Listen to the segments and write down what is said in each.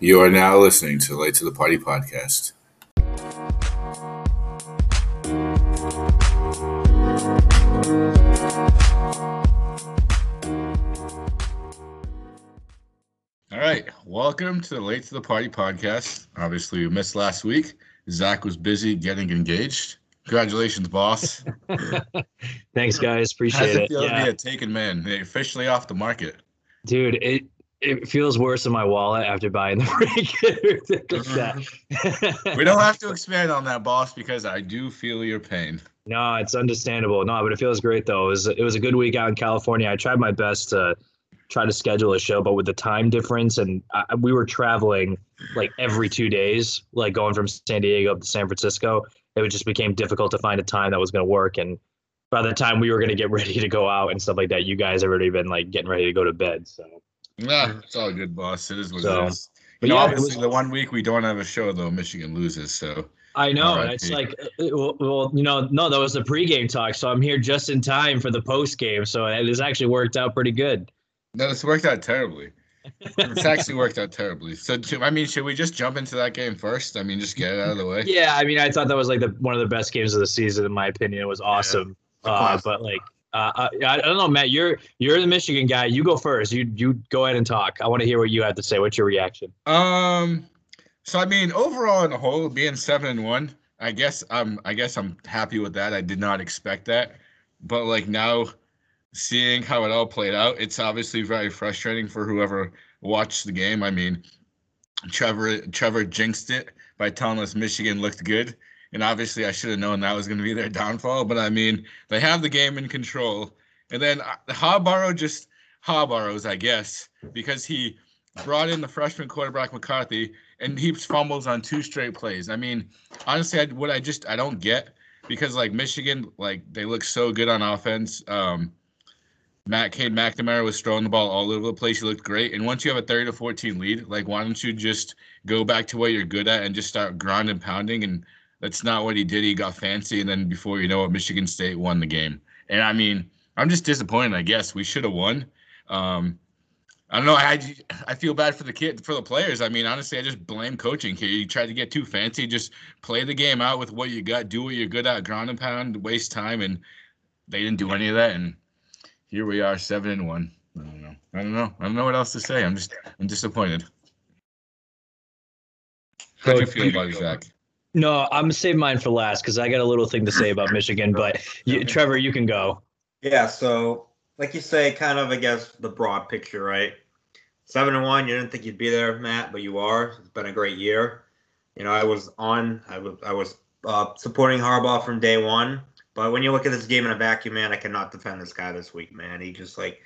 You are now listening to the Late to the Party podcast. All right, welcome to the Late to the Party podcast. Obviously, we missed last week. Zach was busy getting engaged. Congratulations, boss. Thanks, guys. Appreciate it it. feel to Yeah, be a taken man? They're officially off the market. dude, it it feels worse in my wallet after buying the at mm-hmm. that. We don't have to expand on that, boss, because I do feel your pain. No, it's understandable. No, but it feels great though. It was it was a good week out in California. I tried my best to try to schedule a show, but with the time difference and I, we were traveling like every two days, like going from San Diego up to San Francisco, it just became difficult to find a time that was going to work. And by the time we were going to get ready to go out and stuff like that, you guys had already been like getting ready to go to bed. So, Nah, it's all good, boss. It is what So, it is. but You know, yeah, obviously, was- the one week we don't have a show, though, Michigan loses. So, I know. Right, it's Pete. like, uh, well, well, you know, no, that was the pregame talk. So I'm here just in time for the postgame. So it has actually worked out pretty good. no, it's worked out terribly. It's actually worked out terribly. So, I mean, should we just jump into that game first? I mean, just get it out of the way. Yeah, I mean, I thought that was like the one of the best games of the season, in my opinion. It was awesome. Of Uh, but like, uh, I, I don't know, Matt. You're you're the Michigan guy. You go first. You you go ahead and talk. I want to hear what you have to say. What's your reaction? Um, so I mean, overall, in the whole, being seven and one, I guess I'm, I guess I'm happy with that. I did not expect that, but like now, seeing how it all played out, it's obviously very frustrating for whoever watched the game. I mean, Trevor, Trevor jinxed it by telling us Michigan looked good, and obviously, I should have known that was going to be their downfall. But I mean, they have the game in control, and then uh, Harbaugh just Harbaughs, I guess, because he brought in the freshman quarterback McCarthy, and he fumbles on two straight plays. I mean, honestly, I, what I just I don't get because like Michigan, like they look so good on offense. Um, Matt Cade McNamara was throwing the ball all over the place. He looked great. And once you have a 30 to 14 lead, like why don't you just go back to what you're good at and just start grinding, pounding? And that's not what he did. He got fancy, and then before you know it, Michigan State won the game. And I mean, I'm just disappointed. I guess we should have won. Um, I don't know. I I feel bad for the kid for the players. I mean, honestly, I just blame coaching here. You tried to get too fancy. Just play the game out with what you got. Do what you're good at. Ground and pound. Waste time, and they didn't do any of that. And here we are, seven and one. I don't know. I don't know. I don't know what else to say. I'm just I'm disappointed. How do you feel about it, Zach? No, I'm gonna save mine for last because I got a little thing to say about Michigan. But you, Trevor, you can go. Yeah, so like you say, kind of I guess the broad picture, right? Seven and one, you didn't think you'd be there, Matt, but you are. It's been a great year. You know, I was on, I was, I was uh, supporting Harbaugh from day one. But when you look at this game in a vacuum, man, I cannot defend this guy this week, man. He just like,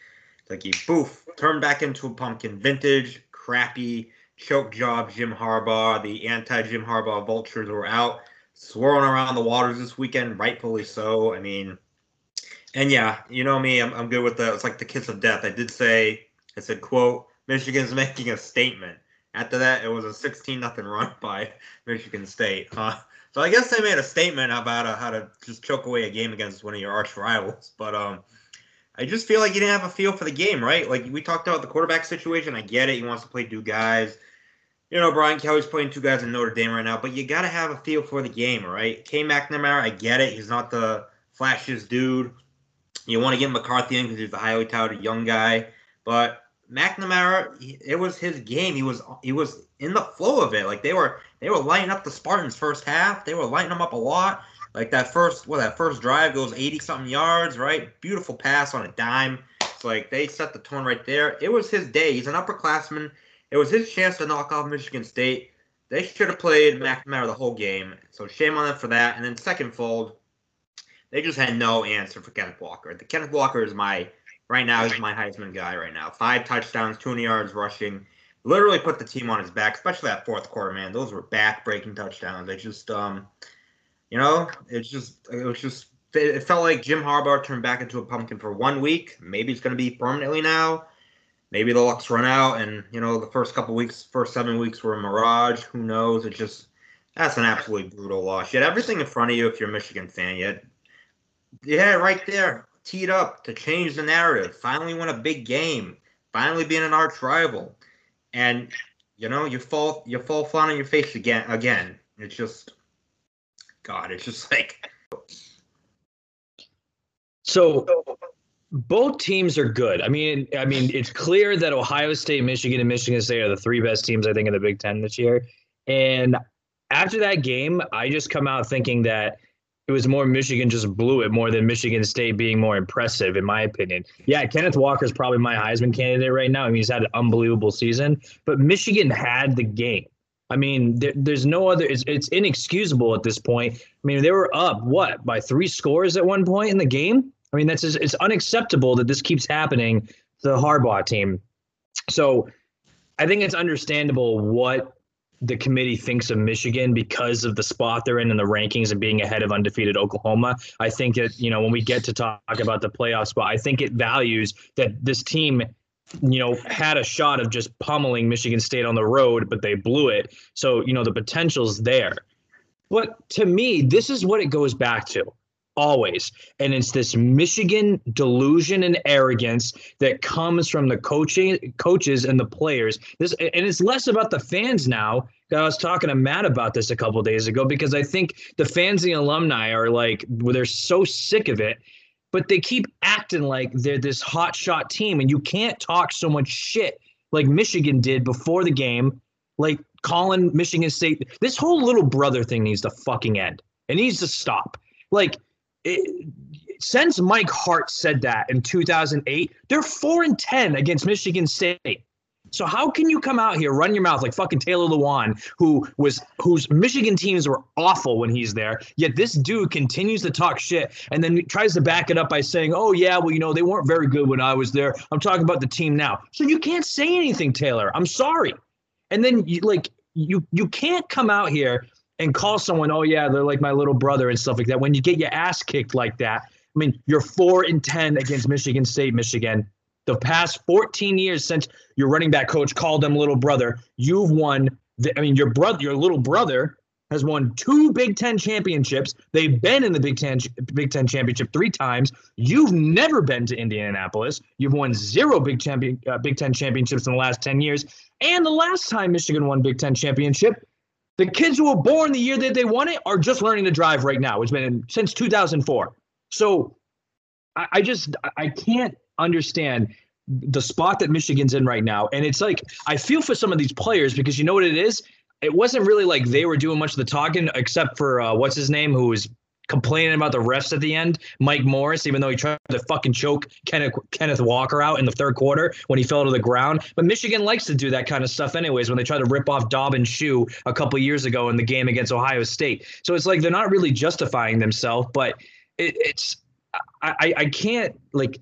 like he poof turned back into a pumpkin, vintage, crappy choke job. Jim Harbaugh, the anti Jim Harbaugh vultures were out, swirling around the waters this weekend, rightfully so. I mean. And yeah, you know me, I'm, I'm good with the. It's like the kiss of death. I did say, I said, "quote Michigan's making a statement." After that, it was a 16 nothing run by Michigan State. Uh, so I guess they made a statement about uh, how to just choke away a game against one of your arch rivals. But um, I just feel like you didn't have a feel for the game, right? Like we talked about the quarterback situation. I get it. He wants to play two guys. You know, Brian Kelly's playing two guys in Notre Dame right now, but you got to have a feel for the game, right? Cade McNamara, I get it. He's not the flashiest dude. You want to get McCarthy in because he's the highly touted young guy, but McNamara, it was his game. He was he was in the flow of it. Like they were they were lighting up the Spartans first half. They were lighting them up a lot. Like that first well that first drive goes 80 something yards, right? Beautiful pass on a dime. It's like they set the tone right there. It was his day. He's an upperclassman. It was his chance to knock off Michigan State. They should have played McNamara the whole game. So shame on them for that. And then second fold, they just had no answer for Kenneth Walker. The Kenneth Walker is my right now is my Heisman guy right now. Five touchdowns, 200 yards rushing. Literally put the team on his back, especially that fourth quarter, man. Those were back breaking touchdowns. They just um you know, it's just it was just it felt like Jim Harbaugh turned back into a pumpkin for one week. Maybe it's gonna be permanently now. Maybe the luck's run out and you know, the first couple weeks, first seven weeks were a mirage. Who knows? It just that's an absolutely brutal loss. You had everything in front of you if you're a Michigan fan. You had yeah, right there, teed up to change the narrative. Finally win a big game. Finally being an arch rival, and you know, you fall you fall flat on your face again again. It's just God, it's just like So both teams are good. I mean, I mean, it's clear that Ohio State, Michigan, and Michigan State are the three best teams I think in the Big Ten this year. And after that game, I just come out thinking that it was more Michigan just blew it more than Michigan State being more impressive, in my opinion. Yeah, Kenneth Walker is probably my Heisman candidate right now. I mean, he's had an unbelievable season, but Michigan had the game. I mean, there, there's no other. It's, it's inexcusable at this point. I mean, they were up what by three scores at one point in the game. I mean, that's it's unacceptable that this keeps happening to the Harbaugh team. So, I think it's understandable what the committee thinks of Michigan because of the spot they're in in the rankings and being ahead of undefeated Oklahoma. I think that, you know, when we get to talk about the playoff spot, I think it values that this team, you know, had a shot of just pummeling Michigan State on the road, but they blew it. So, you know, the potential's there. But to me, this is what it goes back to always. And it's this Michigan delusion and arrogance that comes from the coaching coaches and the players. This and it's less about the fans now. I was talking to Matt about this a couple days ago because I think the fans and the alumni are like they're so sick of it. But they keep acting like they're this hot shot team, and you can't talk so much shit like Michigan did before the game, like calling Michigan State. This whole little brother thing needs to fucking end. It needs to stop. Like it, since Mike Hart said that in 2008, they're four and ten against Michigan State. So how can you come out here, run your mouth like fucking Taylor Lewan, who was whose Michigan teams were awful when he's there, yet this dude continues to talk shit and then tries to back it up by saying, "Oh yeah, well you know they weren't very good when I was there. I'm talking about the team now." So you can't say anything, Taylor. I'm sorry. And then you like you you can't come out here and call someone, oh yeah, they're like my little brother and stuff like that. When you get your ass kicked like that, I mean, you're four and ten against Michigan State, Michigan. The past 14 years since your running back coach called them little brother, you've won. The, I mean, your brother, your little brother, has won two Big Ten championships. They've been in the Big Ten Big Ten championship three times. You've never been to Indianapolis. You've won zero Big Champion uh, Big Ten championships in the last 10 years. And the last time Michigan won Big Ten championship, the kids who were born the year that they won it are just learning to drive right now. It's been since 2004. So I, I just I can't understand the spot that Michigan's in right now. And it's like I feel for some of these players because you know what it is? It wasn't really like they were doing much of the talking, except for uh, what's his name, who was complaining about the refs at the end, Mike Morris, even though he tried to fucking choke Kenneth, Kenneth Walker out in the third quarter when he fell to the ground. But Michigan likes to do that kind of stuff anyways when they try to rip off Dobbins' shoe a couple years ago in the game against Ohio State. So it's like they're not really justifying themselves, but it, it's I, I can't like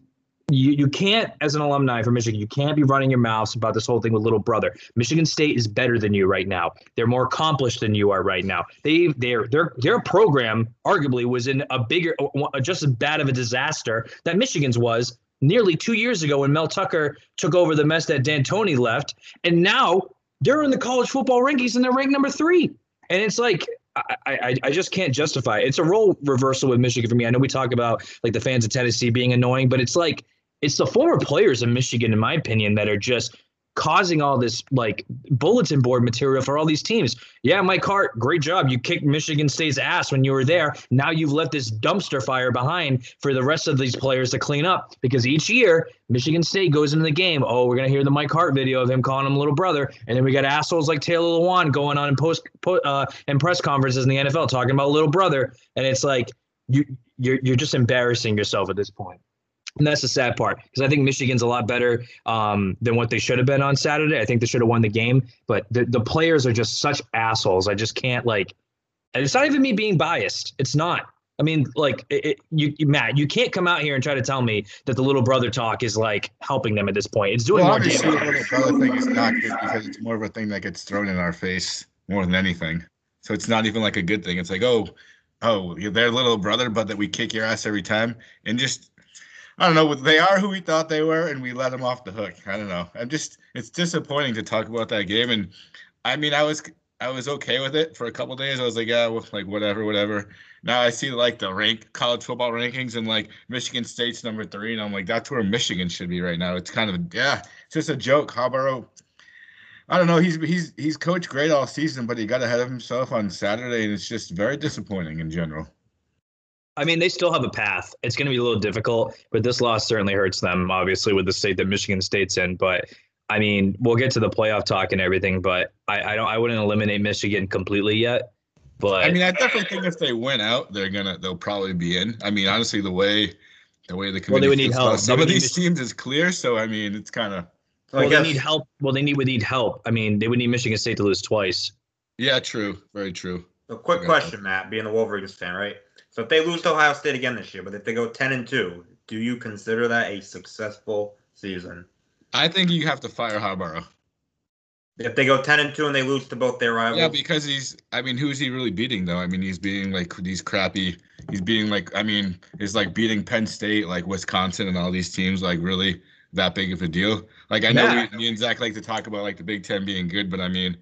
you, you can't, as an alumni from Michigan, you can't be running your mouths about this whole thing with little brother. Michigan State is better than you right now. They're more accomplished than you are right now. They their their their program arguably was in a bigger, uh, uh, just as bad of a disaster that Michigan's was nearly two years ago when Mel Tucker took over the mess that Dantonio left, and now they're in the college football rankings and they're ranked number three. And it's like I, I, I just can't justify it. It's a role reversal with Michigan for me. I know we talk about like the fans of Tennessee being annoying, but it's like it's the former players in Michigan, in my opinion, that are just causing all this like bulletin board material for all these teams. Yeah, Mike Hart, great job. You kicked Michigan State's ass when you were there. Now you've left this dumpster fire behind for the rest of these players to clean up because each year Michigan State goes into the game. Oh, we're gonna hear the Mike Hart video of him calling him little brother, and then we got assholes like Taylor Lewan going on in post, uh, in press conferences in the NFL talking about little brother, and it's like you you're you're just embarrassing yourself at this point. And that's the sad part because I think Michigan's a lot better um, than what they should have been on Saturday. I think they should have won the game, but the, the players are just such assholes. I just can't like. And it's not even me being biased. It's not. I mean, like, it, you, Matt, you can't come out here and try to tell me that the little brother talk is like helping them at this point. It's doing well, more damage. the little brother thing is not good because it's more of a thing that gets thrown in our face more than anything. So it's not even like a good thing. It's like, oh, oh, you're their little brother, but that we kick your ass every time, and just I don't know. They are who we thought they were, and we let them off the hook. I don't know. I'm just. It's disappointing to talk about that game, and I mean, I was I was okay with it for a couple days. I was like, yeah, well, like whatever, whatever. Now I see like the rank college football rankings, and like Michigan State's number three, and I'm like, that's where Michigan should be right now. It's kind of yeah, it's just a joke. Harbaugh. I don't know. He's he's he's coached great all season, but he got ahead of himself on Saturday, and it's just very disappointing in general. I mean, they still have a path. It's going to be a little difficult, but this loss certainly hurts them, obviously, with the state that Michigan State's in. But I mean, we'll get to the playoff talk and everything, but I, I don't. I wouldn't eliminate Michigan completely yet. But I mean, I definitely think if they win out, they're gonna they'll probably be in. I mean, honestly, the way the way the committee Well, they would need help. about They some of need these Mich- teams is clear. So I mean, it's kind of well, I they need help. Well, they need would need help. I mean, they would need Michigan State to lose twice. yeah, true, very true. A quick question, Matt, being a Wolverines fan, right? So if they lose to Ohio State again this year, but if they go ten and two, do you consider that a successful season? I think you have to fire Harbaugh. If they go ten and two and they lose to both their rivals, Yeah, because he's. I mean, who's he really beating though? I mean, he's beating like these crappy. He's beating like. I mean, it's like beating Penn State, like Wisconsin, and all these teams. Like really that big of a deal. Like I know Yeah. we, me and Zach like to talk about like the Big Ten being good, but I mean,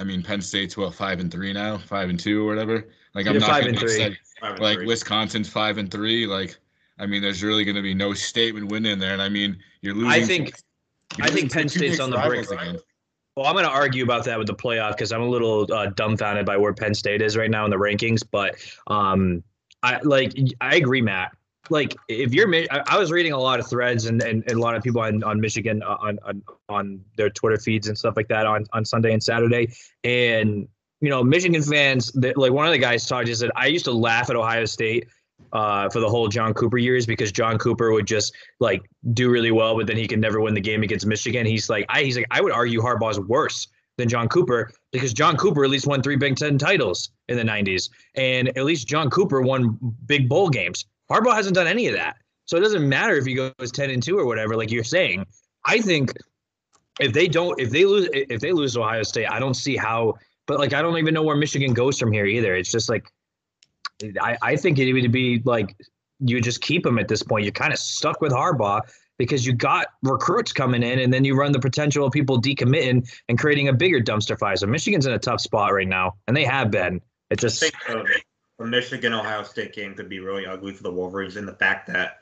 I mean Penn State's what five and three now, five and two or whatever. Like I'm They're not five gonna and three. upset- like three. Wisconsin's five and three. Like I mean, there's really going to be no statement win in there, and I mean, you're losing. I think you're I think Penn State's on the brink. again. Well, I'm going to argue about that with the playoff because I'm a little uh, dumbfounded by where Penn State is right now in the rankings. But um, I like I agree, Matt. Like if you're, I, was reading a lot of threads and, and, and a lot of people on, on Michigan uh, on, on on their Twitter feeds and stuff like that on on Sunday and Saturday, and you know Michigan fans. That, like one of the guys talked, just said I used to laugh at Ohio State uh, for the whole John Cooper years because John Cooper would just like do really well, but then he could never win the game against Michigan. He's like, I he's like, I would argue Harbaugh's worse than John Cooper because John Cooper at least won three Big Ten titles in the '90s, and at least John Cooper won big bowl games. Harbaugh hasn't done any of that, so it doesn't matter if he goes ten and two or whatever. Like you're saying, I think if they don't, if they lose, if they lose Ohio State, I don't see how. But like, I don't even know where Michigan goes from here either. It's just like, I I think it would be like you just keep him at this point. You're kind of stuck with Harbaugh because you got recruits coming in, and then you run the potential of people decommitting and creating a bigger dumpster fire. So Michigan's in a tough spot right now, and they have been. It I just think the, the Michigan Ohio State game could be really ugly for the Wolverines in the fact that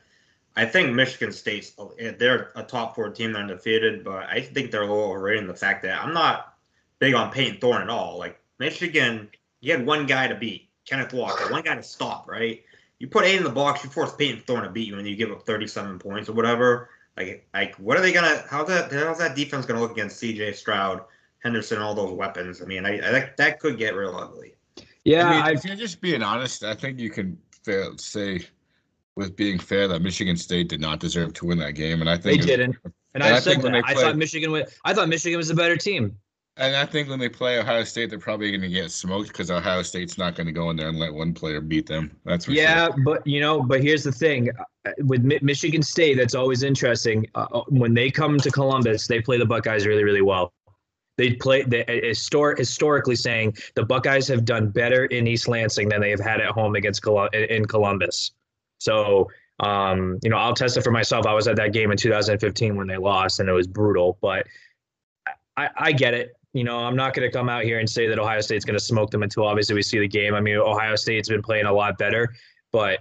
I think Michigan State's eh, they're a top four team, they're undefeated, but I think they're a little overrated in the fact that I'm not big on Payton Thorne at all. Like Michigan, you had one guy to beat, Kenneth Walker, one guy to stop, right? You put eight in the box, you force Payton Thorne to beat you, and you give up 37 points or whatever. Like, like what are they gonna? How's that? How's that defense gonna look against C.J. Stroud, Henderson, all those weapons? I mean, I, I that could get real ugly. Yeah. I mean, I, if you're just being honest, I think you can fair, say, with being fair, that Michigan State did not deserve to win that game, and I think they didn't, and And I, I said that. I thought Michigan was. I thought Michigan was a better team. And I think when they play Ohio State, they're probably going to get smoked because Ohio State's not going to go in there and let one player beat them. That's for yeah, sure. but you know, but here's the thing: with Michigan State, that's always interesting. Uh, uh, when they come to Columbus, they play the Buckeyes really, really well. They play the historic, historically saying the Buckeyes have done better in East Lansing than they have had at home against in Columbus. So, um, you know, I'll test it for myself. I was at that game in 2015 when they lost, and it was brutal. But I, I get it. You know, I'm not going to come out here and say that Ohio State's going to smoke them until obviously we see the game. I mean, Ohio State's been playing a lot better, but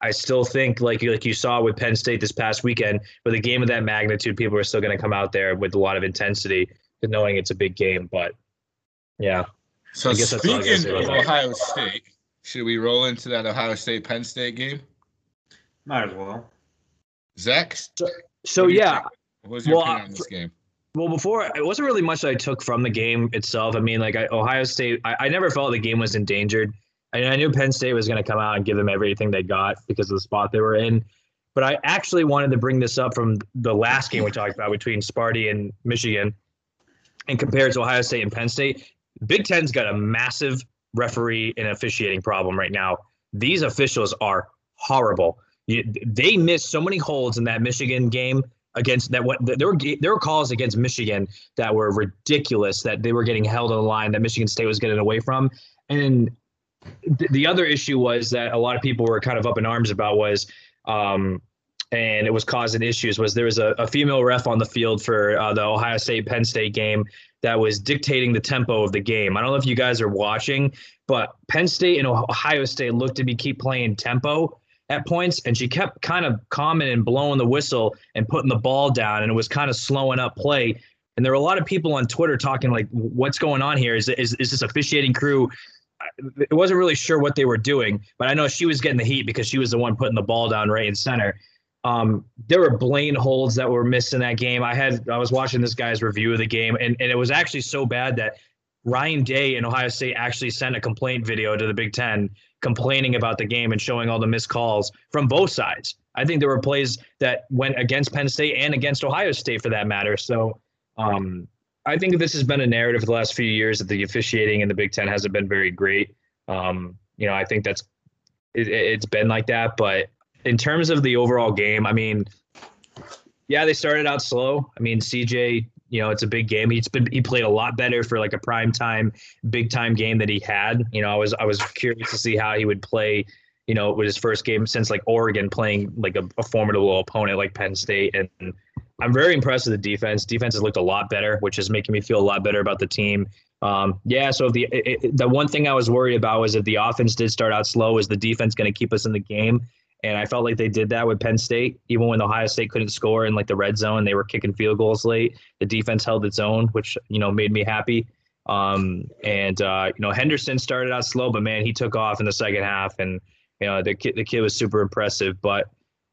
I still think, like like you saw with Penn State this past weekend, with a game of that magnitude, people are still going to come out there with a lot of intensity, knowing it's a big game. But yeah, So I guess that's all I gotta speaking of about that. Ohio State, should we roll into that Ohio State Penn State game? Might as well. Zach, so What yeah. think? what was your Well, opinion uh, on this game? Well, before it wasn't really much that I took from the game itself. I mean, like I, Ohio State, I, I never felt the game was endangered. I, I knew Penn State was going to come out and give them everything they got because of the spot they were in. But I actually wanted to bring this up from the last game we talked about between Sparty and Michigan, and compare it to Ohio State and Penn State. Big Ten's got a massive referee and officiating problem right now. These officials are horrible. You, they missed so many holds in that Michigan game against that. What there were there were calls against Michigan that were ridiculous that they were getting held on the line that Michigan State was getting away from. And th- the other issue was that a lot of people were kind of up in arms about was, um, and it was causing issues. Was there was a, a female ref on the field for uh, the Ohio State Penn State game that was dictating the tempo of the game. I don't know if you guys are watching, but Penn State and Ohio State looked to be keep playing tempo at points, and she kept kind of calming and blowing the whistle and putting the ball down, and it was kind of slowing up play. And there were a lot of people on Twitter talking like, "What's going on here? Is is is this officiating crew?" It wasn't really sure what they were doing, but I know she was getting the heat because she was the one putting the ball down right in center. Um, there were blatant holds that were missed in that game. I had I was watching this guy's review of the game, and, and it was actually so bad that Ryan Day in Ohio State actually sent a complaint video to the Big Ten complaining about the game and showing all the missed calls from both sides. I think there were plays that went against Penn State and against Ohio State for that matter. So um, I think this has been a narrative for the last few years that the officiating in the Big Ten hasn't been very great. Um, you know, I think that's it, it's been like that. But in terms of the overall game, I mean, yeah, they started out slow. I mean, CJ, you know, it's a big game. He's been he played a lot better for like a prime time, big time game that he had. You know, I was I was curious to see how he would play. You know, with his first game since like Oregon playing like a, a formidable opponent like Penn State, and I'm very impressed with the defense. Defense has looked a lot better, which is making me feel a lot better about the team. Um, yeah, so the it, the one thing I was worried about was if the offense did start out slow. Is the defense going to keep us in the game? And I felt like they did that with Penn State, even when Ohio State couldn't score in like the red zone. They were kicking field goals late. The defense held its own, which you know made me happy. Um, and uh, you know Henderson started out slow, but man, he took off in the second half, and you know the kid the kid was super impressive. But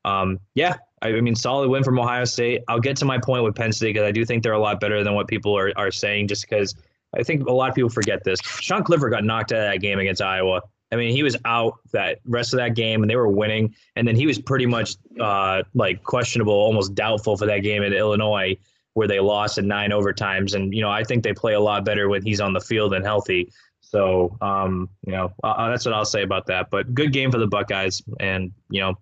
um, yeah, I mean, solid win from Ohio State. I'll get to my point with Penn State because I do think they're a lot better than what people are, are saying, just because I think a lot of people forget this. Sean Clifford got knocked out of that game against Iowa. I mean, he was out that rest of that game, and they were winning. And then he was pretty much uh, like questionable, almost doubtful for that game in Illinois, where they lost in nine overtimes. And you know, I think they play a lot better when he's on the field and healthy. So, um, you know, uh, that's what I'll say about that. But good game for the Buckeyes, and you know,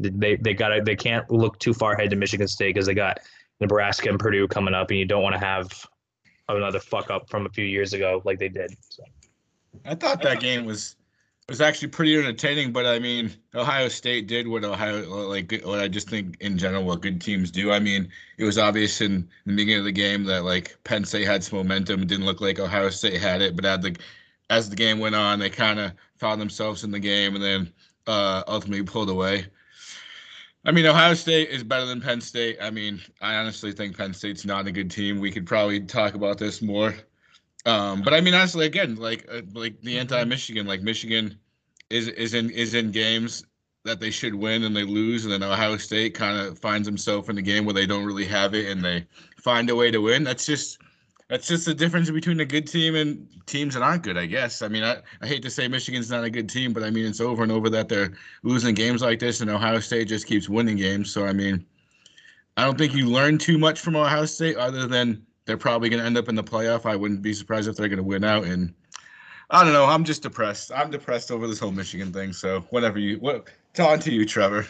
they they got they can't look too far ahead to Michigan State because they got Nebraska and Purdue coming up, and you don't want to have another fuck up from a few years ago like they did. So. I thought that game was was actually pretty entertaining, but I mean, Ohio State did what Ohio like what I just think in general what good teams do. I mean, it was obvious in the beginning of the game that like Penn State had some momentum. It didn't look like Ohio State had it, but as the as the game went on, they kind of found themselves in the game and then uh, ultimately pulled away. I mean, Ohio State is better than Penn State. I mean, I honestly think Penn State's not a good team. We could probably talk about this more. Um, but I mean, honestly, again, like uh, like the anti-Michigan, like Michigan is is in is in games that they should win and they lose, and then Ohio State kind of finds himself in a game where they don't really have it and they find a way to win. That's just that's just the difference between a good team and teams that aren't good, I guess. I mean, I, I hate to say Michigan's not a good team, but I mean, it's over and over that they're losing games like this, and Ohio State just keeps winning games. So, I mean, I don't think you learn too much from Ohio State other than they're probably going to end up in the playoff. I wouldn't be surprised if they're going to win out. And I don't know. I'm just depressed. I'm depressed over this whole Michigan thing. So, whatever you, what, on to you, Trevor.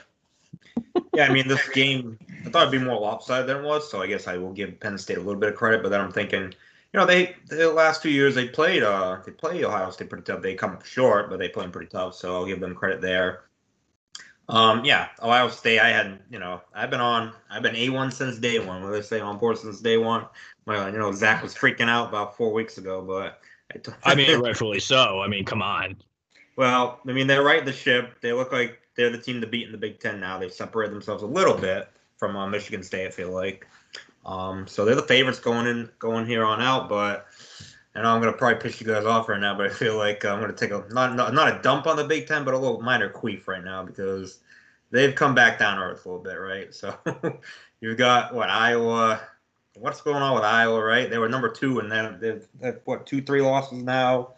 yeah, I mean, this game I thought it'd be more lopsided than it was, so I guess I will give Penn State a little bit of credit. But then I'm thinking, you know, they the last few years they played uh they play Ohio State pretty tough. They come up short, but they play them pretty tough, so I'll give them credit there. Um, yeah, Ohio State. I had, you know, I've been on, I've been A one since day one. What they say on board since day one. Well, you know, Zach was freaking out about four weeks ago, but I, t- I mean, rightfully so. I mean, come on. Well, I mean, they're right in the ship. They look like they're the team to beat in the Big Ten now. They've separated themselves a little bit from uh, Michigan State. I feel like. Um, so they're the favorites going in, going here on out. But I know I'm gonna probably piss you guys off right now, but I feel like I'm gonna take a not not, not a dump on the Big Ten, but a little minor queef right now because they've come back down earth a little bit, right? So you've got what Iowa. What's going on with Iowa, right? They were number two, and then they've, they've what two, three losses now.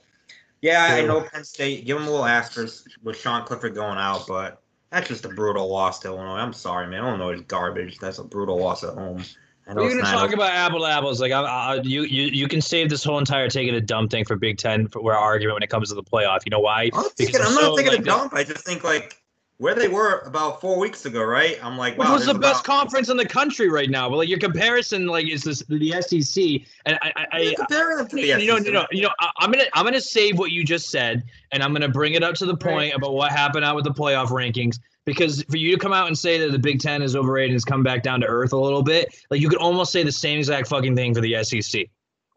Yeah, I know Penn State. Give them a little asterisk with Sean Clifford going out, but that's just a brutal loss to Illinois. I'm sorry, man. Illinois is garbage. That's a brutal loss at home. We're gonna talk about apple apples. Like, I, I, you, you, you can save this whole entire taking a dump thing for Big Ten for our argument when it comes to the playoff. You know why? I'm, thinking, I'm not so, taking like, a dump. I just think like where they were about four weeks ago, right? I'm like, wow, which was the about... best conference in the country right now. But like your comparison, like is this the SEC? And I, I, I compare them to the you know, you know, you know, I, am gonna, I'm gonna save what you just said, and I'm gonna bring it up to the point right. about what happened out with the playoff rankings. Because for you to come out and say that the Big Ten is overrated and has come back down to earth a little bit, like you could almost say the same exact fucking thing for the SEC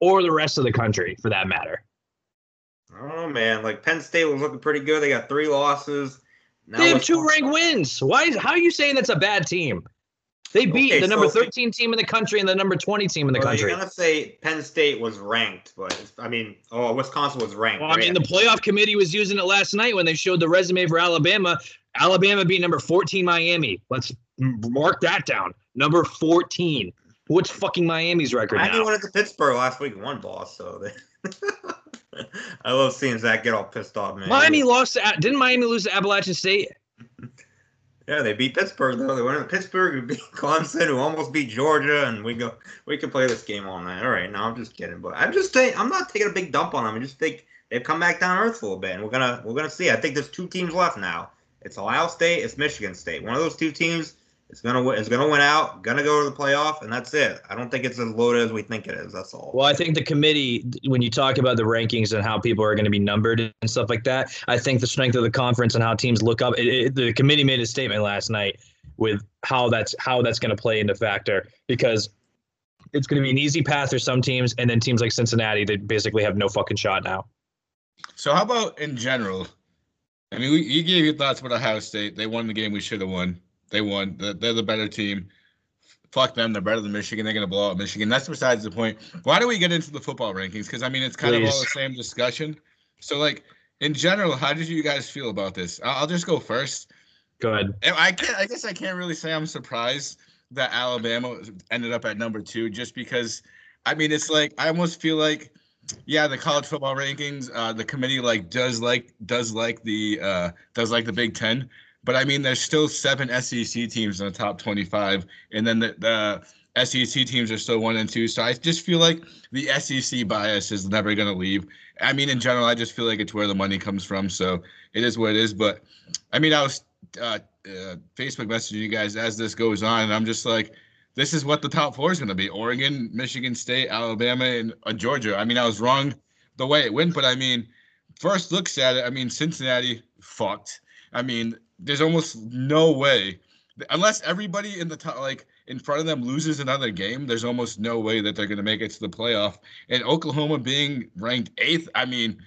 or the rest of the country, for that matter. Oh man, like Penn State was looking pretty good. They got three losses. Now they have two ranked wins. Why? Is, how are you saying that's a bad team? They beat Okay, the number so- 13 team in the country and the number 20 team in the Well, country. You're gonna say Penn State was ranked, but I mean, oh, Wisconsin was ranked. Well, I mean, the playoff committee was using it last night when they showed the resume for Alabama. Alabama beat number 14 Miami. Let's mark that down. Number 14. What's fucking Miami's record Miami now? went into Pittsburgh last week and won, boss. So they. I love seeing Zach get all pissed off, man. Miami lost to, didn't Miami lose to Appalachian State? Yeah, they beat Pittsburgh though. They went to Pittsburgh, who beat Clemson, who almost beat Georgia, and we go. We can play this game all night. All right, no, I'm just kidding, but I'm just saying I'm not taking a big dump on them. I just think they've come back down earth a little bit, and we're gonna we're gonna see. I think there's two teams left now. It's Ohio State, it's Michigan State. One of those two teams is gonna win, is gonna win out, gonna go to the playoff, and that's it. I don't think it's as loaded as we think it is. That's all. Well, I think the committee, when you talk about the rankings and how people are going to be numbered and stuff like that, I think the strength of the conference and how teams look up. It, it, the committee made a statement last night with how that's how that's going to play into factor because it's going to be an easy path for some teams, and then teams like Cincinnati that basically have no fucking shot now. So how about in general? I mean, we, you gave your thoughts about Ohio State. They won the game we should have won. They won. They're, the better team. Fuck them. They're better than Michigan. They're gonna blow out Michigan. That's besides the point. Why do we get into the football rankings? Because I mean, it's kind of all the same discussion. So like in general, how did you guys feel about this? I'll, I'll just go first. Go ahead. I can't. I guess I can't really say I'm surprised that Alabama ended up at number two, just because. I mean, it's like I almost feel like, yeah, the college football rankings, uh, the committee like does like does like the uh, does like the Big Ten, but I mean, there's still seven SEC teams in the top 25, and then the, the SEC teams are still one and two. So I just feel like the SEC bias is never going to leave. I mean, in general, I just feel like it's where the money comes from. So it is what it is. But I mean, I was uh, uh, Facebook messaging you guys as this goes on, and I'm just like, this is what the top four is going to be: Oregon, Michigan State, Alabama, and uh, Georgia. I mean, I was wrong the way it went, but I mean, first looks at it, I mean, Cincinnati fucked. I mean, there's almost no way, unless everybody in the top, like in front of them, loses another game. There's almost no way that they're going to make it to the playoff. And Oklahoma being ranked eighth, I mean,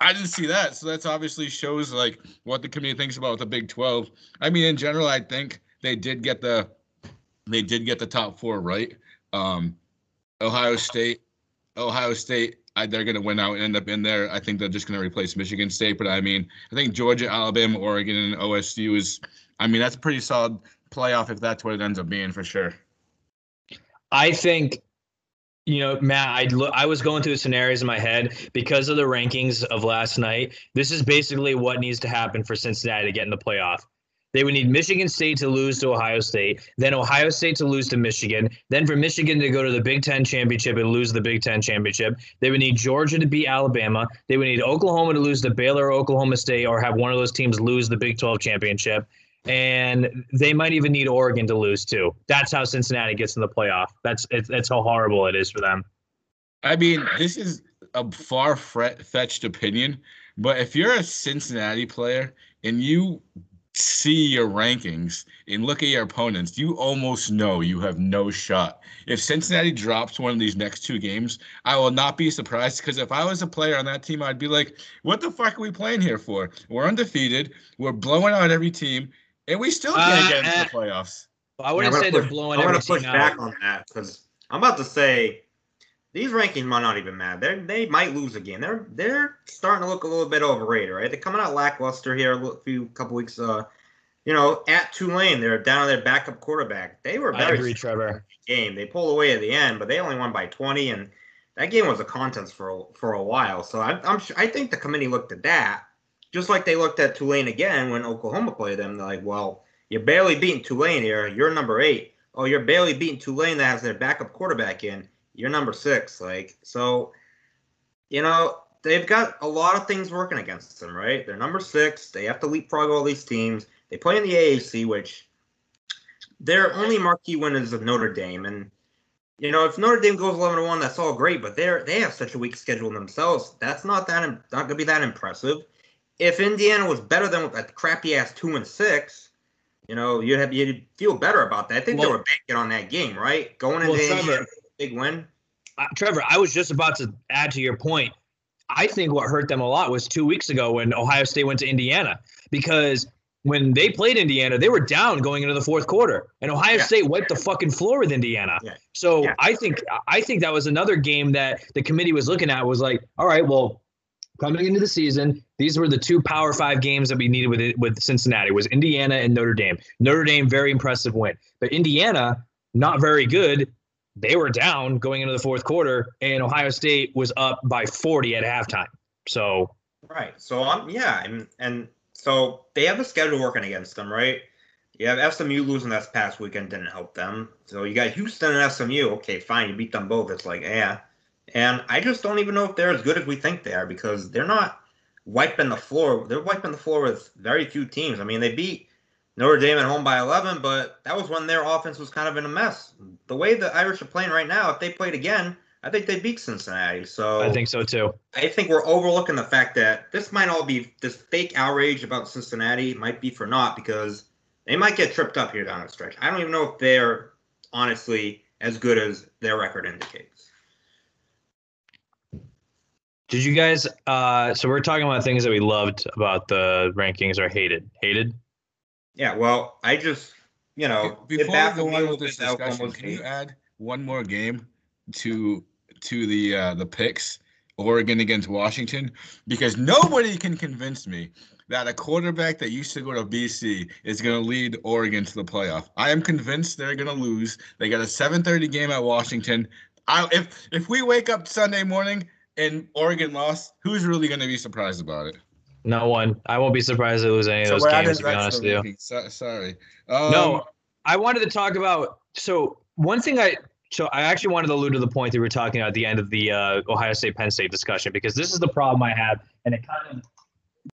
I didn't see that. So that's obviously shows like what the committee thinks about the Big 12. I mean, in general, I think they did get the they did get the top four right. Um, Ohio State, Ohio State, I, they're going to win out and end up in there. I think they're just going to replace Michigan State. But I mean, I think Georgia, Alabama, Oregon, and OSU is. I mean, that's a pretty solid playoff if that's what it ends up being for sure. I think, you know, Matt, I look, I was going through the scenarios in my head because of the rankings of last night. This is basically what needs to happen for Cincinnati to get in the playoff. They would need Michigan State to lose to Ohio State, then Ohio State to lose to Michigan, then for Michigan to go to the Big Ten championship and lose the Big Ten championship. They would need Georgia to beat Alabama. They would need Oklahoma to lose to Baylor or Oklahoma State or have one of those teams lose the Big 12 championship. And they might even need Oregon to lose too. That's how Cincinnati gets in the playoff. That's it's, that's how horrible it is for them. I mean, this is a far fetched opinion, but if you're a Cincinnati player and you see your rankings and look at your opponents, you almost know you have no shot. If Cincinnati drops one of these next two games, I will not be surprised because if I was a player on that team, I'd be like, what the fuck are we playing here for? We're undefeated, we're blowing out every team, and we still can't Uh, get into uh, the playoffs. I wouldn't I'm say gonna they're push- blowing I'm gonna push team back on that because I'm about to say these rankings might not even matter. They they might lose again. They're they're starting to look a little bit overrated, right? They're coming out lackluster here a few couple weeks. Uh, you know, at Tulane, they're down to their backup quarterback. They were I very agree, Trevor. game. They pulled away at the end, but they only won by 20, and that game was a contest for a, for a while. So I, I'm su- I think the committee looked at that just like they looked at Tulane again when Oklahoma played them. They're like, well, you're barely beating Tulane here. You're number eight. Oh, you're barely beating Tulane that has their backup quarterback in. You're number six. Like so, you know. They've got a lot of things working against them, right? They're number six. They have to leapfrog all these teams. They play in the AAC, which their only marquee win is of Notre Dame, and you know if Notre Dame goes eleven to one, that's all great. But they're they have such a weak schedule themselves. That's not that not gonna be that impressive. If Indiana was better than that crappy ass two and six, you know you'd have you'd feel better about that. I think Well- they were banking on that game, right? Going into Well, Indiana, big win. Uh, Trevor, I was just about to add to your point. I think what hurt them a lot was two weeks ago when Ohio State went to Indiana because when they played Indiana, they were down going into the fourth quarter, and Ohio Yeah. State wiped the fucking floor with Indiana. Yeah. So Yeah. I think I think that was another game that the committee was looking at was like, all right, well, coming into the season, these were the two Power Five games that we needed with it, with Cincinnati was Indiana and Notre Dame. Notre Dame very impressive win, but Indiana not very good. They were down going into the fourth quarter, and Ohio State was up by 40 at halftime. So Right. So I'm yeah, and and so they have a schedule working against them, right? You have SMU losing this past weekend didn't help them. So you got Houston and SMU. Okay, fine, you beat them both. It's like yeah, and I just don't even know if they're as good as we think they are because they're not wiping the floor. They're wiping the floor with very few teams. I mean, they beat Notre Dame at home by 11, but that was when their offense was kind of in a mess. The way the Irish are playing right now, if they played again, I think they beat Cincinnati. So I think so too. I think we're overlooking the fact that this might all be this fake outrage about Cincinnati might be for naught because they might get tripped up here down the stretch. I don't even know if they're honestly as good as their record indicates. Did you guys? Uh, so we're talking about things that we loved about the rankings or hated. Hated. Yeah, well, I just you know Before we go on with this discussion, can you add one more game to to the uh, the picks? Oregon against Washington, because nobody can convince me that a quarterback that used to go to BC is going to lead Oregon to the playoff. I am convinced they're going to lose. They got a 7:30 game at Washington. I, if if we wake up Sunday morning and Oregon lost, who's really going to be surprised about it? No one. I won't be surprised to lose any of So those games. To be honest with you. So, sorry. Um, No, I wanted to talk about. So one thing I so I actually wanted to allude to the point that we were talking about at the end of the uh, Ohio State Penn State discussion because this is the problem I have, and it kind of.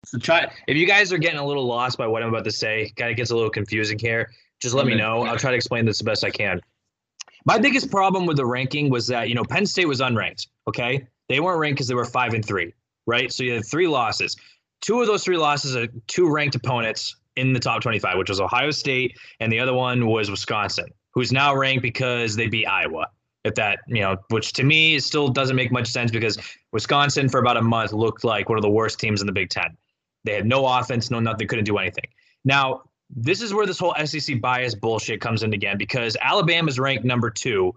So try if you guys are getting a little lost by what I'm about to say, kind of gets a little confusing here. Just let me know. I'll try to explain this the best I can. My biggest problem with the ranking was that you know Penn State was unranked. Okay, they weren't ranked because they were five and three, right? So you had three losses. Two of those three losses are two ranked opponents in the top 25, which was Ohio State, and the other one was Wisconsin, who's now ranked because they beat Iowa. If that, you know, which to me still doesn't make much sense because Wisconsin for about a month looked like one of the worst teams in the Big Ten. They had no offense, no nothing, couldn't do anything. Now, this is where this whole SEC bias bullshit comes in again because Alabama is ranked number two,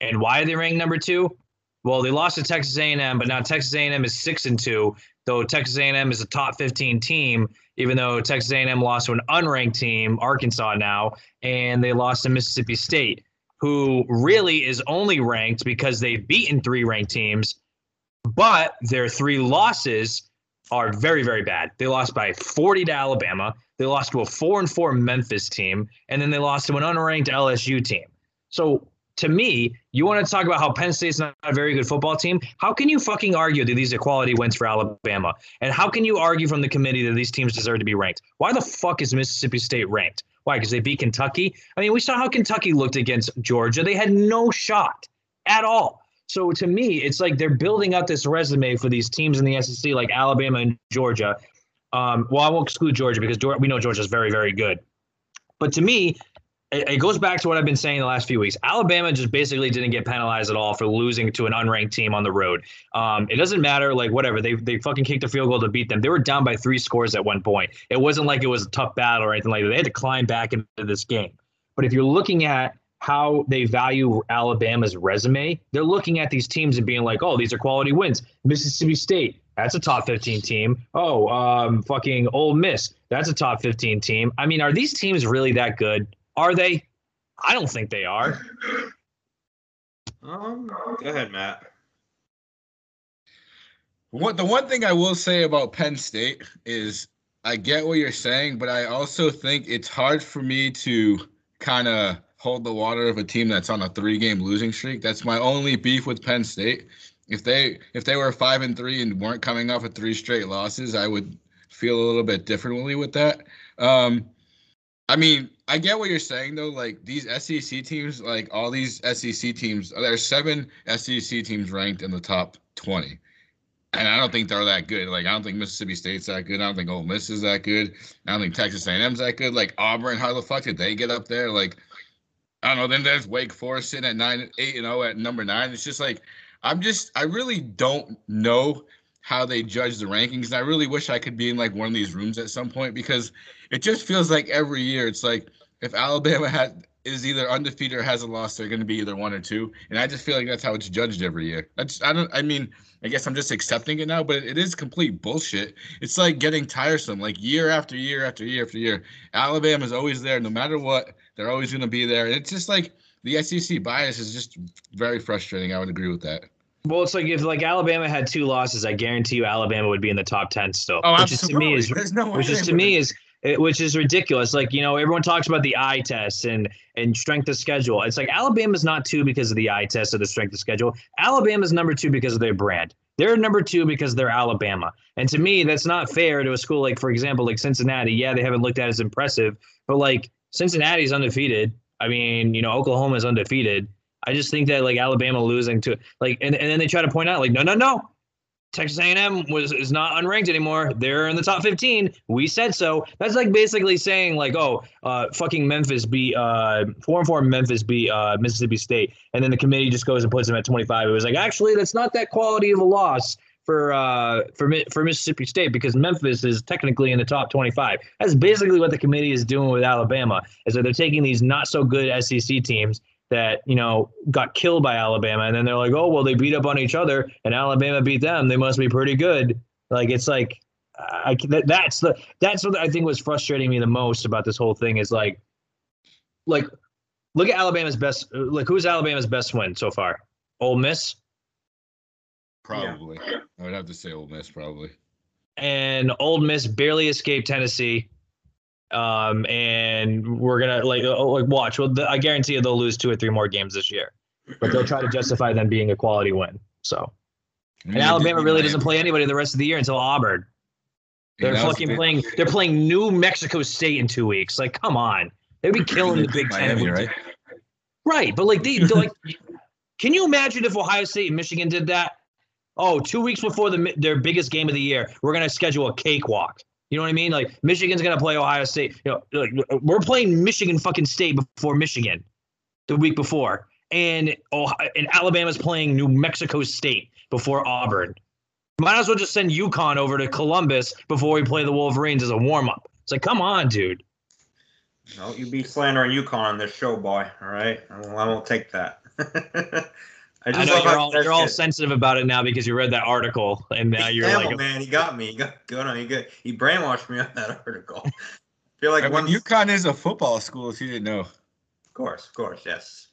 and why are they ranked number two? Well, they lost to Texas A&M, but now Texas A&M is six and two, though Texas A&M is a top 15 team, even though Texas A&M lost to an unranked team, Arkansas now, and they lost to Mississippi State, who really is only ranked because they've beaten three ranked teams, but their three losses are very, very bad. They lost by 40 to Alabama. They lost to a four and four Memphis team, and then they lost to an unranked LSU team. So to me, you want to talk about how Penn State's not a very good football team. How can you fucking argue that these equality wins for Alabama? And how can you argue from the committee that these teams deserve to be ranked? Why the fuck is Mississippi State ranked? Why? Because they beat Kentucky? I mean, we saw how Kentucky looked against Georgia. They had no shot at all. So to me, it's like they're building up this resume for these teams in the SEC, like Alabama and Georgia. Um, well, I won't exclude Georgia because we know Georgia's very, very good. But to me, it, goes back to what I've been saying the last few weeks. Alabama just basically didn't get penalized at all for losing to an unranked team on the road. Um, it doesn't matter, like whatever. They they fucking kicked a field goal to beat them. They were down by three scores at one point. It wasn't like it was a tough battle or anything like that. They had to climb back into this game. But if you're looking at how they value Alabama's resume, they're looking at these teams and being like, oh, these are quality wins. Mississippi State, that's a top 15 team. Oh, um, fucking Ole Miss, that's a top 15 team. I mean, are these teams really that good? Are they? I don't think they are. Um, go ahead, Matt. What the one thing I will say about Penn State is I get what you're saying, but I also think it's hard for me to kind of hold the water of a team that's on a three-game losing streak. That's my only beef with Penn State. If they if they were five and three and weren't coming off of three straight losses, I would feel a little bit differently with that. Um, I mean, I get what you're saying though. Like these SEC teams, like all these SEC teams, there's seven SEC teams ranked in the top 20 and I don't think they're that good. Like I don't think Mississippi State's that good. I don't think Ole Miss is that good. I don't think Texas A&M's that good. Like Auburn, how the fuck did they get up there? Like I don't know. Then there's Wake Forest sitting at nine, eight and zero at number nine. It's just like I'm just I really don't know how they judge the rankings. And I really wish I could be in like one of these rooms at some point because it just feels like every year it's like if Alabama had is either undefeated or has a loss, they're going to be either one or two. And I just feel like that's how it's judged every year. That's I don't. I mean, I guess I'm just accepting it now, but it, it is complete bullshit. It's like getting tiresome. Like year after year after year after year, Alabama's always there, no matter what. They're always going to be there. And it's just like the SEC bias is just very frustrating. I would agree with that. Well, it's like if like Alabama had two losses, I guarantee you Alabama would be in the top ten still. Oh, which is to me is no which is to me is which is ridiculous. Like you know, everyone talks about the eye test and and strength of schedule. It's like Alabama's not two because of the eye test or the strength of schedule. Alabama's number two because of their brand. They're number two because they're Alabama. And to me, that's not fair to a school like, for example, like Cincinnati. Yeah, they haven't looked at as impressive, but like Cincinnati's undefeated. I mean, you know, Oklahoma's undefeated. I just think that like Alabama losing to like, and, and then they try to point out like, no, no, no, Texas A&M was is not unranked anymore. They're in the top 15. We said so. That's like basically saying like, oh, uh, fucking Memphis beat uh, four and four Memphis beat uh, Mississippi State, and then the committee just goes and puts them at 25. It was like actually that's not that quality of a loss for uh for for Mississippi State because Memphis is technically in the top 25. That's basically what the committee is doing with Alabama. Is that they're taking these not so good SEC teams that you know got killed by Alabama, and then they're like, oh well, they beat up on each other, and Alabama beat them. They must be pretty good. Like it's like, I that's the that's what I think was frustrating me the most about this whole thing is like, like, look at Alabama's best. Like who's Alabama's best win so far? Ole Miss Probably. I would have to say Ole Miss, probably. and Ole Miss barely escaped Tennessee. Um, and we're gonna like uh, like watch. Well, the, I guarantee you they'll lose two or three more games this year, but they'll try to justify them being a quality win. So. And Alabama really doesn't play anybody the rest of the year until Auburn. They're fucking playing. They're playing New Mexico State in two weeks. Like, come on, they'd be killing the Big Ten. Miami, right? Right, but like they like, can you imagine if Ohio State and Michigan did that? Oh, two weeks before the their biggest game of the year, we're gonna schedule a cakewalk. You know what I mean? Like Michigan's gonna play Ohio State. You know, like we're playing Michigan fucking State before Michigan, the week before, and oh, and Alabama's playing New Mexico State before Auburn. Might as well just send UConn over to Columbus before we play the Wolverines as a warm up. It's like, come on, dude. No, you be slandering UConn on this show, boy. All right, I won't take that. I I know love you're all you're all sensitive about it now because you read that article and now you're Damn, like, man, he got me. He got good on. He got he brainwashed me on that article. I feel like I mean, UConn is a football school, if you didn't know. of course, of course, yes.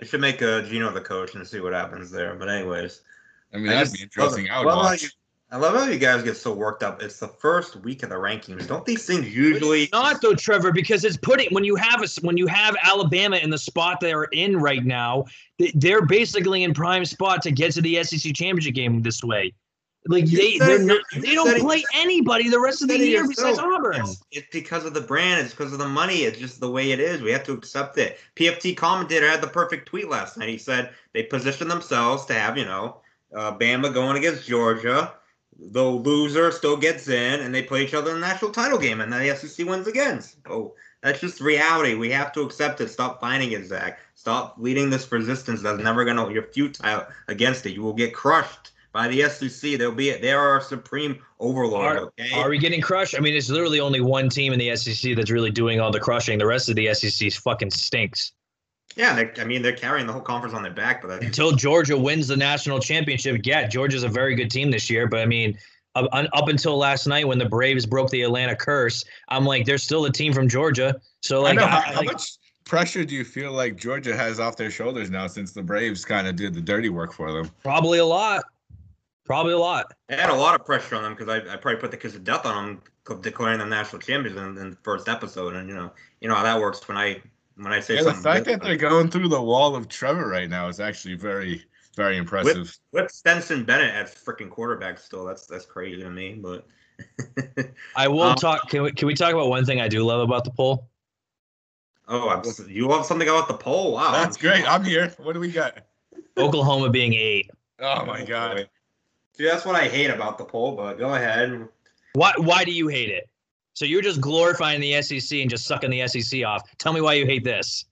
I should make a Geno the coach and see what happens there. But anyways, I mean, I that'd just be interesting. love I would Love how watch. I love how you guys get so worked up. It's the first week of the rankings. Don't these things usually? It's not though, Trevor, because it's putting when you have a when you have Alabama in the spot they're in right now, they- they're basically in prime spot to get to the SEC championship game this way. Like You they they're not, they don't play anybody the rest of the year besides. Auburn. It's, it's because of the brand. It's because of the money. It's just the way it is. We have to accept it. PFT commentator had the perfect tweet last night. He said they position themselves to have, you know, uh, Bama going against Georgia. The loser still gets in, and they play each other in the national title game, and then the SEC wins again. So that's just reality. We have to accept it. Stop fighting it, Zach. Stop leading this resistance that's never gonna. You're futile against it. You will get crushed by the SEC. They'll be. They are our supreme overlord. Are- okay. Are we getting crushed? I mean, it's literally only one team in the SEC that's really doing all the crushing. The rest of the SEC fucking stinks. Yeah, they, I mean they're carrying the whole conference on their back, but that's, until Georgia wins the national championship, yeah, Georgia's a very good team this year. But I mean, up, up until last night when the Braves broke the Atlanta curse, I'm like, they're still a team from Georgia. So I like, know. I- How, how like, much pressure do you feel like Georgia has off their shoulders now since the Braves kind of did the dirty work for them? probably a lot, probably a lot. I had a lot of pressure on them because I, I probably put the kiss of death on them declaring them national champions in, in the first episode, and you know you know how that works when I when I say Yeah, the something. fact that they're going through the wall of Trevor right now is actually very, very impressive. with Stetson Bennett as freaking quarterback still, that's that's crazy to me. But I will Um, talk. Can we can we talk about one thing I do love about the poll? oh, I'm, you love something about the poll? Wow, That's great. I'm here. What do we got? Oklahoma being eight. Oh my god. See, that's what I hate about the poll. But go ahead. Why why do you hate it? So you're just glorifying the SEC and just sucking the SEC off. Tell me why you hate this.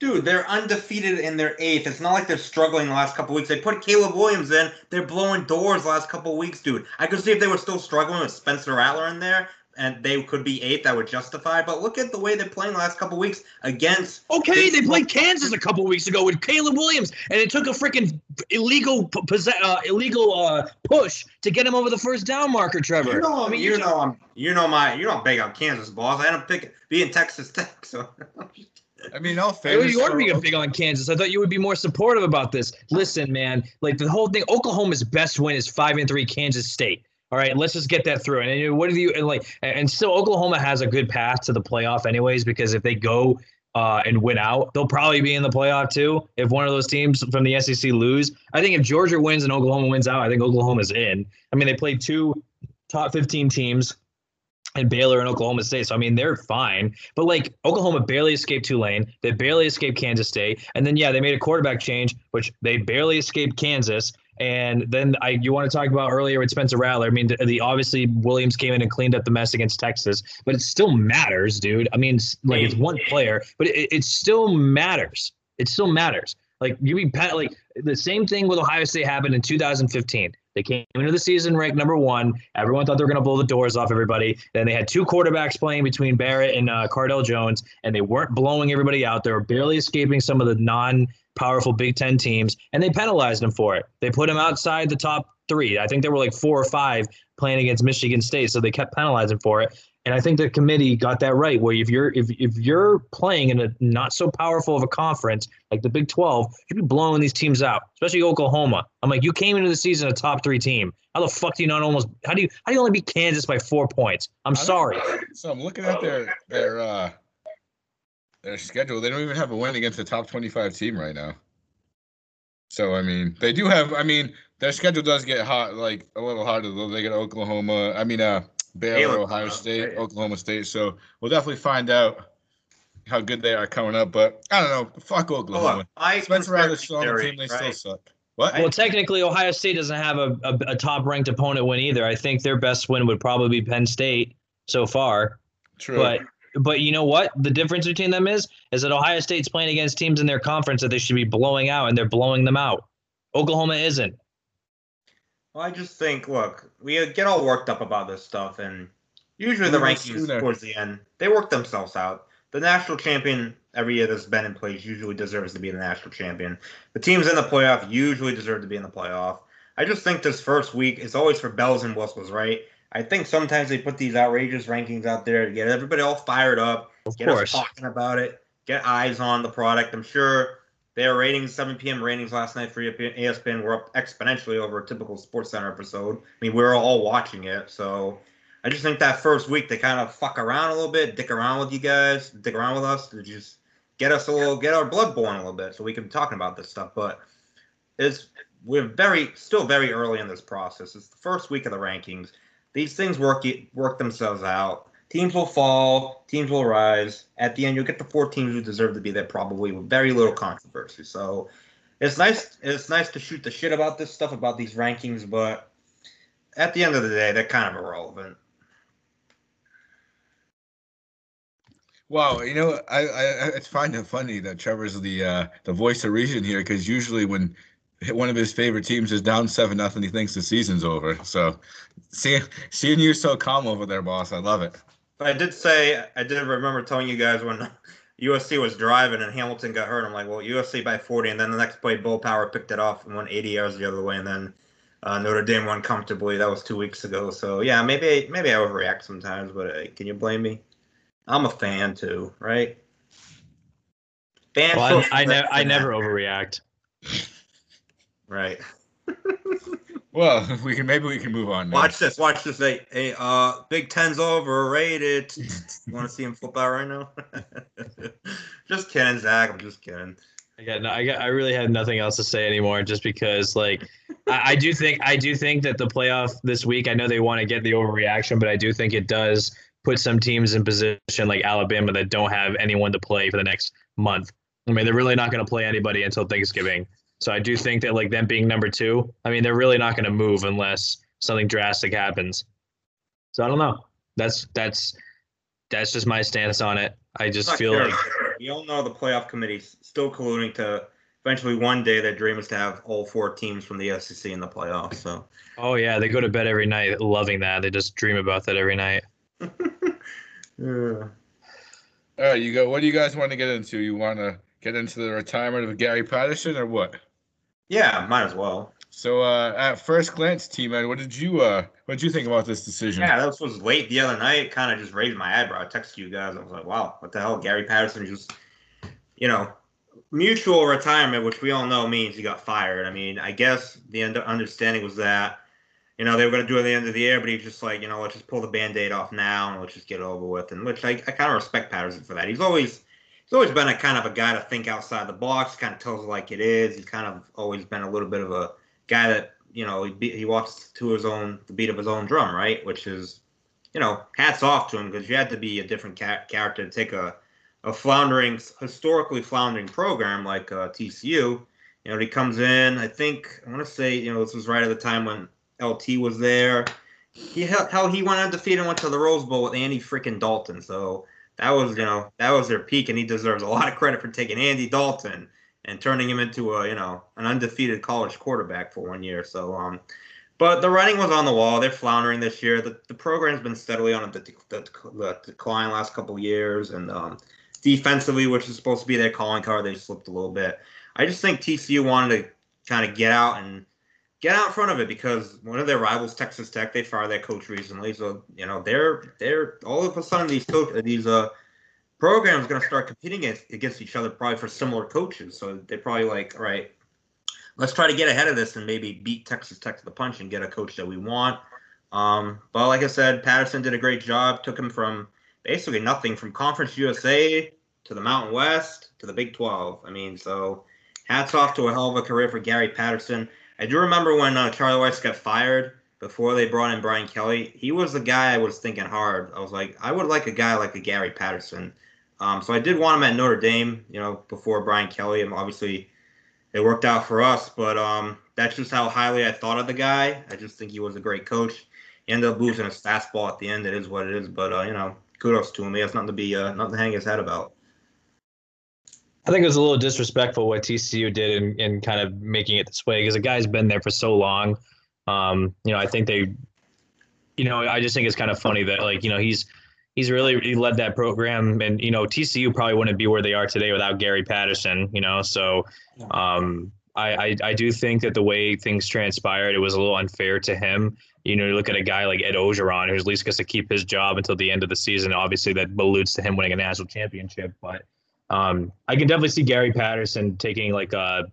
Dude, they're undefeated in their eighth. It's not like they're struggling the last couple weeks. They put Caleb Williams in. They're blowing doors the last couple weeks, dude. I could see if they were still struggling with Spencer Rattler in there, and they could be eighth. That would justify. But look at the way they're playing the last couple weeks against. Okay, they played Kansas a couple weeks ago with Caleb Williams, and it took a freaking illegal possess, uh, illegal uh, push to get him over the first down marker. Trevor, You know, I mean, you you're know, I'm, you know my, you know, I'm big on Kansas balls. I end up picking being Texas Tech, so. I mean, all I know fairness, you are so- being big on Kansas. I thought you would be more supportive about this. Listen, man, like the whole thing. Oklahoma's best win is five and three. Kansas State. All right, let's just get that through. And what do you and like? And still, Oklahoma has a good path to the playoff, anyways, because if they go uh, and win out, they'll probably be in the playoff too. If one of those teams from the SEC lose, I think if Georgia wins and Oklahoma wins out, I think Oklahoma's in. I mean, they played two top 15 teams and Baylor and Oklahoma State. So I mean, they're fine. But like Oklahoma barely escaped Tulane, they barely escaped Kansas State, and then yeah, they made a quarterback change, which they barely escaped Kansas. And then I, you want to talk about earlier with Spencer Rattler. I mean, the, the obviously Williams came in and cleaned up the mess against Texas, but it still matters, dude. I mean, it's, like it's one player, but it, it still matters. It still matters. Like you be pat like the same thing with Ohio State happened in 2015. They came into the season ranked number one. Everyone thought they were going to blow the doors off everybody. Then they had two quarterbacks playing between Barrett and uh, Cardale Jones, and they weren't blowing everybody out. They were barely escaping some of the non-powerful Big Ten teams, and they penalized them for it. They put them outside the top three. I think there were like four or five playing against Michigan State, so they kept penalizing for it. And I think the committee got that right. Where if you're if if you're playing in a not so powerful of a conference like the Big 12, you'd be blowing these teams out, especially Oklahoma. I'm like, you came into the season a top three team. How the fuck do you not almost? How do you how do you only beat Kansas by four points? I'm sorry. So I'm looking at their their uh their schedule. They don't even have a win against the top 25 team right now. So I mean, they do have. I mean, their schedule does get hot, like a little harder. Though they get Oklahoma. I mean, uh, Baylor, Baylor, Ohio uh, State, yeah. Oklahoma State. So we'll definitely find out how good they are coming up. But I don't know. Fuck Hold Oklahoma. on. I Spencer Rattler's still on the theory, team. They right? still suck. What? Well, technically, Ohio State doesn't have a, a, a top ranked opponent win either. I think their best win would probably be Penn State so far. True. But but you know what? The difference between them is is that Ohio State's playing against teams in their conference that they should be blowing out, and they're blowing them out. Oklahoma isn't. Well, I just think, look, we get all worked up about this stuff, and usually the rankings sooner. towards the end they work themselves out. The national champion every year that's been in place usually deserves to be the national champion. The teams in the playoff usually deserve to be in the playoff. I just think this first week is always for bells and whistles, right? I think sometimes they put these outrageous rankings out there to get everybody all fired up, Of get course. us talking about it, get eyes on the product. I'm sure their ratings, 7 p.m. ratings last night for ESPN were up exponentially over a typical Sports Center episode. I mean, we were all watching it, so I just think that first week they kind of fuck around a little bit, dick around with you guys, dick around with us to just get us a little, get our blood boiling a little bit, so we can be talking about this stuff. But it's we're very still very early in this process. It's the first week of the rankings. These things work work themselves out. Teams will fall, teams will rise. At the end, you'll get the four teams who deserve to be there, probably with very little controversy. So it's nice. It's nice to shoot the shit about this stuff about these rankings, but at the end of the day, they're kind of irrelevant. Wow, you know, I, I I find it funny that Trevor's the uh, the voice of reason here because usually when one of his favorite teams is down seven nothing, he thinks the season's over. So seeing seeing you so calm over there, boss, I love it. But I did say I did remember telling you guys when USC was driving and Hamilton got hurt. I'm like, well, USC by 40, and then the next play, Bull Power picked it off and went 80 yards the other way, and then uh, Notre Dame won comfortably. That was two weeks ago. So yeah, maybe maybe I overreact sometimes, but uh, can you blame me? I'm a fan too, right? Fan Well, I, I, ne- I never overreact. Right. Well, we can maybe we can move on. Now. Watch this. Watch this. Hey, hey, uh, Big Ten's overrated. you want to see him flip out right now? just kidding, Zach. I'm just kidding. I got, no, I got, I really have nothing else to say anymore, just because, like, I, I do think, I do think that the playoff this week. I know they want to get the overreaction, but I do think it does put some teams in position like Alabama that don't have anyone to play for the next month. I mean, they're really not going to play anybody until Thanksgiving. So I do think that, like, them being number two, I mean, they're really not going to move unless something drastic happens. So I don't know. That's that's that's just my stance on it. I just Not feel sure. like we all know the playoff committee's still colluding to eventually one day their dream is to have all four teams from the SEC in the playoffs. So Oh yeah, they go to bed every night loving that. They just dream about that every night. yeah. All right, you go. What do you guys want to get into? You want to get into the retirement of Gary Patterson or what? Yeah, might as well. So, uh, at first glance, T-Man, what did you uh, what did you think about this decision? Yeah, this was late the other night. Kind of just raised my eyebrow. I texted you guys. I was like, wow, what the hell? Gary Patterson just, you know, mutual retirement, which we all know means he got fired. I mean, I guess the under- understanding was that, you know, they were going to do it at the end of the year, but he was just like, you know, let's just pull the band aid off now and let's just get it over with. And which I, I kind of respect Patterson for that. He's always. He's always been a kind of a guy to think outside the box, kind of tells it like it is. He's kind of always been a little bit of a guy that you know he, he walks to his own the beat of his own drum, right? Which is, you know, hats off to him because you had to be a different ca- character to take a a floundering, historically floundering program like uh, TCU. You know, he comes in. I think I want to say, you know, this was right at the time when LT was there. He how he went undefeated and went to the Rose Bowl with Andy freaking Dalton. So that was, you know, that was their peak, and he deserves a lot of credit for taking Andy Dalton and turning him into a, you know, an undefeated college quarterback for one year. So, um, but the writing was on the wall. They're floundering this year. The, the program's been steadily on a the, the, the decline last couple of years, and um, defensively, which is supposed to be their calling card, they slipped a little bit. I just think TCU wanted to kind of get out and get out in front of it because one of their rivals, Texas Tech, they fired their coach recently. So you know they're they're all of a sudden these coach these uh programs going to start competing against, against each other probably for similar coaches. So they're probably like, all right, let's try to get ahead of this and maybe beat Texas Tech to the punch and get a coach that we want. Um, but like I said, Patterson did a great job. Took him from basically nothing from Conference USA to the Mountain West to the Big 12. I mean, so hats off to a hell of a career for Gary Patterson. I do remember when uh, Charlie Weis got fired before they brought in Brian Kelly. He was the guy I was thinking hard. I was like, I would like a guy like a Gary Patterson. Um, so I did want him at Notre Dame, you know, before Brian Kelly, and obviously it worked out for us. But um, that's just how highly I thought of the guy. I just think he was a great coach. He ended up losing his fastball at the end. It is what it is. But uh, you know, kudos to him. He has nothing to be uh, nothing to hang his head about. I think it was a little disrespectful what TCU did in, in kind of making it this way because the guy's been there for so long. Um, you know, I think they, you know, I just think it's kind of funny that like you know he's he's really he led that program, and you know TCU probably wouldn't be where they are today without Gary Patterson. You know, so um, I, I I do think that the way things transpired, it was a little unfair to him. You know, you look at a guy like Ed Orgeron, who's at least gets to keep his job until the end of the season. Obviously, that alludes to him winning a national championship, but um, I can definitely see Gary Patterson taking like a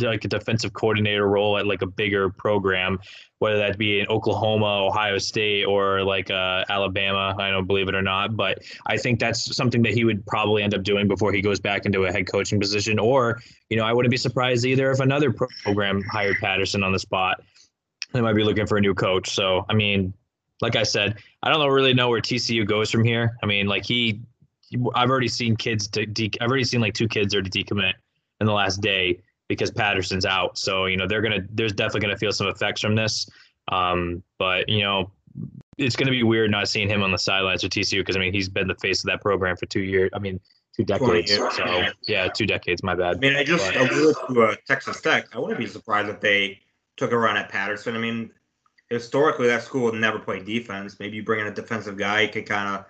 like a defensive coordinator role at like a bigger program, whether that be in Oklahoma, Ohio State, or like uh, Alabama. I don't believe it or not, but I think that's something that he would probably end up doing before he goes back into a head coaching position. Or, you know, I wouldn't be surprised either if another program hired Patterson on the spot. They might be looking for a new coach. So, I mean, like I said, I don't really know where TCU goes from here. I mean, like he, I've already seen kids to de- I've already seen like two kids are to decommit in the last day because Patterson's out. So, you know, they're going to, there's definitely going to feel some effects from this. Um, but, you know, it's going to be weird not seeing him on the sidelines for TCU because, I mean, he's been the face of that program for two years. I mean, two decades. So, yeah, two decades. My bad. I mean, I just But- alluded to uh, Texas Tech. I wouldn't be surprised if they took a run at Patterson. I mean, historically, that school would never play defense. Maybe you bring in a defensive guy, he could kind of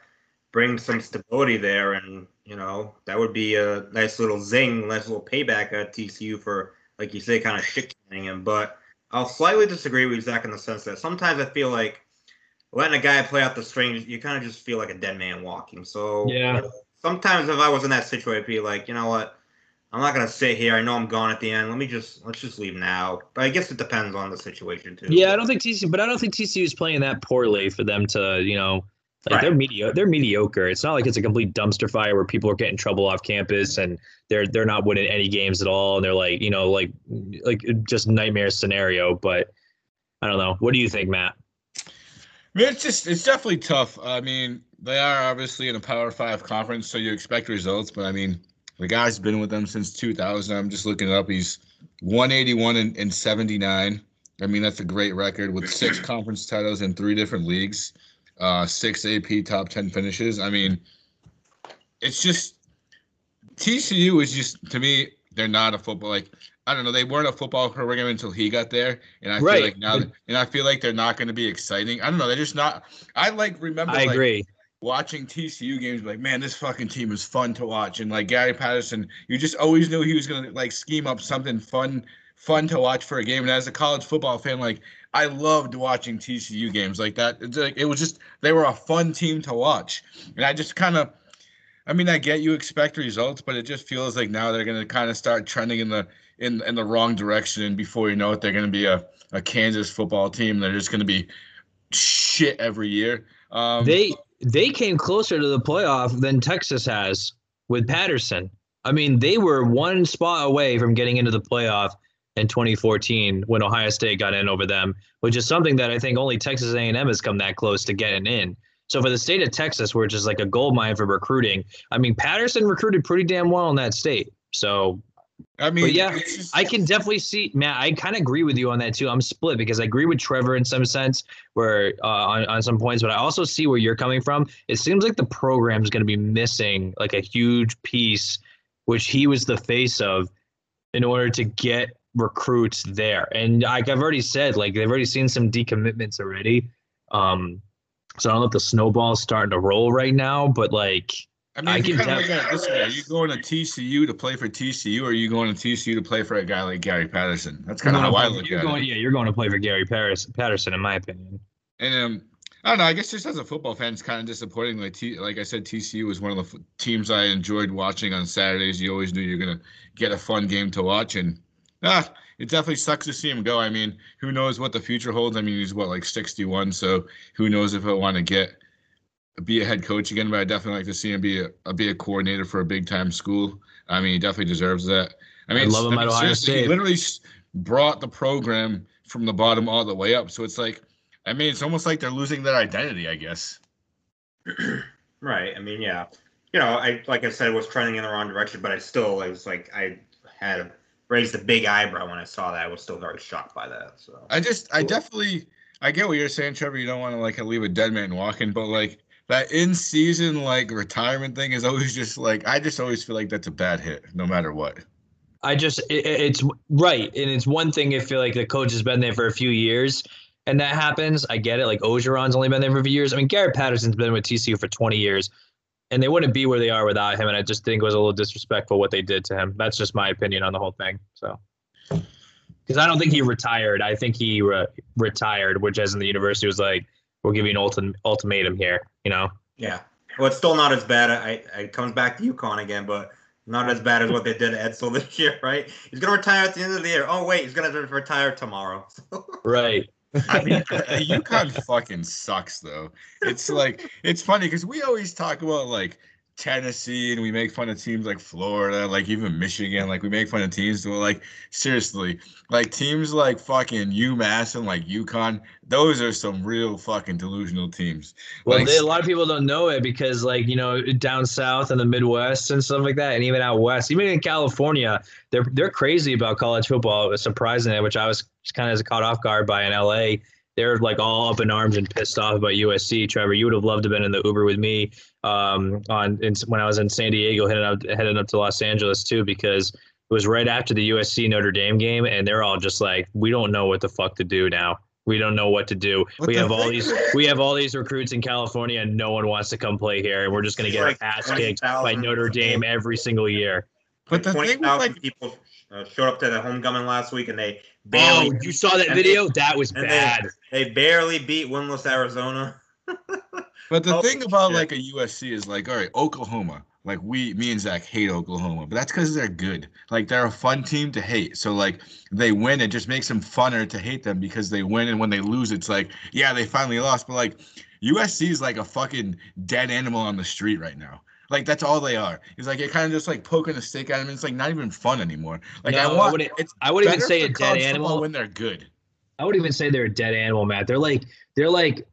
bring some stability there, and you know that would be a nice little zing, nice little payback at TCU for, like you say, kind of shit canning him. But I'll slightly disagree with Zach in the sense that sometimes I feel like letting a guy play out the strings, you kind of just feel like a dead man walking. So Yeah. sometimes if I was in that situation, I'd be like, you know what, I'm not gonna sit here. I know I'm gone at the end. Let me just let's just leave now. But I guess it depends on the situation too. Yeah, I don't think TCU, but I don't think TCU is playing that poorly for them to, you know, like Right. they're mediocre. They're mediocre. It's not like it's a complete dumpster fire where people are getting trouble off campus and they're they're not winning any games at all, and they're like, you know, like like just nightmare scenario. But I don't know. What do you think, Matt? I mean, it's just it's definitely tough. I mean, they are obviously in a Power Five conference, so you expect results. But I mean, the guy's been with them since 2000. I'm just looking it up. He's 181 and, and 79. I mean, that's a great record with six conference titles in three different leagues, uh, six AP top 10 finishes. I mean, it's just TCU is just to me, they're not a football like I don't know. They weren't a football program until he got there, and I Right. feel like now, and I feel like they're not going to be exciting. I don't know. They're just not. I like remember. I like, agree. watching TCU games, like, man, this fucking team is fun to watch. And like Gary Patterson, you just always knew he was gonna like scheme up something fun, fun to watch for a game. And as a college football fan, like I loved watching TCU games like that. It's like it was just they were a fun team to watch. And I just kind of I mean, I get you expect results, but it just feels like now they're gonna kind of start trending in the in in the wrong direction, and before you know it, they're gonna be a, a Kansas football team. They're just gonna be shit every year. Um, they they came closer to the playoff than Texas has with Patterson. I mean, they were one spot away from getting into the playoff in 2014 when Ohio State got in over them, which is something that I think only Texas A&M has come that close to getting in. So for the state of Texas, which is like a gold mine for recruiting, I mean, Patterson recruited pretty damn well in that state. So I mean, yeah, I can definitely see, Matt. I kind of agree with you on that too. I'm split because I agree with Trevor in some sense, where uh, on on some points, but I also see where you're coming from. It seems like the program is going to be missing like a huge piece, which he was the face of, in order to get recruits there. And like I've already said, like they've already seen some decommitments already. Um, so I don't know if the snowball's starting to roll right now, but like I mean, I can kind of def- at this way: Are you going to TCU to play for TCU, or are you going to TCU to play for a guy like Gary Patterson? That's kind of how I look you're at going, it. Yeah, you're going to play for Gary Paris, Patterson, in my opinion. And um, I don't know. I guess just as a football fan, it's kind of disappointing. Like T, like I said, TCU was one of the f- teams I enjoyed watching on Saturdays. You always knew you're gonna get a fun game to watch, and ah, it definitely sucks to see him go. I mean, who knows what the future holds? I mean, he's what like 61, so who knows if he'll want to get be a head coach again? But I definitely like to see him be a, a be a coordinator for a big time school. I mean, he definitely deserves that. I mean, I love him I at Ohio seriously, He State. literally brought the program from the bottom all the way up. So it's like, I mean, it's almost like they're losing their identity. I guess. Right. I mean, yeah. You know, I like I said, I was trending in the wrong direction, but I still, I was like, I had raised a big eyebrow when I saw that. I was still very shocked by that. So I just, I definitely, I get what you're saying, Trevor. You don't want to like leave a dead man walking, but like that in season like retirement thing is always just like I just always feel like that's a bad hit, no matter what. I just it, it- it's right, and it's one thing if you like the coach has been there for a few years, and that happens. I get it. Like Orgeron's only been there for a few years. I mean, Garrett Patterson's been with TCU for 20 years, and they wouldn't be where they are without him. And I just think it was a little disrespectful what they did to him. That's just my opinion on the whole thing. So, because I don't think he retired. I think he re- retired, which as in the university was like, we'll give you an ultim- ultimatum here. You know. yeah. Well, it's still not as bad. I, I it comes back to UConn again, but not as bad as what they did to Edsall this year, right? He's gonna retire at the end of the year. Oh wait, he's gonna retire tomorrow. Right. I mean, uh, uh, UConn fucking sucks though. It's like it's funny because we always talk about like Tennessee and we make fun of teams like Florida, like even Michigan. Like we make fun of teams. But like seriously, like teams like fucking UMass and like UConn. Those are some real fucking delusional teams. Well, Like- they, a lot of people don't know it because, like, you know, down south and the Midwest and stuff like that, and even out west, even in California, they're they're crazy about college football. Surprisingly, which I was kind of as caught off guard by in LA. They're like all up in arms and pissed off about USC. Trevor, you would have loved to have been in the Uber with me um, on in, when I was in San Diego, heading up heading up to Los Angeles too, because it was right after the USC Notre Dame game, and they're all just like, we don't know what the fuck to do now. We don't know what to do. But we the have all these we have all these recruits in California and no one wants to come play here and we're just going to get Like our ass kicked by Notre Dame every single year. But the thing with like people uh, showed up to the homecoming last week, and they barely Oh, you saw that and video? That was and they- bad. they barely beat winless Arizona. But the Oh, thing about shit. like a USC is like, all right, Oklahoma. Like we, me and Zach hate Oklahoma, but that's because they're good. Like they're a fun team to hate. So like they win, it just makes them funner to hate them because they win, and when they lose, it's like, yeah, they finally lost. But like USC is like a fucking dead animal on the street right now. Like that's all they are. It's like you're kind of just like poking a stick at them. It's like not even fun anymore. Like No, I want. I would even say a dead animal. when they're good. I would even say they're a dead animal, Matt. They're like they're like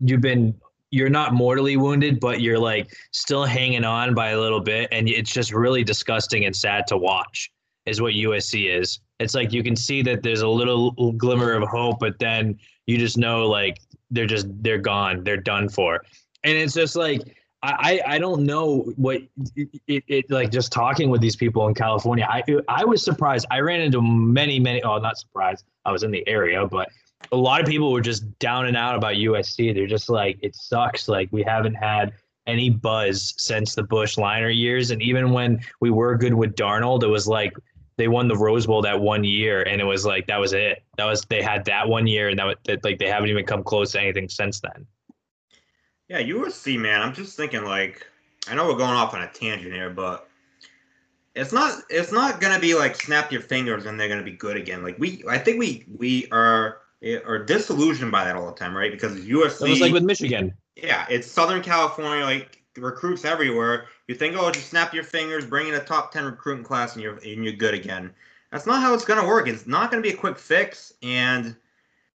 you've been you're not mortally wounded, but you're like still hanging on by a little bit, and it's just really disgusting and sad to watch. Is what USC is. It's like you can see that there's a little glimmer of hope, but then you just know like they're just they're gone, they're done for, and it's just like I, I don't know what it, it, like just talking with these people in California. I I was surprised. I ran into many many. Oh, not surprised. I was in the area, but a lot of people were just down and out about USC. They're just like it sucks. Like we haven't had any buzz since the Bush Leinart years, and even when we were good with Darnold, it was like they won the Rose Bowl that one year, and it was like that was it. That was they had that one year, and that, that like they haven't even come close to anything since then. Yeah, USC man. I'm just thinking like I know we're going off on a tangent here, but it's not it's not gonna be like snap your fingers and they're gonna be good again. Like we I think we we are eh, are disillusioned by that all the time, right? Because USC it was like with Michigan. Yeah, it's Southern California, like recruits everywhere. You think, oh, just snap your fingers, bring in a top ten recruiting class, and you're and you're good again. That's not how it's gonna work. It's not gonna be a quick fix, and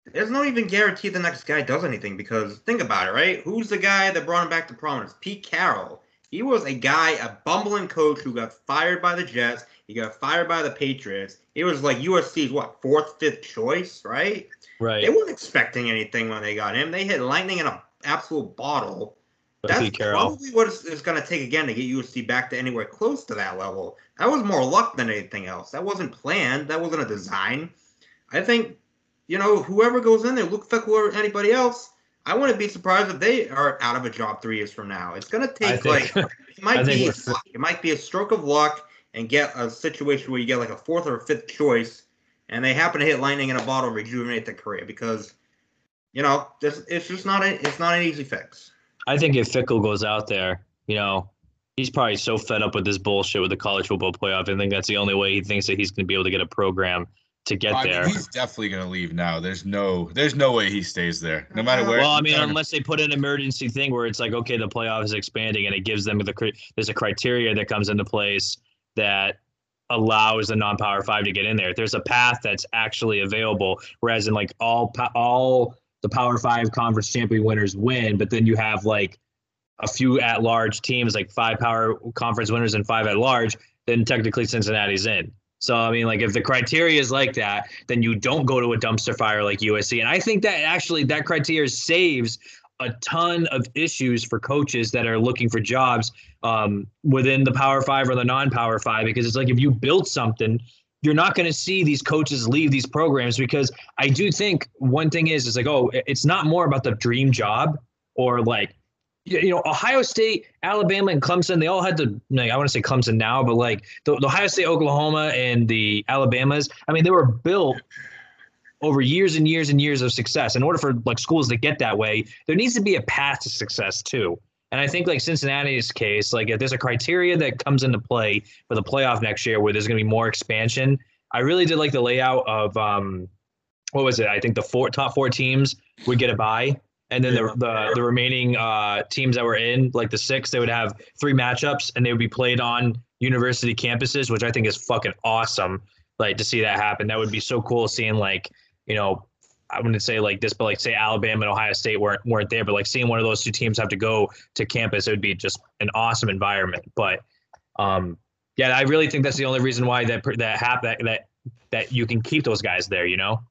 there's no even guarantee the next guy does anything because think about it, right? Who's the guy that brought him back to prominence? Pete Carroll. He was a guy, a bumbling coach who got fired by the Jets. He got fired by the Patriots. He was like USC's what fourth, fifth choice, right? Right. They weren't expecting anything when they got him. They hit lightning in an absolute bottle. But That's probably what it's, it's going to take again to get USC back to anywhere close to that level. That was more luck than anything else. That wasn't planned. That wasn't a design. I think you know, whoever goes in there, Luke Fickell or anybody else, I wouldn't be surprised if they are out of a job three years from now. It's gonna take think- like it might be it might be a stroke of luck and get a situation where you get like a fourth or a fifth choice, and they happen to hit lightning in a bottle, and rejuvenate their career because, you know, this it's just not a, it's not an easy fix. I think if Fickell goes out there, you know, he's probably so fed up with this bullshit with the college football playoff. I think that's the only way he thinks that he's going to be able to get a program to get I mean, there. he's definitely gonna leave now. There's no, there's no way he stays there, no matter where. Well, I mean, unless they put an emergency thing where it's like, okay, the playoff is expanding, and it gives them the there's a criteria that comes into place that allows the non-power five to get in there. There's a path that's actually available, whereas in like all all the power five conference champion winners win, but then you have like a few at large teams, like five power conference winners and five at large. Then technically Cincinnati's in. So I mean, like if the criteria is like that, then you don't go to a dumpster fire like USC. And I think that actually that criteria saves a ton of issues for coaches that are looking for jobs um, within the Power Five or the non-Power Five, because it's like if you build something, you're not going to see these coaches leave these programs because I do think one thing is is like oh, it's not more about the dream job or like you know, Ohio State, Alabama, and Clemson, they all had to, like, I want to say Clemson now, but like the, the Ohio State, Oklahoma, and the Alabamas, I mean, they were built over years and years and years of success. In order for like schools to get that way, there needs to be a path to success too. And I think like Cincinnati's case, like if there's a criteria that comes into play for the playoff next year where there's going to be more expansion, I really did like the layout of um, what was it? I think the four top four teams would get a bye and then the, the the remaining uh, teams that were in, like the six, they would have three matchups, and they would be played on university campuses, which I think is fucking awesome. Like to see that happen, that would be so cool. Seeing like you know, I wouldn't say like this, but like say Alabama and Ohio State weren't weren't there, but like seeing one of those two teams have to go to campus, it would be just an awesome environment. But um, yeah, I really think that's the only reason why that that hap- that that that you can keep those guys there. You know.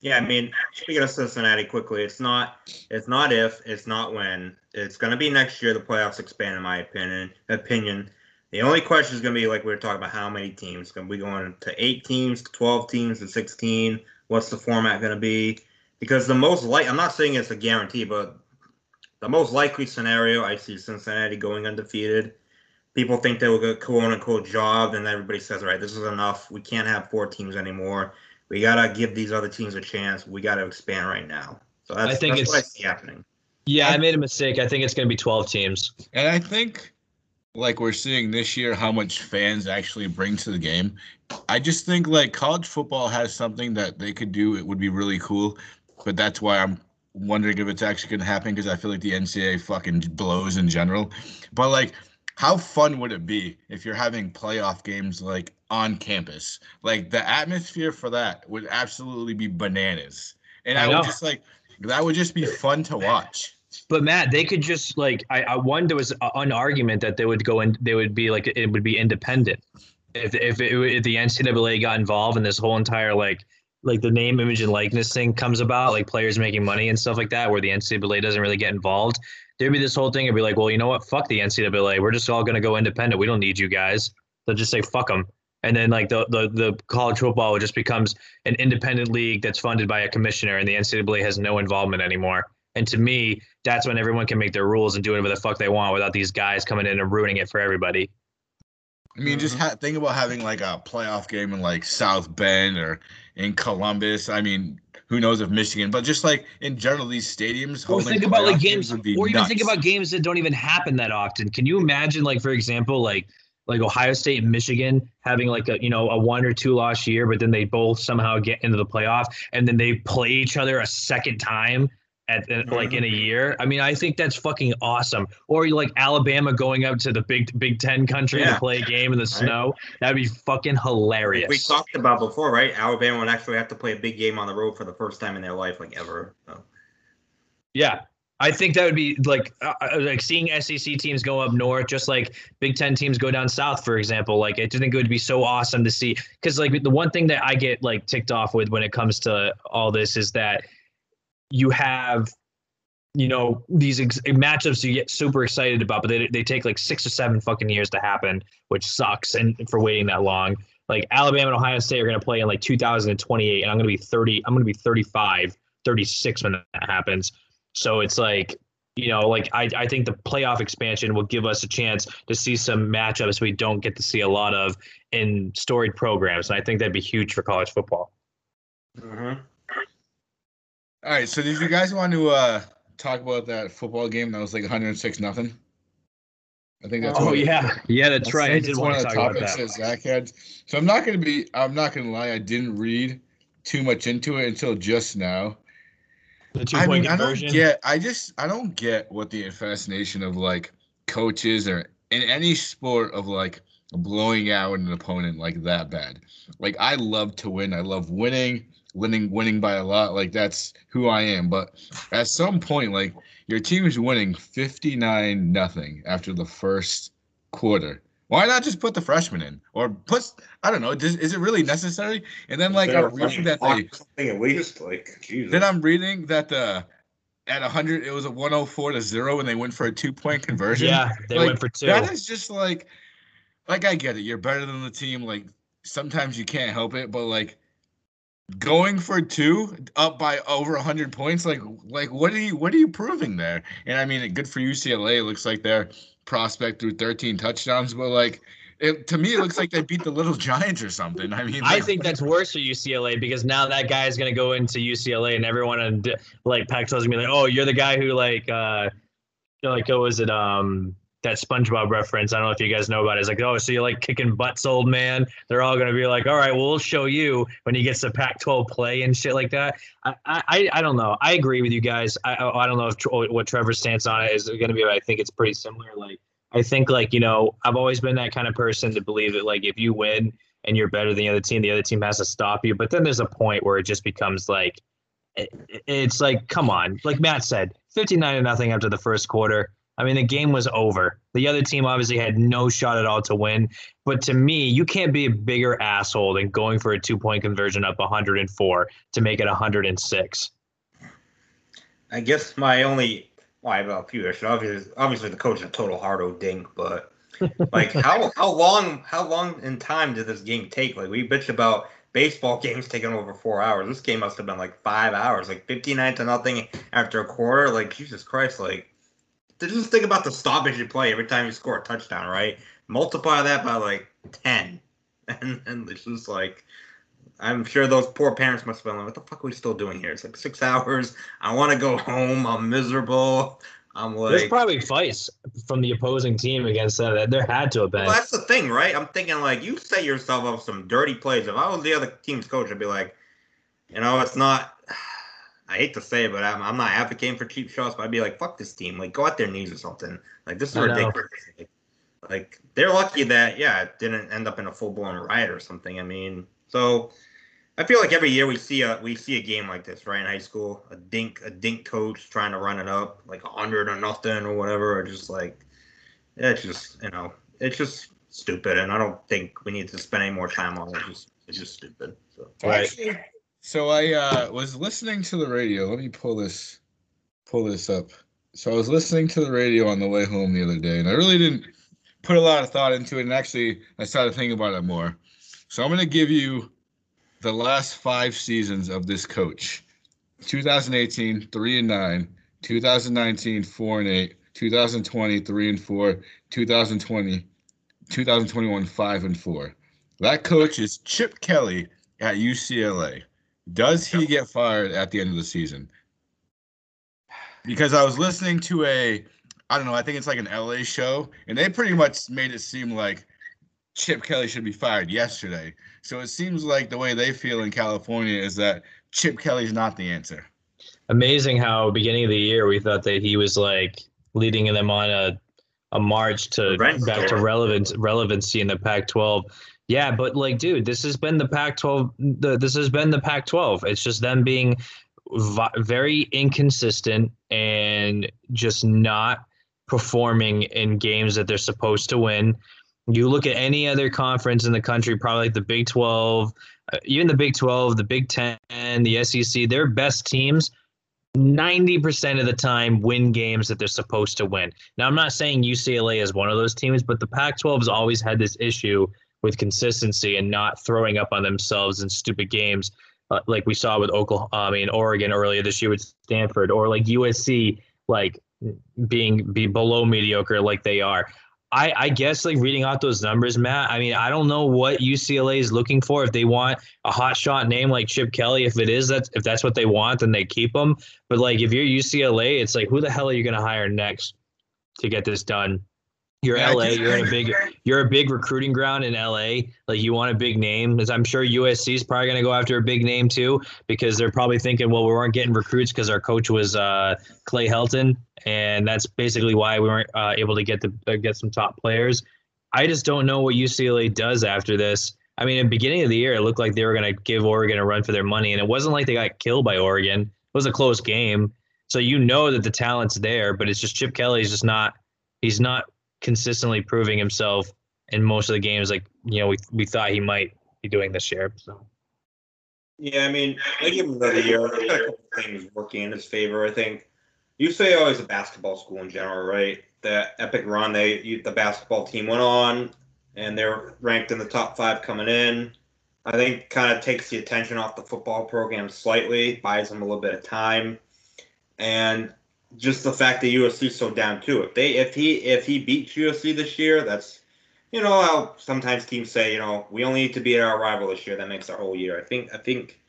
Yeah, I mean, speaking of Cincinnati quickly, it's not it's not if, it's not when. It's gonna be next year the playoffs expand in my opinion opinion. The only question is gonna be like we were talking about how many teams. Gonna be going to eight teams, to twelve teams, to sixteen. What's the format gonna be? Because the most like I'm not saying it's a guarantee, but the most likely scenario I see Cincinnati going undefeated. People think they will get quote unquote job, and everybody says, all right, this is enough. We can't have four teams anymore we gotta give these other teams a chance. We gotta expand right now. So that's, I think that's what I it's- see happening. Yeah, I made a mistake. I think it's going to be 12 teams. And I think, like we're seeing this year, how much fans actually bring to the game. I just think like college football has something that they could do. It would be really cool, but that's why I'm wondering if it's actually going to happen because I feel like the NCAA fucking blows in general. But like, how fun would it be if you're having playoff games like on campus? Like the atmosphere for that would absolutely be bananas, and I I, would just like that would just be fun to watch. But Matt, they could just like I, I one there was an argument that they would go and They would be like it would be independent if if, it, if the NCAA got involved in this whole entire like like the name, image, and likeness thing comes about, like players making money and stuff like that, where the NCAA doesn't really get involved, there'd be this whole thing. It'd be like, well, you know what? Fuck the NCAA. We're just all gonna go independent. We don't need you guys. They'll just say fuck them. And then like the, the the college football just becomes an independent league that's funded by a commissioner, and the NCAA has no involvement anymore. And to me, that's when everyone can make their rules and do whatever the fuck they want without these guys coming in and ruining it for everybody. I mean, just mm-hmm. ha- think about having like a playoff game in like South Bend or in Columbus. I mean, who knows if Michigan, but just like in general, these stadiums. Or think about like games, or even nuts. think about games that don't even happen that often. Can you imagine, like for example, like like Ohio State and Michigan having like a you know a one or two loss year, but then they both somehow get into the playoff, and then they play each other a second time at, like in a year. I mean, I think that's fucking awesome. Or like Alabama going up to the Big Big Ten country Yeah. to play a game in the snow. That'd be fucking hilarious. We talked about before, right? Alabama would actually have to play a big game on the road for the first time in their life, like ever. So. Yeah. I think that would be like uh, uh, like seeing SEC teams go up north, just like Big Ten teams go down south, for example. Like I just think it would be so awesome to see because like the one thing that I get like ticked off with when it comes to all this is that you have you know these ex- matchups you get super excited about, but they they take like six or seven fucking years to happen, which sucks and for waiting that long. Like Alabama and Ohio State are going to play in like 2028, and I'm going to be 30. I'm going to be 35, 36 when that happens. So it's like, you know, like I, I think the playoff expansion will give us a chance to see some matchups we don't get to see a lot of in storied programs. And I think that'd be huge for college football. Mm-hmm. All right, so did you guys want to uh talk about that football game that was like 106 nothing? I think that's Oh of- yeah. Yeah, that's I right. I think did want to talk about that. that Zach had. So I'm not gonna be. I'm not gonna lie. I didn't read too much into it until just now. The two I point mean, I don't get. I just. I don't get what the fascination of like coaches or in any sport of like blowing out an opponent like that bad. Like I love to win. I love winning. Winning, winning by a lot. Like that's who I am. But at some point, like your team is winning 59 nothing after the first quarter. Why not just put the freshman in or put? I don't know. Does, is it really necessary? And then like I'm reading that they something at least like Jesus. then I'm reading that the at 100 it was a 104 to 0 and they went for a two point conversion. Yeah, they Like, went for two. That is just like like I get it. You're better than the team like sometimes you can't help it but like going for two up by over 100 points like like what are you what are you proving there? And I mean good for UCLA. It looks like their prospect threw 13 touchdowns but like it, to me, it looks like they beat the Little Giants or something. I mean, I think that's worse for UCLA because now that guy is going to go into UCLA and everyone on d- like Pac-12 is going to be like, oh, you're the guy who like, uh, like, what was it? Um, that SpongeBob reference. I don't know if you guys know about it. It's like, oh, so you like kicking butts, old man. They're all to be like, all right, well, show you when he gets to Pac-12 play and shit like that. I, I, I don't know. I agree with you guys. I, I don't know if what Trevor's stance on it is to be. But I think it's pretty similar. Like, I think like you know, I've always been that kind of person to believe that like if you win and you're better than the other team, the other team has to stop you. But then there's a point where it just becomes like, it, it's like, come on, like Matt said, 59 to nothing after the first quarter. I mean, the game was over. The other team obviously had no shot at all to win. But to me, you can't be a bigger asshole than going for a two point conversion up 104 to make it 106. I guess my only well, I have a few issues. Obviously, obviously the coach is a total hardo dink, but like how how long how long in time did this game take? Like we bitch about baseball games taking over four hours. This game must have been like five hours, like fifty nine to nothing after a quarter. Like Jesus Christ, like just think about the stoppage you play every time you score a touchdown, right? Multiply that by like ten, and and it's just like. I'm sure those poor parents must have been like, "What the fuck are we still doing here?" It's like six hours. I want to go home. I'm miserable. I'm like, There's probably fights from the opposing team against uh, that. There had to have been. well, that's the thing, right? I'm thinking like you set yourself up some dirty plays. If I was the other team's coach, I'd be like, you know, it's not. I hate to say it, but I'm, I'm not advocating for cheap shots. But I'd be like, fuck this team. Like, go out their knees or something. Like, this is I ridiculous. Like, like, they're lucky that yeah, it didn't end up in a full blown riot or something. I mean, so I feel like every year we see a we see a game like this, right? In high school, a dink a dink coach trying to run it up like a hundred or nothing or whatever, or just like it's just you know it's just stupid, and I don't think we need to spend any more time on it. It's just it's just stupid. So So Right. actually, So I uh, was listening to the radio. Let me pull this pull this up. So I was listening to the radio on the way home the other day, and I really didn't put a lot of thought into it. And actually, I started thinking about it more. So I'm going to give you the last five seasons of this coach: 2018, three and nine; 2019, four and eight; 2020, three and four; 2020, 2021, five and four. That coach is Chip Kelly at UCLA. Does he get fired at the end of the season? Because I was listening to a, I don't know, I think it's like an LA show, and they pretty much made it seem like Chip Kelly should be fired yesterday. So it seems like the way they feel in California is that Chip Kelly's not the answer. Amazing how beginning of the year we thought that he was like leading them on a a march to Rent back to relevance relevancy in the Pac-12. Yeah, but like, dude, this has been the Pac-12. The, this has been the Pac-12. It's just them being vi- very inconsistent and just not performing in games that they're supposed to win. You look at any other conference in the country, probably like the Big 12, uh, even the Big 12, the Big 10, the SEC, their best teams 90% of the time win games that they're supposed to win. Now, I'm not saying UCLA is one of those teams, but the Pac 12 has always had this issue with consistency and not throwing up on themselves in stupid games, uh, like we saw with Oklahoma, I mean, Oregon earlier this year with Stanford, or like USC, like being be below mediocre like they are. I, I guess like reading out those numbers, Matt. I mean, I don't know what UCLA is looking for. If they want a hot shot name like Chip Kelly, if it is that if that's what they want, then they keep him. But like if you're UCLA, it's like who the hell are you going to hire next to get this done? You're Yeah, LA. You're in a big. You're a big recruiting ground in LA. Like you want a big name, as I'm sure USC is probably going to go after a big name too, because they're probably thinking, well, we weren't getting recruits because our coach was uh, Clay Helton, and that's basically why we weren't uh, able to get the uh, get some top players. I just don't know what UCLA does after this. I mean, at the beginning of the year, it looked like they were going to give Oregon a run for their money, and it wasn't like they got killed by Oregon. It was a close game, so you know that the talent's there, but it's just Chip Kelly's just not. He's not consistently proving himself in most of the games like you know we we thought he might be doing this year. So Yeah, I mean, I give him another year. A couple things working in his favor. I think you UCLA is a basketball school in general, right? The epic run they the basketball team went on, and they're ranked in the top five coming in. I think kind of takes the attention off the football program slightly, buys them a little bit of time, and just the fact that USC's so down too. If they if he if he beats USC this year, that's you know how sometimes teams say, you know, we only need to beat our rival this year. That makes our whole year. I think I think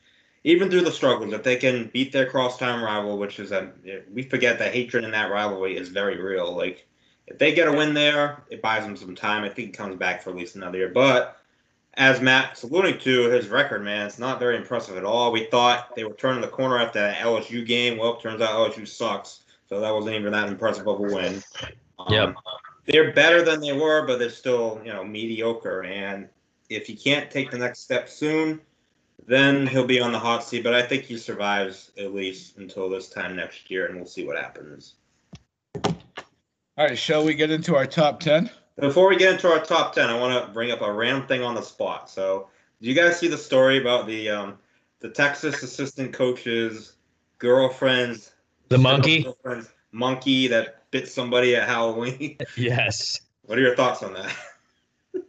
even through the struggles, if they can beat their crosstown rival, which is a we forget that hatred in that rivalry is very real. Like if they get a win there, it buys them some time. I think he comes back for at least another year. But as Matt's alluding to, his record, man, it's not very impressive at all. We thought they were turning the corner after that LSU game. Well, turns out LSU sucks. So that wasn't even that impressive of a win. Um, Yep. They're better than they were, but they're still, you know, mediocre. And if he can't take the next step soon, then he'll be on the hot seat. But I think he survives at least until this time next year, and we'll see what happens. All right, shall we get into our top 10? Before we get into our top ten, I want to bring up a random thing on the spot. So, do you guys see the story about the um, the Texas assistant coach's girlfriend's The monkey? monkey that bit somebody at Halloween? yes, what are your thoughts on that?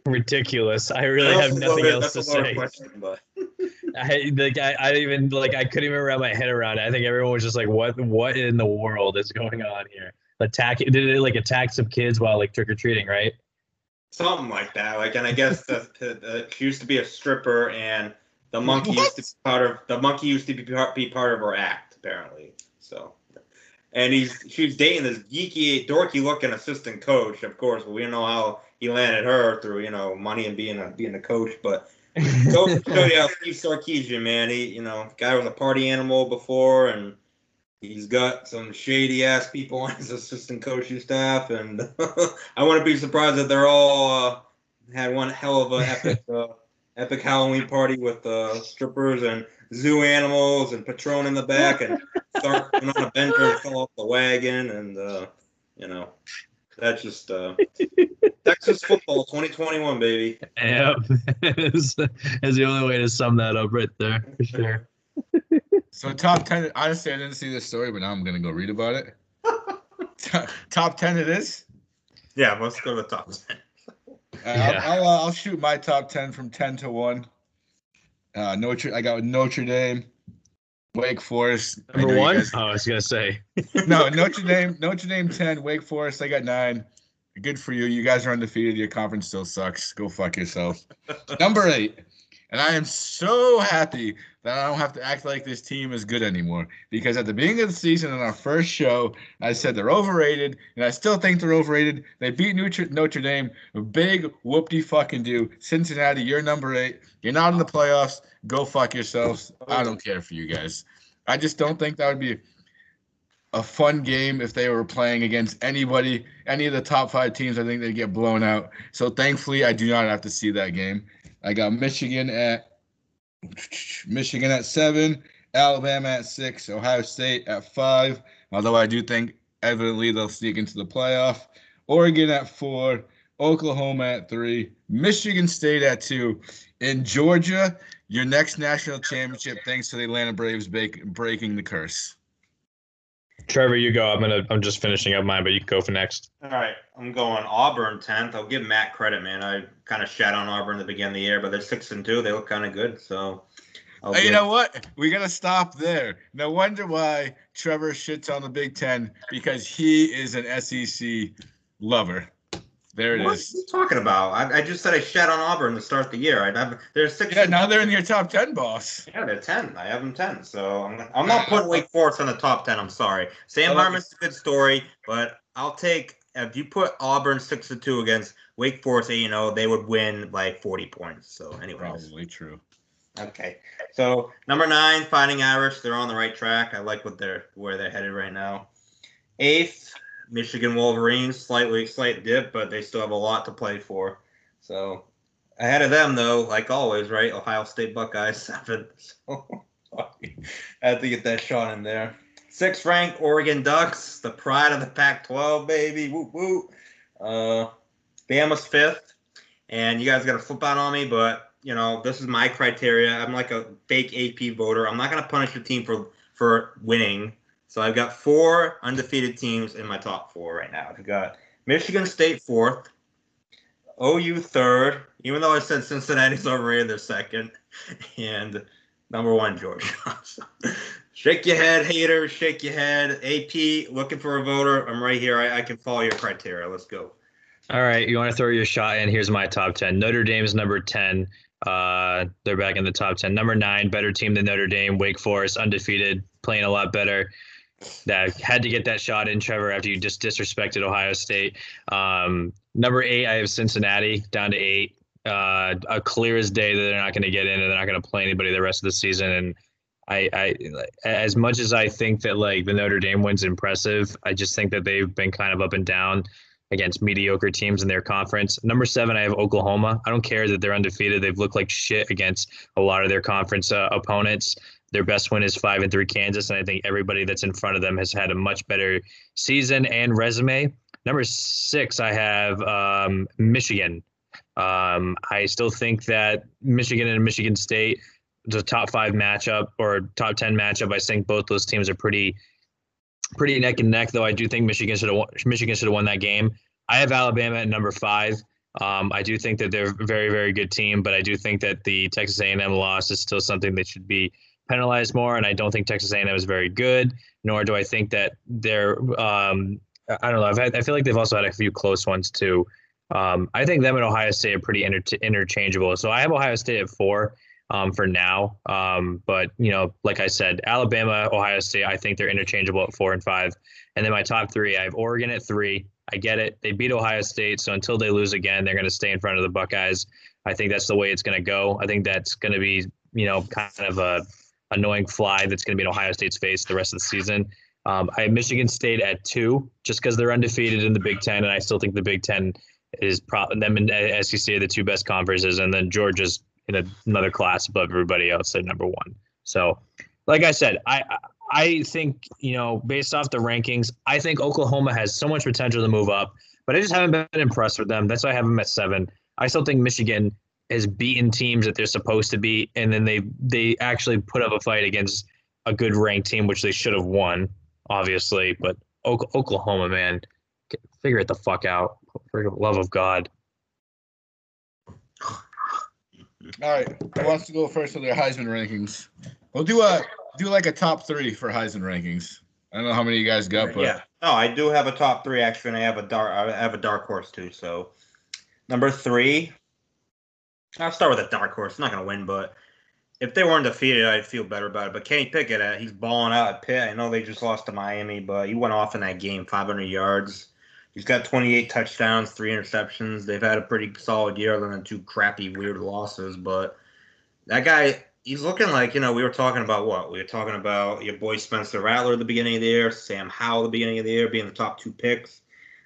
ridiculous. I really have nothing else to that's a loaded say. question, but I like I, I even like I couldn't even wrap my head around it. I think everyone was just like, what what in the world is going on here? Attack did it like attack some kids while like trick or treating, right? something like that. Like, and I guess the, the, she used to be a stripper, and the monkey used to be part of the monkey used to be part, be part of her act apparently. So, and he's she was dating this geeky, dorky looking assistant coach. Of course, we don't know how he landed her through you know money and being a being a coach. But go show you how Steve Sarkisian, man. He you know guy was a party animal before, and he's got some shady ass people on his assistant coaching staff, and I wouldn't be surprised if they're all uh, had one hell of a epic uh, epic Halloween party with uh, strippers and zoo animals and Patron in the back, and Sark went on a bender and fell off the wagon, and uh, you know that's just uh, Texas football 2021, baby. Yep, is, is the only way to sum that up right there for sure. So top ten. Honestly, I didn't see this story, but now I'm gonna go read about it. top, top ten it is. Yeah, let's go to the top ten. Uh, Yeah. I'll, I'll, uh, I'll shoot my top ten from ten to one. Uh, Notre. I got Notre Dame, Wake Forest. Number one? guys- Oh, I was gonna say. no, Notre Dame. Notre Dame ten. Wake Forest. I got nine. Good for you. You guys are undefeated. Your conference still sucks. Go fuck yourself. Number eight. And I am so happy that I don't have to act like this team is good anymore. Because at the beginning of the season, in our first show, I said they're overrated, and I still think they're overrated. They beat Notre, Dame. Big whoop de fucking do. Cincinnati, you're number eight. You're not in the playoffs. Go fuck yourselves. I don't care for you guys. I just don't think that would be a fun game if they were playing against anybody, any of the top five teams. I think they'd get blown out. So thankfully, I do not have to see that game. I got Michigan at Michigan at seven, Alabama at six, Ohio State at five. Although I do think evidently they'll sneak into the playoff. Oregon at four, Oklahoma at three, Michigan State at two, in Georgia. Your next national championship, thanks to the Atlanta Braves break, breaking the curse. Trevor, you go. I'm gonna. I'm just finishing up mine, but you can go for next. All right, I'm going Auburn tenth. I'll give Matt credit, man. I kind of shat on Auburn at the beginning of the year, but they're six and two. They look kind of good, so. I'll Hey, you give- know what? We gotta stop there. No wonder why Trevor shits on the Big Ten because he is an SEC lover. There it What is. are you talking about? I, I just said I shat on Auburn to start the year. I have they're six. Yeah, now they're in your top ten, boss. Yeah, they're ten. I have them ten. So I'm, I'm not putting Wake Forest on the top ten. I'm sorry. Sam like Hartman's a good story, but I'll take if you put Auburn six to two against Wake Forest eight, you know they would win by 40 points. So anyways, Probably true. okay. So number nine, Fighting Irish. They're on the right track. I like what they're where they're headed right now. Eighth, Michigan Wolverines. Slightly slight dip, but they still have a lot to play for. So ahead of them though, like always, right? Ohio State Buckeyes seven. So I had to get that shot in there. Sixth ranked Oregon Ducks, the pride of the Pac-12, baby. Woo woo. Uh, Bama's fifth, and you guys got to flip out on me, but you know this is my criteria. I'm like a fake AP voter. I'm not gonna punish the team for for winning. So I've got four undefeated teams in my top four right now. I've got Michigan State fourth, OU third, even though I said Cincinnati's overrated, they're second, and number one Georgia. So, shake your head, haters. Shake your head. AP looking for a voter. I'm right here. I, I can follow your criteria. Let's go. All right, you want to throw your shot in? Here's my top ten. Notre Dame's number ten. Uh, they're back in the top ten. Number nine, better team than Notre Dame. Wake Forest, undefeated, playing a lot better. That had to get that shot in, Trevor, after you just disrespected Ohio State. Um, number eight, I have Cincinnati down to eight. Uh, a clear as day that they're not going to get in and they're not going to play anybody the rest of the season. And I, I, as much as I think that like the Notre Dame win's impressive, I just think that they've been kind of up and down against mediocre teams in their conference. Number seven, I have Oklahoma. I don't care that they're undefeated. They've looked like shit against a lot of their conference uh, opponents. Their best win is five and three Kansas, and I think everybody that's in front of them has had a much better season and resume. Number six, I have um, Michigan. Um, I still think that Michigan and Michigan State, the top five matchup or top ten matchup. I think both those teams are pretty pretty neck and neck. Though I do think Michigan should have Michigan should have won that game. I have Alabama at number five. Um, I do think that they're a very very good team, but I do think that the Texas A&M loss is still something that should be penalized more. And I don't think Texas A&M is very good. Nor do I think that they're. Um, I don't know. I've had, I feel like they've also had a few close ones too. Um, I think them and Ohio State are pretty inter- interchangeable. So I have Ohio State at four um, for now. Um, but you know, like I said, Alabama, Ohio State, I think they're interchangeable at four and five. And then my top three, I have Oregon at three. I get it. They beat Ohio State, so until they lose again, they're going to stay in front of the Buckeyes. I think that's the way it's going to go. I think that's going to be, you know, kind of a annoying fly that's going to be in Ohio State's face the rest of the season. Um, I have Michigan State at two, just because they're undefeated in the Big Ten, and I still think the Big Ten is pro- them and SEC are the two best conferences, and then Georgia's in a, another class above everybody else at number one. So, like I said, I I think you know based off the rankings, I think Oklahoma has so much potential to move up, but I just haven't been impressed with them. That's why I have them at seven. I still think Michigan has beaten teams that they're supposed to beat, and then they they actually put up a fight against a good ranked team, which they should have won, obviously. But Oklahoma, man, figure it the fuck out. For the love of God. All right, who wants to go first with their Heisman rankings? We'll do a do like a top three for Heisman rankings. I don't know how many you guys got, but yeah, no, I do have a top three actually, and I have a dark I have a dark horse too. So number three, I'll start with a dark horse. not gonna win, but if they weren't defeated, I'd feel better about it. But Kenny Pickett, uh, he's balling out at Pitt. I know they just lost to Miami, but he went off in that game, 500 yards. He's got 28 touchdowns, three interceptions. They've had a pretty solid year, other than two crappy, weird losses. But that guy, he's looking like you know we were talking about what we were talking about your boy Spencer Rattler at the beginning of the year, Sam Howell at the beginning of the year being the top two picks.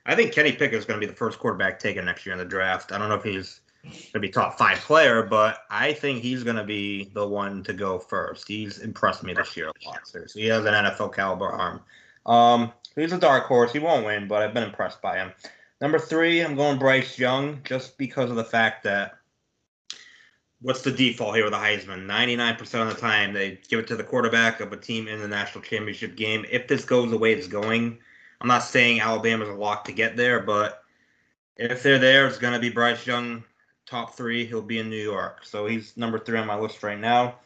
I think Kenny Pickett is going to be the first quarterback taken next year in the draft. I don't know if he's to be top five player, but I think he's going to be the one to go first. He's impressed me this year a lot. Seriously, he has an NFL caliber arm. Um, he's a dark horse. He won't win, but I've been impressed by him. Number three, I'm going Bryce Young, just because of the fact that what's the default here with the Heisman? 99% of the time, they give it to the quarterback of a team in the national championship game. If this goes the way it's going, I'm not saying Alabama's a lock to get there, but if they're there, it's going to be Bryce Young top three. He'll be in New York. So he's number three on my list right now.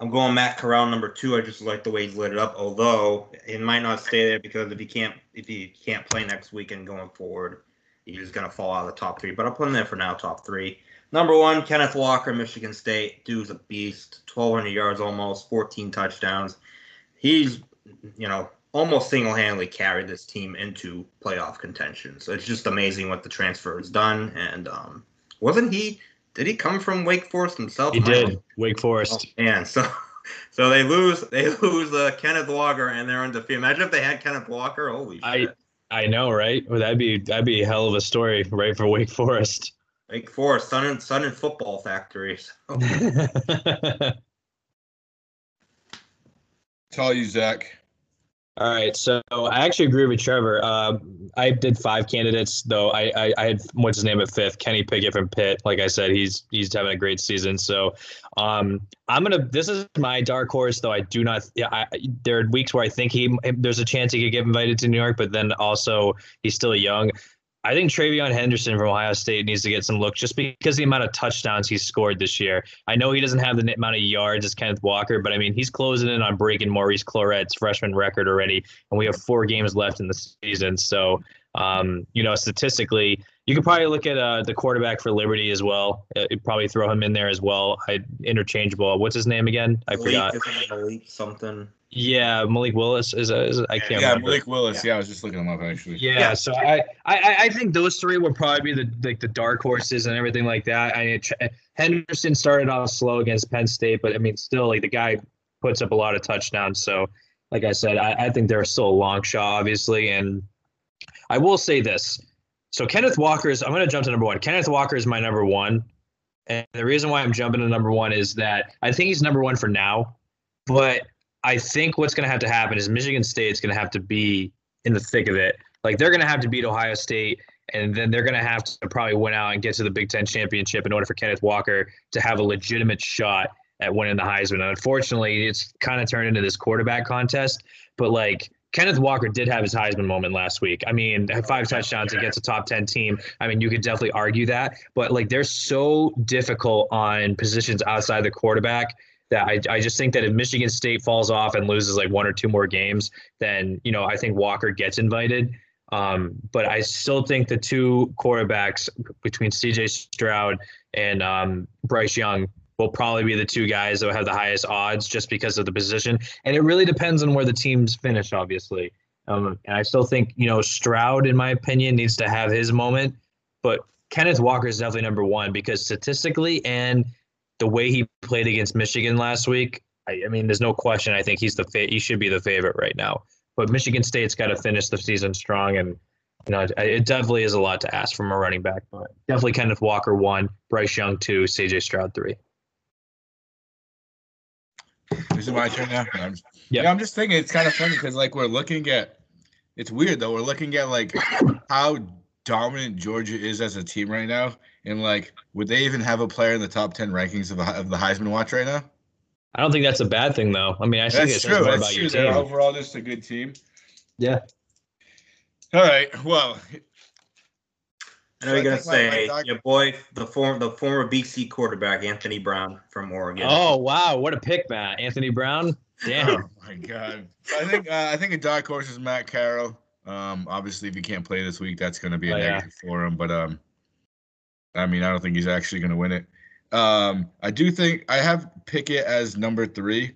I'm going Matt Corral number two. I just like the way he's lit it up. Although it might not stay there because if he can't if he can't play next weekend going forward, he's gonna fall out of the top three. But I'll put him there for now, top three. Number one, Kenneth Walker, Michigan State. Dude's a beast. 1,200 yards almost, 14 touchdowns. He's, you know, almost single-handedly carried this team into playoff contention. So it's just amazing what the transfer has done. And um, wasn't he? Did he come from Wake Forest himself? He did. Wake Forest. Oh, and so, so they lose. They lose uh, Kenneth Walker, and they're undefeated. Imagine if they had Kenneth Walker. Holy shit! I I know, right? Well, that'd be that'd be a hell of a story, right, for Wake Forest. Wake Forest, Sun and Sun and Football Factories. So. Tell you, Zach. All right, so I actually agree with Trevor. Uh, I did five candidates, though. I, I, I had what's his name at fifth, Kenny Pickett from Pitt. Like I said, he's he's having a great season. So um, I'm gonna. This is my dark horse, though. I do not. Yeah, I, there are weeks where I think he there's a chance he could get invited to New York, but then also he's still young. I think TreVeyon Henderson from Ohio State needs to get some looks just because the amount of touchdowns he's scored this year. I know he doesn't have the amount of yards as Kenneth Walker, but I mean, he's closing in on breaking Maurice Clarett's freshman record already, and we have four games left in the season. So, um, you know, statistically, you could probably look at uh, the quarterback for Liberty as well. Uh, probably throw him in there as well. I interchangeable. What's his name again? I Malik, forgot. Something. Yeah, Malik Willis is, a, is a, I can't yeah, remember. Malik Willis. Yeah. yeah. I was just looking him up actually. Yeah, yeah. so I, I I think those three would probably be the like the dark horses and everything like that. I mean, Henderson started off slow against Penn State, but I mean, still like the guy puts up a lot of touchdowns. So, like I said, I, I think they're still a long shot, obviously. And I will say this: so Kenneth Walker is. I'm going to jump to number one. Kenneth Walker is my number one, and the reason why I'm jumping to number one is that I think he's number one for now, but I think what's going to have to happen is Michigan State's going to have to be in the thick of it. Like they're going to have to beat Ohio State, and then they're going to have to probably win out and get to the Big Ten championship in order for Kenneth Walker to have a legitimate shot at winning the Heisman. And unfortunately, it's kind of turned into this quarterback contest. But like Kenneth Walker did have his Heisman moment last week. I mean, five touchdowns against a top 10 team. I mean, you could definitely argue that, but like they're so difficult on positions outside the quarterback that I, I just think that if Michigan State falls off and loses like one or two more games, then you know I think Walker gets invited. Um, but I still think the two quarterbacks between C.J. Stroud and um, Bryce Young will probably be the two guys that have the highest odds just because of the position. And it really depends on where the teams finish, obviously. Um, and I still think you know Stroud, in my opinion, needs to have his moment, but Kenneth Walker is definitely number one because statistically and the way he played against Michigan last week, I, I mean, there's no question. I think he's the fa- he should be the favorite right now. But Michigan State's got to finish the season strong, and you know, it, it, definitely is a lot to ask from a running back. But definitely Kenneth Walker one, Bryce Young two, C.J. Stroud three. Is it my turn now? I'm just, yep. Yeah, I'm just thinking it's kind of funny because like we're looking at, it's weird though. We're looking at like how dominant Georgia is as a team right now, and like, would they even have a player in the top ten rankings of, the- of the Heisman watch right now? I don't think that's a bad thing though. I mean, I think it's true. more That's about true. They're overall just a good team. Yeah. All right. Well, I know you're gonna So I think my- my say doc- your boy, the former the former BC quarterback Anthony Brown from Oregon. Oh wow, what a pick, Matt. Anthony Brown. Damn. Oh my god. I think uh, I think a dark horse is Matt Corral. Um, obviously, if he can't play this week, that's going to be a Oh, yeah. negative for him. But um, I mean, I don't think he's actually going to win it. Um, I do think I have Pickett as number three.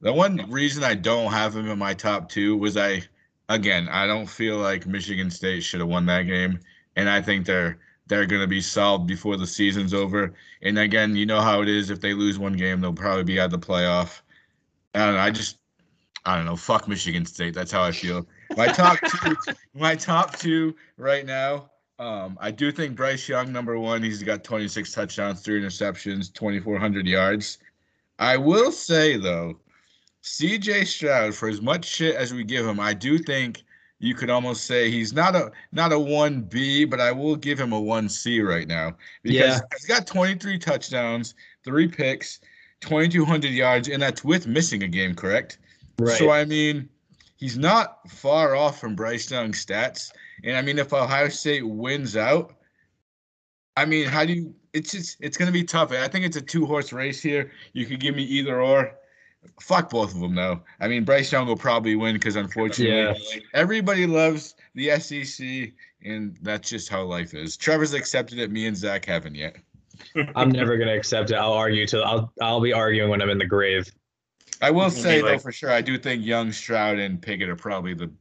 The one reason I don't have him in my top two was I, again, I don't feel like Michigan State should have won that game, and I think they're they're going to be solved before the season's over. And again, you know how it is. If they lose one game, they'll probably be out of the playoff. I don't know. I just, I don't know. Fuck Michigan State. That's how I feel. My top two, my top two right now. Um, I do think Bryce Young, number one. He's got 26 touchdowns, three interceptions, 2,400 yards. I will say though, C.J. Stroud, for as much shit as we give him, I do think you could almost say he's not a not a one B, but I will give him a one C right now because Yeah. he's got 23 touchdowns, three picks, 2,200 yards, and that's with missing a game, correct? Right. So I mean, he's not far off from Bryce Young's stats. And I mean, if Ohio State wins out, I mean, how do you? It's just it's gonna be tough. I think it's a two horse race here. You could give me either or. Fuck both of them though. I mean, Bryce Young will probably win because unfortunately, everybody loves the SEC, and that's just how life is. Trevor's accepted it. Me and Zach haven't yet. I'm never gonna accept it. I'll argue till I'll I'll be arguing when I'm in the grave. I will say though for sure, I do think Young, Stroud, and Pickett are probably the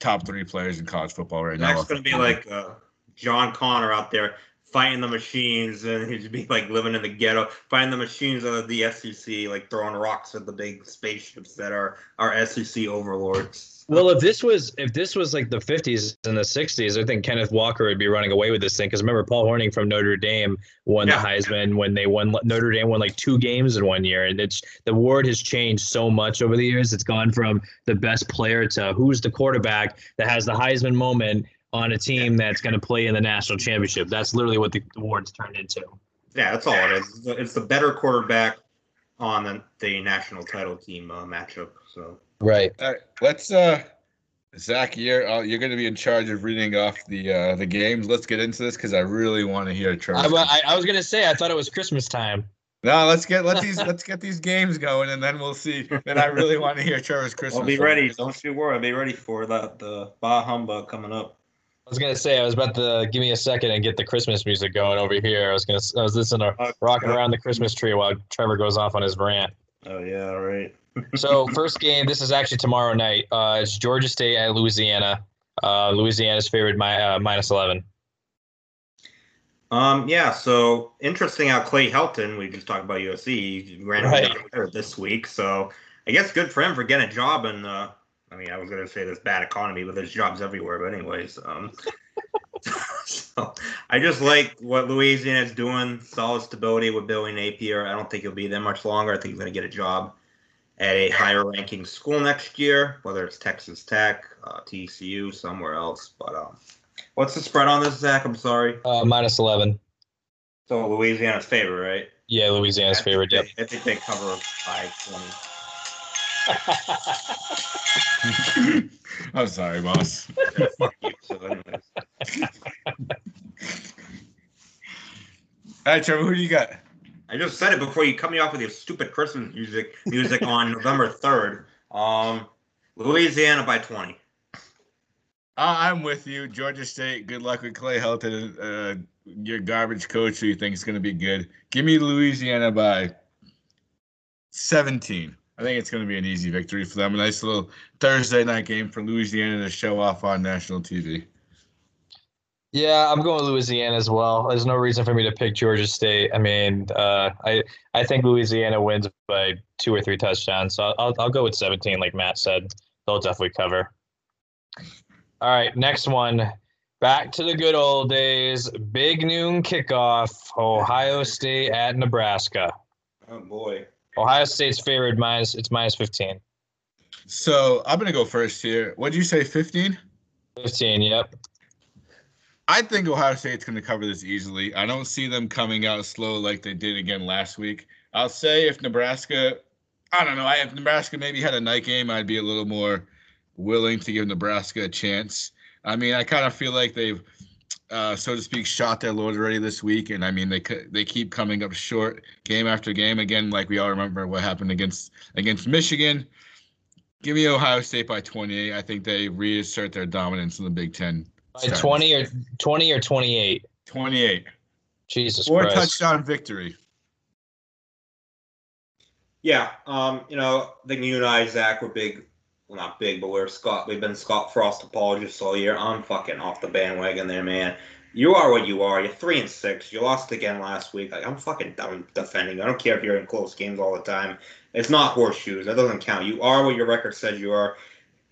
top three players in college football right now. That's gonna be like uh, John Connor out there fighting the machines, and he'd be like living in the ghetto, fighting the machines of the SEC, like throwing rocks at the big spaceships that are our SEC overlords. Well, if this was if this was like the 50s and the 60s, I think Kenneth Walker would be running away with this thing. Because remember, Paul Hornung from Notre Dame won Yeah. the Heisman when they won. Notre Dame won like two games in one year, and it's the award has changed so much over the years. It's gone from the best player to who's the quarterback that has the Heisman moment on a team that's going to play in the national championship. That's literally what the award's turned into. Yeah, that's all it is. It's the- It's the better quarterback on the, the national title team uh, matchup. So Right. All right, let's uh Zach, you're uh, you're going to be in charge of reading off the uh the games. Let's get into this because I really want to hear Trevor. I, I, I was gonna say I thought it was Christmas time. no, let's get let these let's get these games going, and then we'll see. Then I really want to hear Trevor's Christmas. I'll be song. ready. Don't you worry. I'll be ready for that. The Bah Humbug coming up. I was gonna say I was about to give me a second and get the Christmas music going over here. I was gonna I was listening to rocking around the Christmas tree while Trevor goes off on his rant. Oh yeah, all right. So first game, this is actually tomorrow night. Uh, it's Georgia State at Louisiana. Uh, Louisiana's favored my uh, minus eleven. Um, yeah, so interesting how Clay Helton, we just talked about USC, he ran Right. this week. So I guess good for him for getting a job in uh I mean, I was gonna say this bad economy, but there's jobs everywhere, but anyways. Um so I just like what Louisiana's doing, solid stability with Billy Napier. I don't think he'll be there much longer. I think he's gonna get a job at a higher ranking school next year, whether it's Texas Tech, uh, TCU, somewhere else. But um what's the spread on this, Zach? I'm sorry. Uh, minus eleven. So Louisiana's favorite, right? Yeah, Louisiana's I think favorite. Yep. I think they cover by 20. I'm sorry, boss. Fuck you. So anyways. All right, Trevor, who do you got? I just said it before you cut me off with your stupid Christmas music music on November 3rd. Um, Louisiana by 20. Uh, I'm with you, Georgia State. Good luck with Clay Helton, uh, your garbage coach who you think is going to be good. Give me Louisiana by 17. I think it's going to be an easy victory for them. A nice little Thursday night game for Louisiana to show off on national TV. Yeah, I'm going Louisiana as well. There's no reason for me to pick Georgia State. I mean, uh, I I think Louisiana wins by two or three touchdowns. So I'll I'll go with 17, like Matt said. They'll definitely cover. All right, next one. Back to the good old days. Big noon kickoff. Ohio State at Nebraska. Oh, boy. Ohio State's favored minus it's minus 15. So I'm going to go first here. What did you say, 15? 15, yep. I think Ohio State's going to cover this easily. I don't see them coming out slow like they did again last week. I'll say if Nebraska, I don't know, if Nebraska maybe had a night game, I'd be a little more willing to give Nebraska a chance. I mean, I kind of feel like they've, uh, so to speak, shot their load already this week, and I mean they they keep coming up short game after game. Again, like we all remember what happened against against Michigan. Give me Ohio State by 28. I think they reassert their dominance in the Big Ten. By 20 or 20 or 28. 28. Jesus Four Christ. touchdown victory. Yeah, um, you know, I think you and I, Zach, were big. Well, not big, but we're Scott. We've been Scott Frost apologists all year. I'm fucking off the bandwagon there, man. You are what you are. You're three and six. You lost again last week. Like I'm fucking done defending. I don't care if you're in close games all the time. It's not horseshoes. That doesn't count. You are what your record says you are.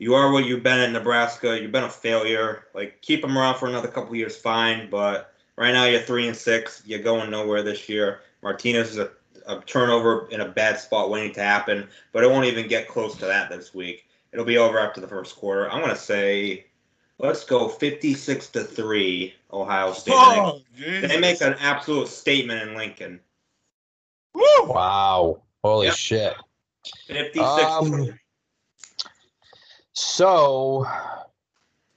You are what you've been at Nebraska. You've been a failure. Like keep them around for another couple years, fine. But right now you're three and six. You're going nowhere this year. Martinez is a, a turnover in a bad spot waiting to happen, but it won't even get close to that this week. It'll be over after the first quarter. I'm gonna say, let's go 56 to three, Ohio State. Oh, they, they make an absolute statement in Lincoln. Woo! Wow. Holy Yep. shit. 56 Um, So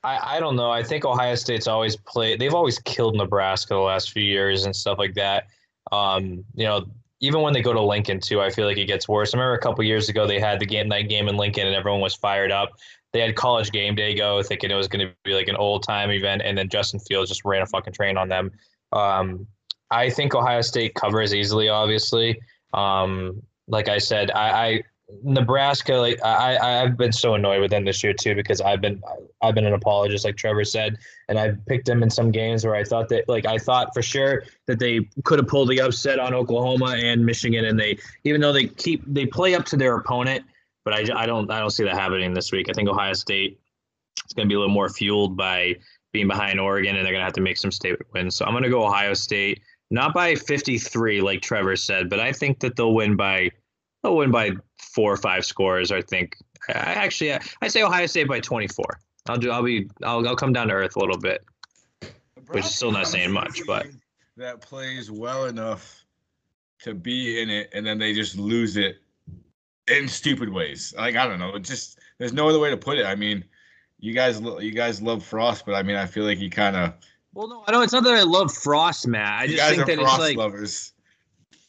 I, I don't know. I think Ohio State's always played they've always killed Nebraska the last few years and stuff like that. Um, you know, even when they go to Lincoln too, I feel like it gets worse. I remember a couple years ago they had the game night game in Lincoln and everyone was fired up. They had college game day go thinking it was gonna be like an old time event and then Justin Fields just ran a fucking train on them. Um, I think Ohio State covers easily, obviously. Um, like I said, I Nebraska, like I, I've been so annoyed with them this year too because I've been I've been an apologist, like Trevor said, and I've picked them in some games where I thought that like I thought for sure that they could have pulled the upset on Oklahoma and Michigan, and they even though they keep they play up to their opponent, but I, I don't I don't see that happening this week. I think Ohio State is going to be a little more fueled by being behind Oregon, and they're going to have to make some state wins. So I'm going to go Ohio State, not by 53 like Trevor said, but I think that they'll win by they'll win by four or five scores. I think. I actually I say Ohio State by 24. I'll do. I'll be. I'll. I'll come down to earth a little bit. Which is still not saying much, but- that plays well enough to be in it, and then they just lose it in stupid ways. Like I don't know, it just there's no other way to put it. I mean, you guys, you guys love Frost, but I mean, I feel like he kind of Well, no, I know it's not that I love Frost, Matt. I just think that Frost it's like, lovers.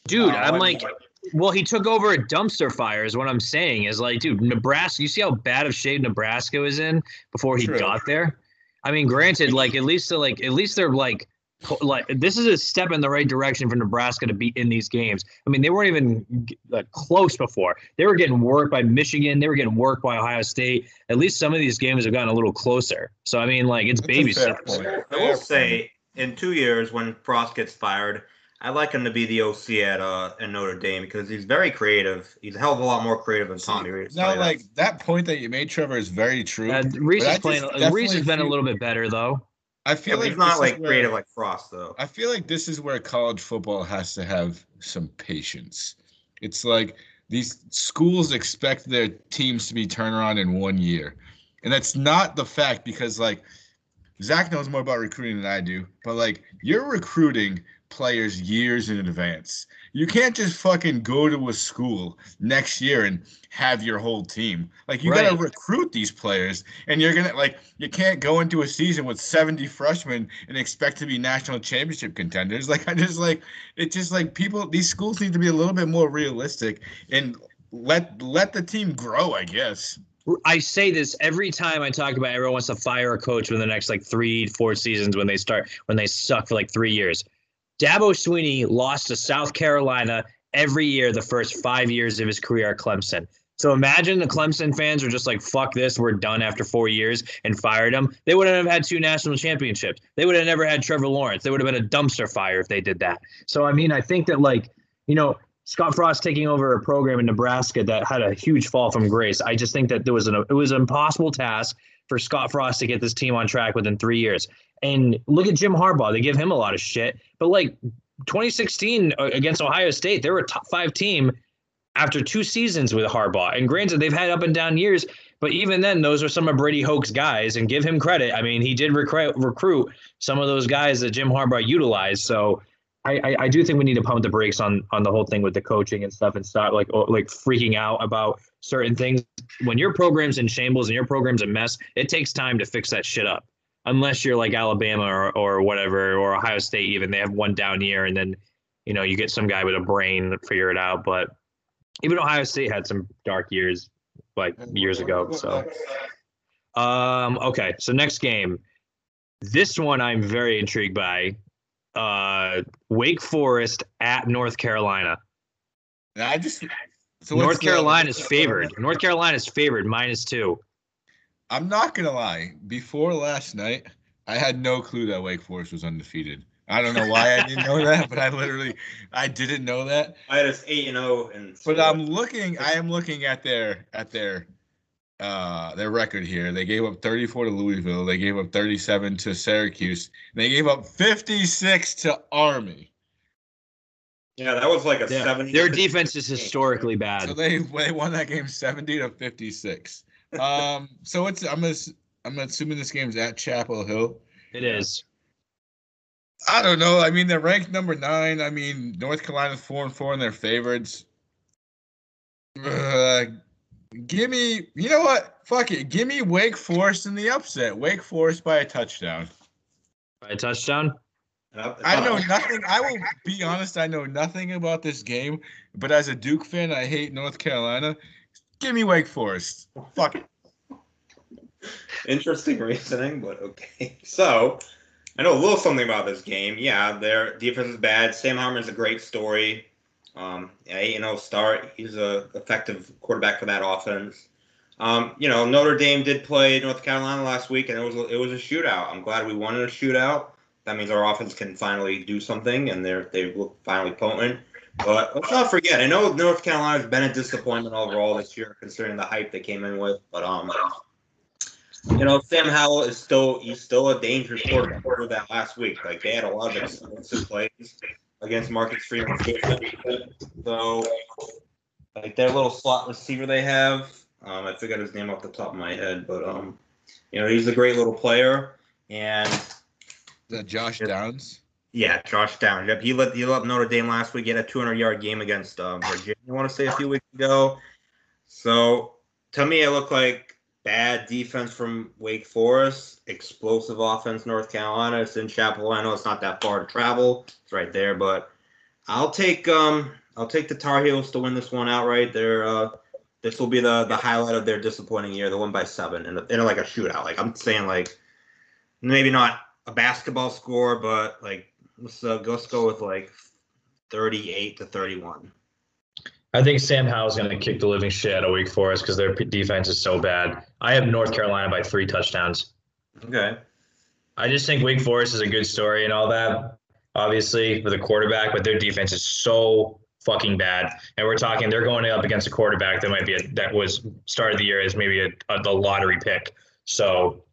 dude, Uh, I'm like, well, he took over a dumpster fire. Is what I'm saying. Is like, dude, Nebraska. You see how bad of shape Nebraska was in before he True. got there. I mean, granted, like at least they're like at least they're like like this is a step in the right direction for Nebraska to be in these games. I mean, they weren't even like close before. They were getting worked by Michigan. They were getting worked by Ohio State. At least some of these games have gotten a little closer. So I mean, like it's That's baby steps. I will say, in two years, when Frost gets fired, I'd like him to be the OC at uh at Notre Dame because he's very creative. He's a hell of a lot more creative than Tommy Rees. No, like that point that you made, Trevor, is very true. Uh, Rees is playing. Rees has been a little bit better though. I feel like he's not like where- creative like Frost though. I feel like this is where college football has to have some patience. It's like these schools expect their teams to be turned around in one year. And that's not the fact because like Zach knows more about recruiting than I do, but like you're recruiting players years in advance. You can't just fucking go to a school next year and have your whole team. Like you gotta recruit these players, and you're gonna like you can't go into a season with 70 freshmen and expect to be national championship contenders. Like I just like it's just like people these schools need to be a little bit more realistic and let let the team grow, I guess. I say this every time I talk about everyone wants to fire a coach within the next like three, four seasons when they start when they suck for like three years. Dabo Swinney lost to South Carolina every year the first five years of his career at Clemson. So imagine the Clemson fans are just like, fuck this, we're done after four years and fired him. They wouldn't have had two national championships. They would have never had Trevor Lawrence. They would have been a dumpster fire if they did that. So I mean, I think that like, you know, Scott Frost taking over a program in Nebraska that had a huge fall from grace. I just think that there was an it was an impossible task for Scott Frost to get this team on track within three years. And look at Jim Harbaugh; they give him a lot of shit. But like 2016 uh, against Ohio State, they were a top five team. after two seasons with Harbaugh. And granted, they've had up and down years, but even then, those are some of Brady Hoke's guys. And give him credit. I mean, he did recruit recruit some of those guys that Jim Harbaugh utilized. So I, I, do think we need to pump the brakes on on the whole thing with the coaching and stuff and stop like like freaking out about certain things. When your program's in shambles and your program's a mess, it takes time to fix that shit up. Unless you're like Alabama or, or whatever, or Ohio State, even they have one down year and then you know, you get some guy with a brain to figure it out. But even Ohio State had some dark years like years ago. So, um, okay. So next game, this one I'm very intrigued by. Uh, Wake Forest at North Carolina. I just so North Carolina is favored. North Carolina is favored minus two. I'm not gonna lie. Before last night, I had no clue that Wake Forest was undefeated. I don't know why I didn't know that, but I literally I didn't know that. I had us eight and zero, and But I'm looking. I am looking at their at their uh their record here. They gave up 34 to Louisville. They gave up 37 to Syracuse. They gave up 56 to Army. Yeah, that was like a Yeah. seventy. Their defense is historically So bad. they they won that game 70 to 56. Um. So it's I'm ass- I'm assuming this game's at Chapel Hill. It is. I don't know. I mean, they're ranked number nine. I mean, North Carolina's four and four, and they're favorites. Uh, give me, you know what? Fuck it. Give me Wake Forest in the upset. Wake Forest by a touchdown. By a touchdown. I know nothing. I will be honest. I know nothing about this game, but as a Duke fan, I hate North Carolina. Give me Wake Forest. Fuck it. Interesting reasoning, but okay. So, I know a little something about this game. Yeah, their defense is bad. Sam Hartman's a great story. Um, and zero start. He's a effective quarterback for that offense. Um, you know, Notre Dame did play North Carolina last week, and it was it was a shootout. I'm glad we won in a shootout. That means our offense can finally do something, and they're they look finally potent. But let's not forget. I know North Carolina's been a disappointment overall this year, considering the hype they came in with. But um, you know, Sam Howell is still he's still a dangerous quarterback. That last week, like they had a lot of explosive plays against Marcus Freeman. So, like their little slot receiver they have, um, I forgot his name off the top of my head, but um, you know, he's a great little player, and That Josh Downs? yeah, Josh Downs. Yep, he let he let Notre Dame last week. He had a 200 yard game against uh, Virginia. I want to say a few weeks ago. So to me, it looked like bad defense from Wake Forest, explosive offense North Carolina. It's in Chapel. I know it's not that far to travel. It's right there, but I'll take um I'll take the Tar Heels to win this one outright. They're uh this will be the the highlight of their disappointing year. They won by seven in, a, in like a shootout. Like I'm saying, like maybe not a basketball score, but like let's uh, let's go with like 38 to 31. I think Sam Howell's going to kick the living shit out of Wake Forest because their p- defense is so bad. I have North Carolina by three touchdowns. Okay. I just think Wake Forest is a good story and all that, obviously, with a quarterback, but their defense is so fucking bad. And we're talking they're going up against a quarterback that might be a, that was started the year as maybe a, a the lottery pick. So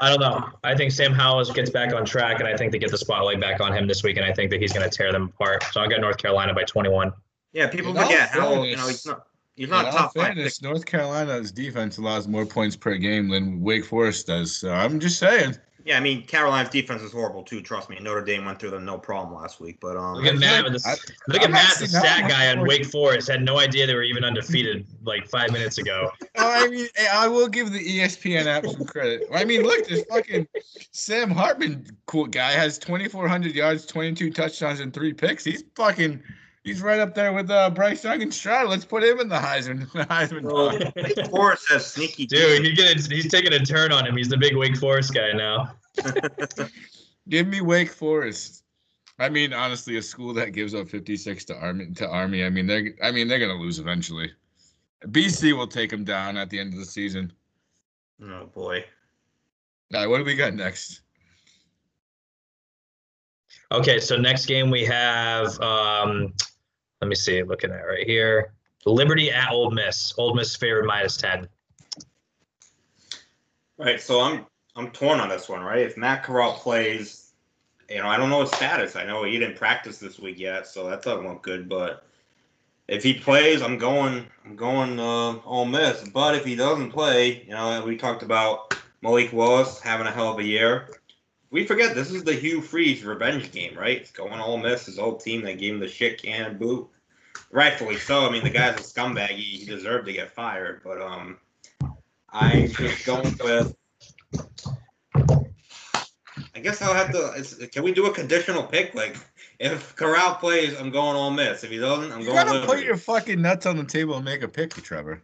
I don't know. I think Sam Howell gets back on track, and I think they get the spotlight back on him this week, and I think that he's going to tear them apart. So I got North Carolina by 21. Yeah, people In all forget how you know he's not he's In not all top fairness, North Carolina's defense allows more points per game than Wake Forest does. So I'm just saying. Yeah, I mean Carolina's defense is horrible too. Trust me, Notre Dame went through them no problem last week. But um, Look at Matt with the I- Look at I'm Matt, the stat guy on Wake Forest. Had no idea they were even undefeated like five minutes ago. Oh, I mean, I will give the ESPN app some credit. I mean, look, this fucking Sam Hartman cool guy has 2,400 yards, 22 touchdowns, and three picks. He's fucking, he's right up there with uh, Bryce Young and Stroud. Let's put him in the Heisman. The Heisman. So, talk. Wake Forest has sneaky. Dude, he's, getting, he's taking a turn on him. He's the big Wake Forest guy now. Give me Wake Forest. I mean, honestly, a school that gives up 56 to Army to Army. I mean, they're, I mean, they're gonna lose eventually. BC will take them down at the end of the season. oh boy. All right, what do we got next? Okay, so next game we have, um, let me see, looking at right here. Liberty at Ole Miss. Ole Miss favorite minus 10. Right, so I'm I'm torn on this one, right? If Matt Corral plays, you know, I don't know his status. I know he didn't practice this week yet, so that doesn't look good. But if he plays, I'm going. I'm going uh, Ole Miss. But if he doesn't play, you know, we talked about Malik Willis having a hell of a year. We forget this is the Hugh Freeze revenge game, right? It's going Ole Miss, his old team that gave him the shit can and boot. Rightfully so. I mean, the guy's a scumbag. He, he deserved to get fired. But um, I'm just going with. I guess I'll have to. Can we do a conditional pick? Like, if Corral plays, I'm going Ole Miss. If he doesn't, I'm You going. gotta put your fucking nuts on the table and make a pick, Trevor.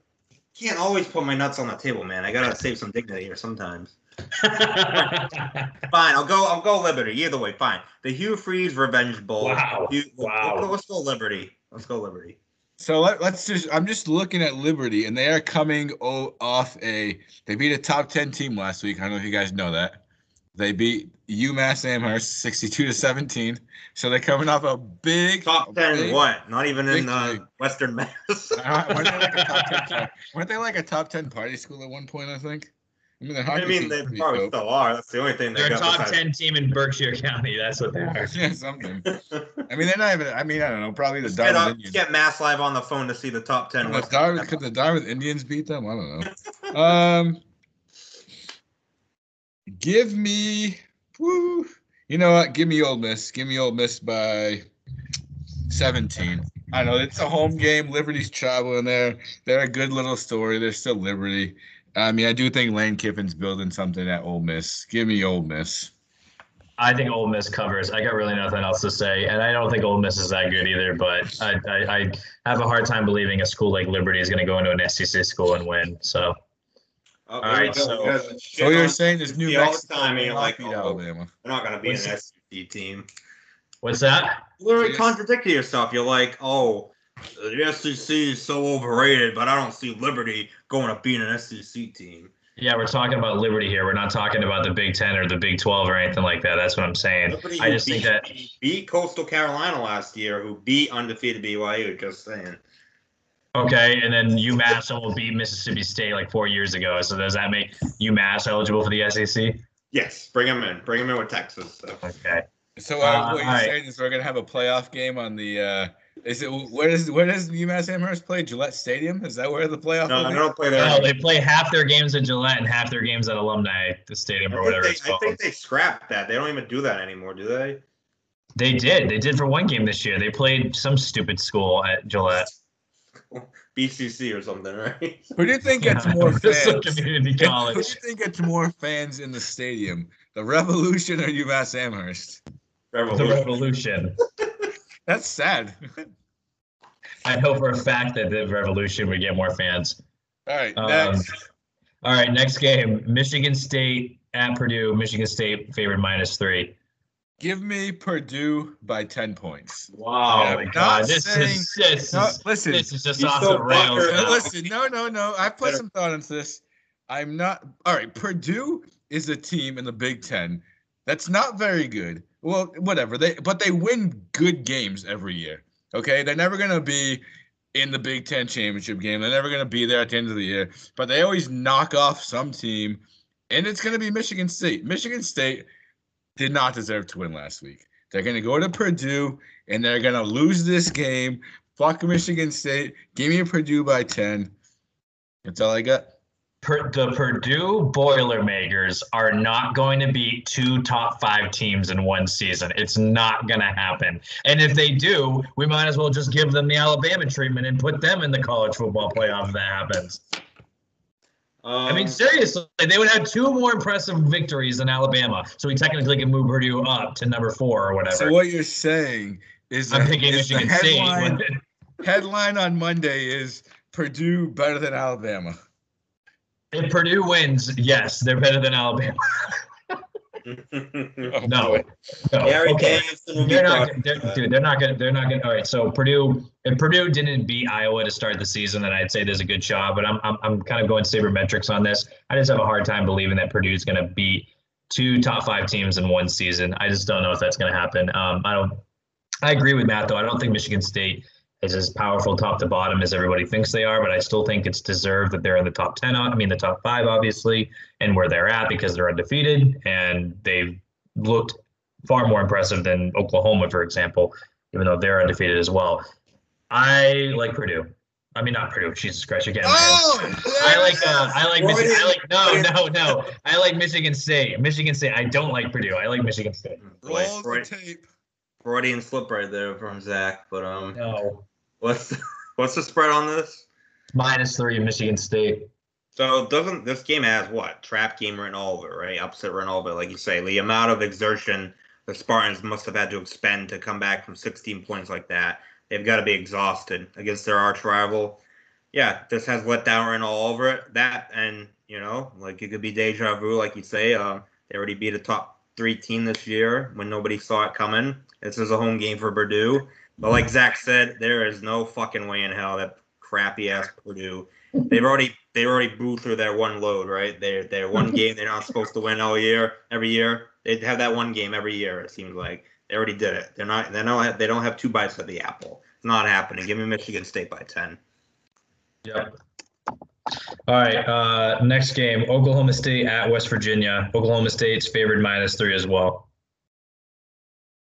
Can't always put my nuts on the table, man. I gotta save some dignity here sometimes. Fine, I'll go. I'll go Liberty. Either way, fine. The Hugh Freeze Revenge Bowl. Wow. Hugh- Wow. Let's, let's go Liberty. Let's go Liberty. So let, us just. I'm just looking at Liberty, and they are coming off a. They beat a top ten team last week. I don't know if you guys know that. They beat UMass Amherst 62 to 17. So they're coming off a big Top ten. big- what? Not even in uh. Western Mass. Uh, weren't, they like a top 10 weren't they like a top 10 party school at one point, I think? I mean, the I mean, they probably dope. still are. That's the only thing they They're a top besides- ten team in Berkshire County. That's what they are. yeah, something. I mean, they're not even. I mean, I don't know. Probably the Let's get, Dartmouth uh, Indians. get Mass Live on the phone to see the top ten. Could the, Dartmouth, could the Dartmouth Indians beat them? I don't know. Um, give me, woo, you know what? Give me Ole Miss. Give me Ole Miss by 17. I know it's a home game. Liberty's traveling there. They're a good little story. They're still Liberty. I mean, I do think Lane Kiffin's building something at Ole Miss. Give me Ole Miss. I think Ole Miss covers. I got really nothing else to say, and I don't think Ole Miss is that good either. But I, I, I have a hard time believing a school like Liberty is going to go into an SEC school and win. So Oh, All right, there we go. so- So you're saying there's New SEC all the time, and will you're like, oh, Alabama. They're not going to be an What's SEC team. what's that? You literally Yes. contradicting yourself. You're like, oh, the SEC is so overrated, but I don't see Liberty going to beat an SEC team. Yeah, we're talking about Liberty here. We're not talking about the Big Ten or the Big Twelve or anything like that. That's what I'm saying. Liberty I who just think that beat Coastal Carolina last year, who beat undefeated BYU. Just saying. okay, and then UMass will beat Mississippi State like four years ago. So does that make UMass eligible for the SEC? Yes, bring them in. Bring them in with Texas. So. Okay. So uh, Uh, what you're alright. saying is we're gonna have a playoff game on the. Uh, is it where does where does UMass Amherst play? Gillette Stadium? Is that where the playoff? No, will they don't play there. No, they play half their games at Gillette and half their games at Alumni the Stadium or I, whatever think it's they, I think they scrapped that. They don't even do that anymore, do they? They did. They did for one game this year. They played some stupid school at Gillette. BCC or something, right? Who do you think gets more This is fans? community Who do you think gets more fans in the stadium? The Revolution or UMass Amherst? The Revolution. Revolution. That's sad. I know for a fact that the Revolution would get more fans. All right, Um, next. all right, next game: Michigan State at Purdue. Michigan State favored minus three. Give me Purdue by ten points. Wow, Yeah, my God, this saying- is this No, is listen, this is just You're off so the rails. now. listen, no, no, no. I put Better- some thought into this. I'm not. All right, Purdue is a team in the Big Ten that's not very good. Well, whatever they, but they win good games every year. Okay, they're never gonna be in the Big Ten championship game. They're never gonna be there at the end of the year. But they always knock off some team, and it's gonna be Michigan State. Michigan State did not deserve to win last week. They're gonna go to Purdue and they're gonna lose this game. Fuck Michigan State. Give me a Purdue by ten. That's all I got. Per, the Purdue Boilermakers are not going to beat two top five teams in one season. It's not going to happen. And if they do, we might as well just give them the Alabama treatment and put them in the college football playoff if that happens. Um, I mean, seriously, they would have two more impressive victories than Alabama. So we technically can move Purdue up to number four or whatever. So what you're saying is I'm that is the Michigan State. headline, but headline on Monday is Purdue better than Alabama. If Purdue wins, yes, they're better than Alabama. No. No. Gary okay. Will They're not, proud. they're, dude. They're not gonna. They're not gonna. All right. So Purdue, if Purdue didn't beat Iowa to start the season, then I'd say there's a good shot. But I'm, I'm, I'm kind of going sabermetrics on this. I just have a hard time believing that Purdue's gonna beat two top five teams in one season. I just don't know if that's gonna happen. Um, I don't. I agree with Matt though. I don't think Michigan State is as powerful top to bottom as everybody thinks they are, but I still think it's deserved that they're in the top ten. I mean, the top five, obviously, and where they're at because they're undefeated and they've looked far more impressive than Oklahoma, for example, even though they're undefeated as well. I like Purdue. I mean, not Purdue. Jesus Christ, you're getting. my head. Oh, I like uh, I like Michigan. I Freudian- like no, no, no. I like Michigan State. Michigan State. I don't like Purdue. I like Michigan State. Boy, roll the Freud- tape. Freudian slip right there from Zach. But um, No, what's what's the spread on this? minus three, Michigan State. So doesn't this game has what trap game written all over, right? Upset written all over, like you say. The amount of exertion the Spartans must have had to expend to come back from 16 points like that. They've got to be exhausted against their arch rival. Yeah, this has let down written all over it. That and you know, like it could be deja vu, like you say. Um, they already beat a top three team this year when nobody saw it coming. This is a home game for Purdue. But like Zach said, there is no fucking way in hell that crappy ass Purdue they've already they already blew through their one load, right? They're they're one game they're not supposed to win all year, every year. They have that one game every year. It seems like they already did it. They're not they don't have, they don't have two bites of the apple. It's not happening. Give me Michigan State by ten. Yep. All right. Uh, next game: Oklahoma State at West Virginia. Oklahoma State's favored minus three as well.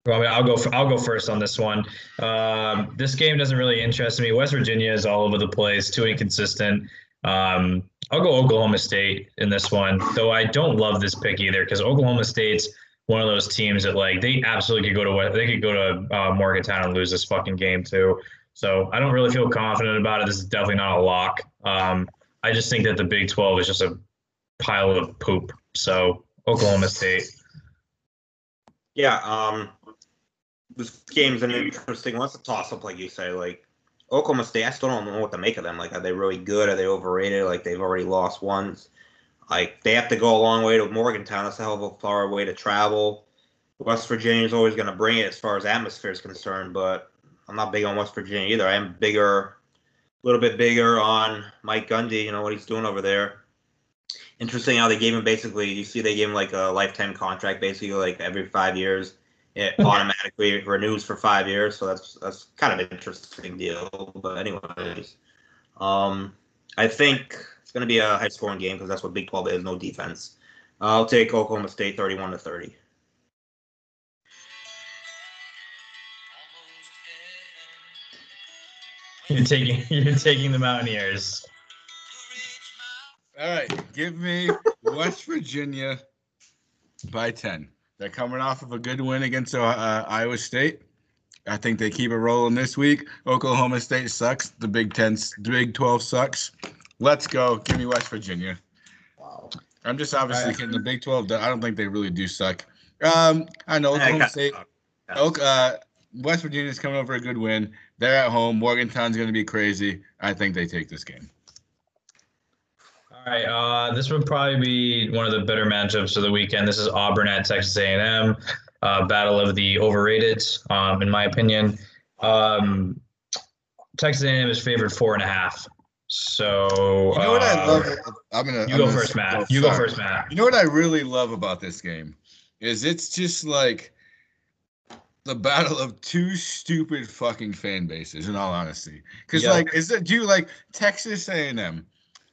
Well, I'll go. I'll go first on this one. Um, this game doesn't really interest me. West Virginia is all over the place, too inconsistent. Um, I'll go Oklahoma State in this one, though I don't love this pick either because Oklahoma State's one of those teams that like they absolutely could go to they could go to uh, Morgantown and lose this fucking game too. So I don't really feel confident about it. This is definitely not a lock. Um, I just think that the Big 12 is just a pile of poop. So Oklahoma State. Yeah, um this game's an interesting one. It's a toss up, like you say. Like Oklahoma State, I still don't know what to make of them. Like, are they really good? Are they overrated? Like they've already lost once. Like they have to go a long way to Morgantown. That's a hell of a far way to travel. West Virginia is always going to bring it as far as atmosphere is concerned, but I'm not big on West Virginia either. I am bigger, a little bit bigger on Mike Gundy. You know what he's doing over there. Interesting how they gave him basically. You see, they gave him like a lifetime contract, basically like every five years. It automatically renews for five years, so that's that's kind of an interesting deal. But anyways, um, I think it's going to be a high scoring game because that's what Big 12 is, no defense. I'll take Oklahoma State 31 to 30. You're taking you're taking the Mountaineers. All right, give me West Virginia by 10. They're coming off of a good win against uh, uh, Iowa State. I think they keep it rolling this week. Oklahoma State sucks. The Big 10, the Big 12 sucks. Let's go. Give me West Virginia. Wow. I'm just obviously kidding. The Big 12, I don't think they really do suck. Um, I know Oklahoma State. Oak, uh, West Virginia's coming over a good win. They're at home. Morgantown's going to be crazy. I think they take this game. Right, uh, this would probably be one of the better matchups of the weekend. This is Auburn at Texas A&M, uh, battle of the overrated, um, in my opinion. Um, Texas A&M is favored four and a half. So You know what I uh, love? I'm gonna. You I'm go gonna- first, Matt. oh, You go first, Matt. You know what I really love about this game is it's just like the battle of two stupid fucking fan bases. In all honesty, because Yeah. like, is it do you like Texas A&M?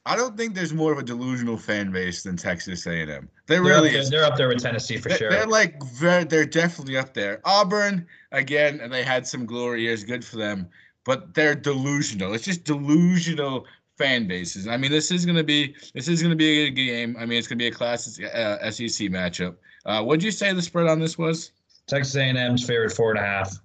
I don't think there's more of a delusional fan base than Texas A&M. They're, really up there, is. they're up there with Tennessee for They- sure. They're like very, they're definitely up there. Auburn again, and they had some glory years, good for them. But they're delusional. It's just delusional fan bases. I mean, this is gonna be this is gonna be a good game. I mean, it's gonna be a class uh, SEC matchup. Uh, what'd you say the spread on this was? Texas A&M's favored four and a half.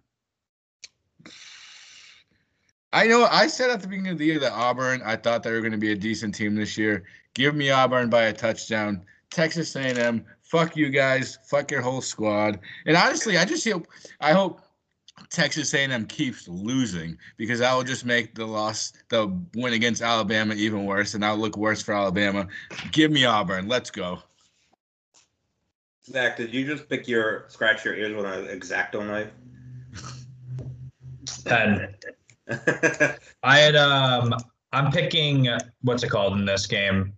I know I said at the beginning of the year that Auburn, I thought they were going to be a decent team this year. Give me Auburn by a touchdown. Texas A&M, fuck you guys, fuck your whole squad. And honestly, I just hope I hope Texas A&M keeps losing because that will just make the loss, the win against Alabama even worse, and that'll look worse for Alabama. Give me Auburn. Let's go. Zach, did you just pick your scratch your ears with an exacto knife? Pen. I had um I'm picking what's it called in this game.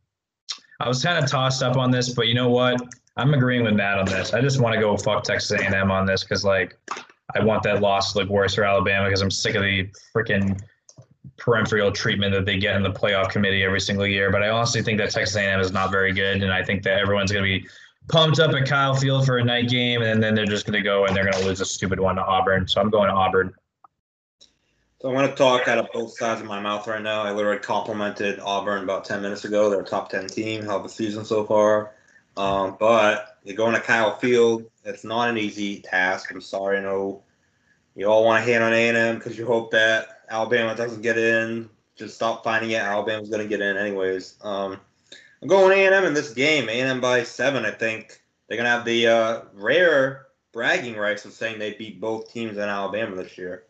I was kind of tossed up on this, but you know what? I'm agreeing with Matt on this. I just want to go fuck Texas A&M on this because like I want that loss to look worse for Alabama because I'm sick of the freaking peripheral treatment that they get in the playoff committee every single year. But I honestly think that Texas A&M is not very good, and I think that everyone's going to be pumped up at Kyle Field for a night game, and then they're just going to go and they're going to lose a stupid one to Auburn. So I'm going to Auburn. So I'm going to talk out of both sides of my mouth right now. I literally complimented Auburn about 10 minutes ago. They're a top 10 team, hell the season so far. Um, but you're going to Kyle Field. It's not an easy task. I'm sorry. I know you all want to hate on A&M because you hope that Alabama doesn't get in. Just stop finding it. Alabama's going to get in anyways. Um, I'm going A&M in this game. A&M by seven. I think they're going to have the uh, rare bragging rights of saying they beat both teams in Alabama this year.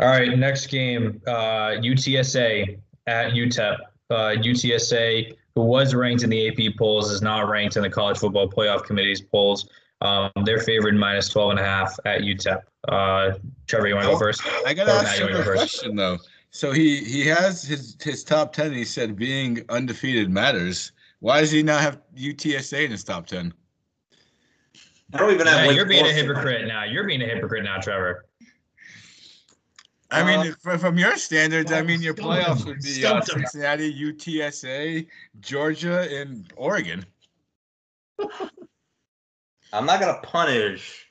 All right, next game, uh, UTSA at UTEP. Uh, UTSA, who was ranked in the AP polls, is not ranked in the College Football Playoff Committee's polls. Um, they're favored minus 12 and a half at UTEP. Uh, Trevor, you want to go first? I got to ask you a question, though. So he, he has his, his top 10. He said being undefeated matters. Why does he not have UTSA in his top 10? I don't even have. Yeah, you're being a hypocrite now. You're being a hypocrite now, Trevor. I mean, uh, from your standards, I mean, your playoffs would be uh, Cincinnati, UTSA, Georgia, and Oregon. I'm not gonna punish.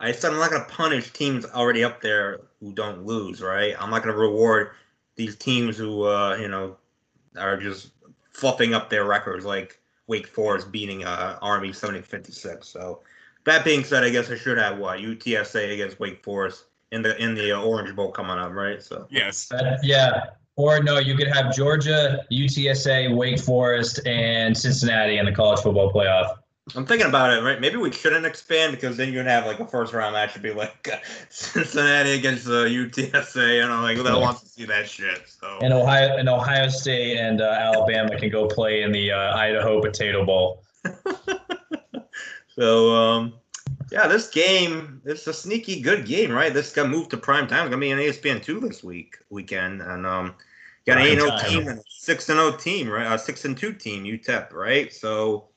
I said I'm not gonna punish teams already up there who don't lose, right? I'm not gonna reward these teams who, uh, you know, are just fluffing up their records, like Wake Forest beating uh, Army 70-56. So, that being said, I guess I should have what UTSA against Wake Forest in the in the uh, Orange Bowl coming up, right? So yes, uh, yeah. Or no, you could have Georgia, UTSA, Wake Forest, and Cincinnati in the college football playoff. I'm thinking about it, right? Maybe we shouldn't expand because then you'd have like a first round match would be like uh, Cincinnati against uh, UTSA. You know, like who that wants to see that shit? So and Ohio and Ohio State and uh, Alabama can go play in the uh, Idaho Potato Bowl. so um, yeah, this game, it's a sneaky good game, right? This got moved to prime time. It's gonna be on ESPN two this week weekend, and um, got an eight zero team and six and zero team, right? A six and two team, UTEP, right? So,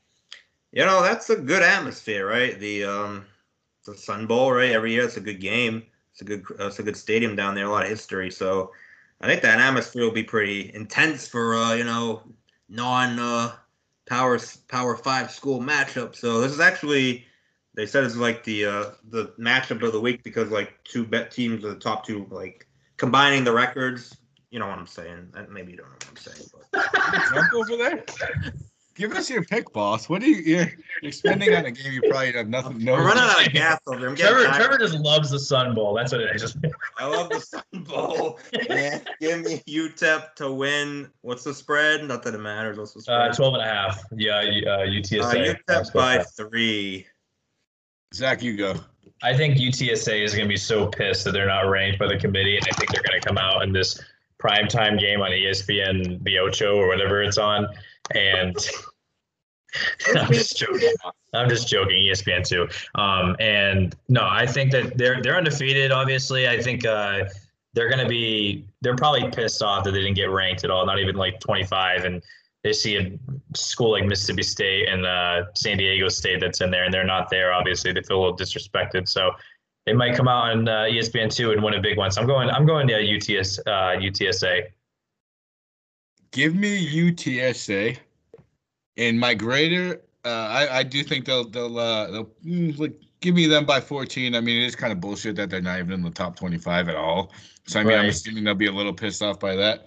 you know, that's a good atmosphere, right? The um, the Sun Bowl, right? Every year, it's a good game. It's a good, uh, it's a good stadium down there. A lot of history. So, I think that atmosphere will be pretty intense for uh, you know, non uh, power power five school matchup. So this is actually they said it's like the uh, the matchup of the week because like two bet teams are the top two, like combining the records. You know what I'm saying? Maybe you don't know what I'm saying. But. Jump over there. Give us your pick, boss. What are you you're, you're spending on a game you probably have nothing. No, I'm running out of gas over there. Trevor, Trevor just loves the Sun Bowl. That's what it is. I love the Sun Bowl. yeah, give me UTEP to win. What's the spread? Not that it matters. What's the spread? Uh, 12 and a half. Yeah, uh, UTSA. Uh, UTEP by three. Zach, you go. I think UTSA is going to be so pissed that they're not ranked by the committee, and I think they're going to come out in this primetime game on ESPN, the Ocho or whatever it's on, and I'm just joking. I'm just joking. ESPN too. Um, and no, I think that they're they're undefeated. Obviously, I think uh, they're going to be. They're probably pissed off that they didn't get ranked at all. Not even like 25, and they see a school like Mississippi State and uh, San Diego State that's in there, and they're not there. Obviously, they feel a little disrespected. So they might come out on uh, ESPN two and win a big one. So I'm going. I'm going to UTS uh, UTSA. Give me UTSA, and my grader. Uh, I I do think they'll they'll uh, they'll mm, like give me them by 14. I mean, it is kind of bullshit that they're not even in the top 25 at all. So I mean, right. I'm assuming they'll be a little pissed off by that.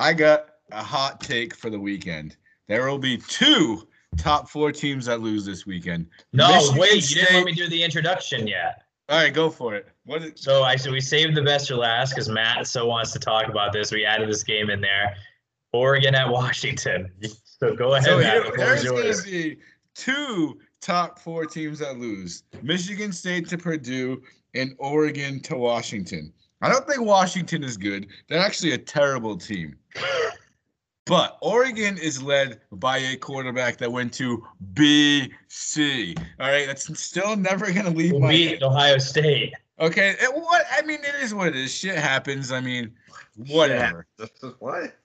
I got a hot take for the weekend. There will be two top four teams that lose this weekend. No, Michigan wait, State. you didn't let me do the introduction yet. All right, go for it. What is- so I so we saved the best for last because Matt so wants to talk about this. We added this game in there. Oregon at Washington. So go ahead. So Matt, here, there's going to be two top four teams that lose: Michigan State to Purdue and Oregon to Washington. I don't think Washington is good. They're actually a terrible team. But Oregon is led by a quarterback that went to BC. All right, that's still never going to leave we'll my beat Ohio State. Okay, it, what I mean, it is what it is. Shit happens. I mean, whatever. what?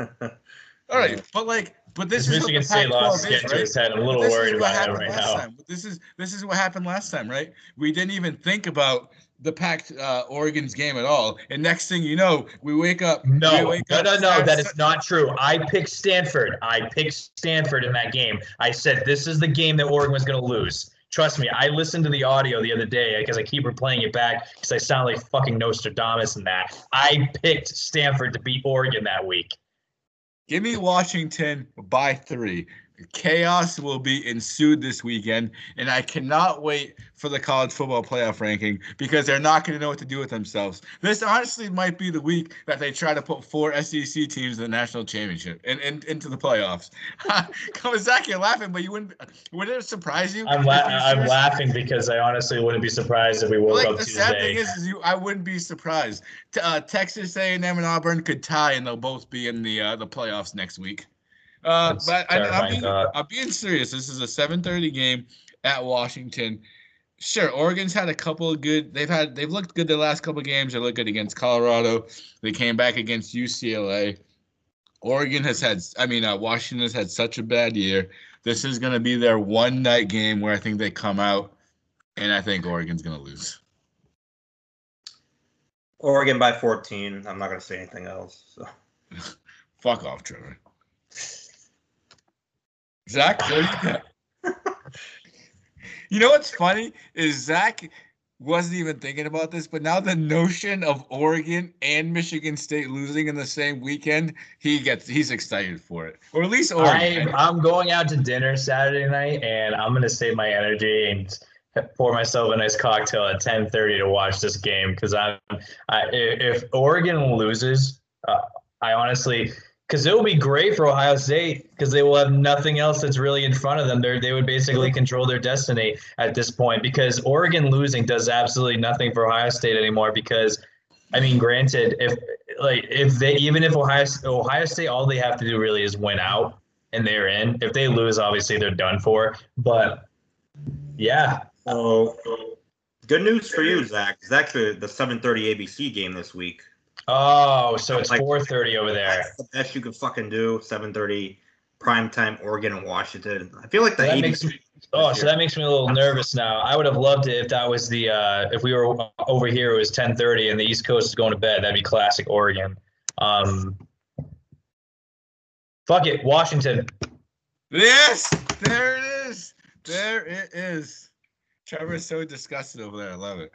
All right, but like, but this is Michigan State lost get right? to his head. I'm a little worried about it right now. Time. This is this is what happened last time, right? We didn't even think about the packed uh, Oregon's game at all. And next thing you know, we wake up. No, wake no, up, no, no, that is not true. I picked Stanford. I picked Stanford in that game. I said this is the game that Oregon was going to lose. Trust me, I listened to the audio the other day because I keep replaying it back because I sound like fucking Nostradamus in that. I picked Stanford to beat Oregon that week. Give me Washington by three. Chaos will be ensued this weekend, and I cannot wait for the college football playoff ranking because they're not going to know what to do with themselves. This honestly might be the week that they try to put four SEC teams in the national championship and, and into the playoffs. Come on, Zach, you're laughing, but you wouldn't. Would it surprise you? I'm, la- I'm laughing because I honestly wouldn't be surprised if we woke like up the Tuesday. sad thing is, is you, I wouldn't be surprised. Uh, Texas A&M and Auburn could tie, and they'll both be in the uh, the playoffs next week. Uh, That's but I, I'm, being. I'm being serious. This is a 7:30 game at Washington. Sure, Oregon's had a couple of good. They've had they've looked good the last couple of games. They looked good against Colorado. They came back against UCLA. Oregon has had. I mean, uh, Washington has had such a bad year. This is going to be their one night game where I think they come out, and I think Oregon's going to lose. Oregon by 14. I'm not gonna say anything else. So. Fuck off, Trevor. Zach, do you got? You know what's funny is Zach wasn't even thinking about this, but now the notion of Oregon and Michigan State losing in the same weekend, he gets he's excited for it, or at least Oregon. I'm, I'm going out to dinner Saturday night, and I'm gonna save my energy and pour myself a nice cocktail at 10:30 to watch this game because I'm. I, if Oregon loses, uh, I honestly, because it will be great for Ohio State because they will have nothing else that's really in front of them. They they would basically control their destiny at this point because Oregon losing does absolutely nothing for Ohio State anymore because. I mean, granted, if like if they even if Ohio Ohio State, all they have to do really is win out, and they're in. If they lose, obviously they're done for. But yeah, So, good news for you, Zach. It's actually the 7:30 ABC game this week. Oh, so it's Like- 4:30 over there. That's the best you could fucking do. 7:30 prime time, Oregon and Washington. I feel like the That makes me, oh, so that makes me a little nervous now. I would have loved it if that was the uh, if we were over here. It was 10:30 and the East Coast is going to bed. That'd be classic Oregon. Um, fuck it, Washington. Yes, there it is. There it is. Trevor's so disgusted over there. I love it.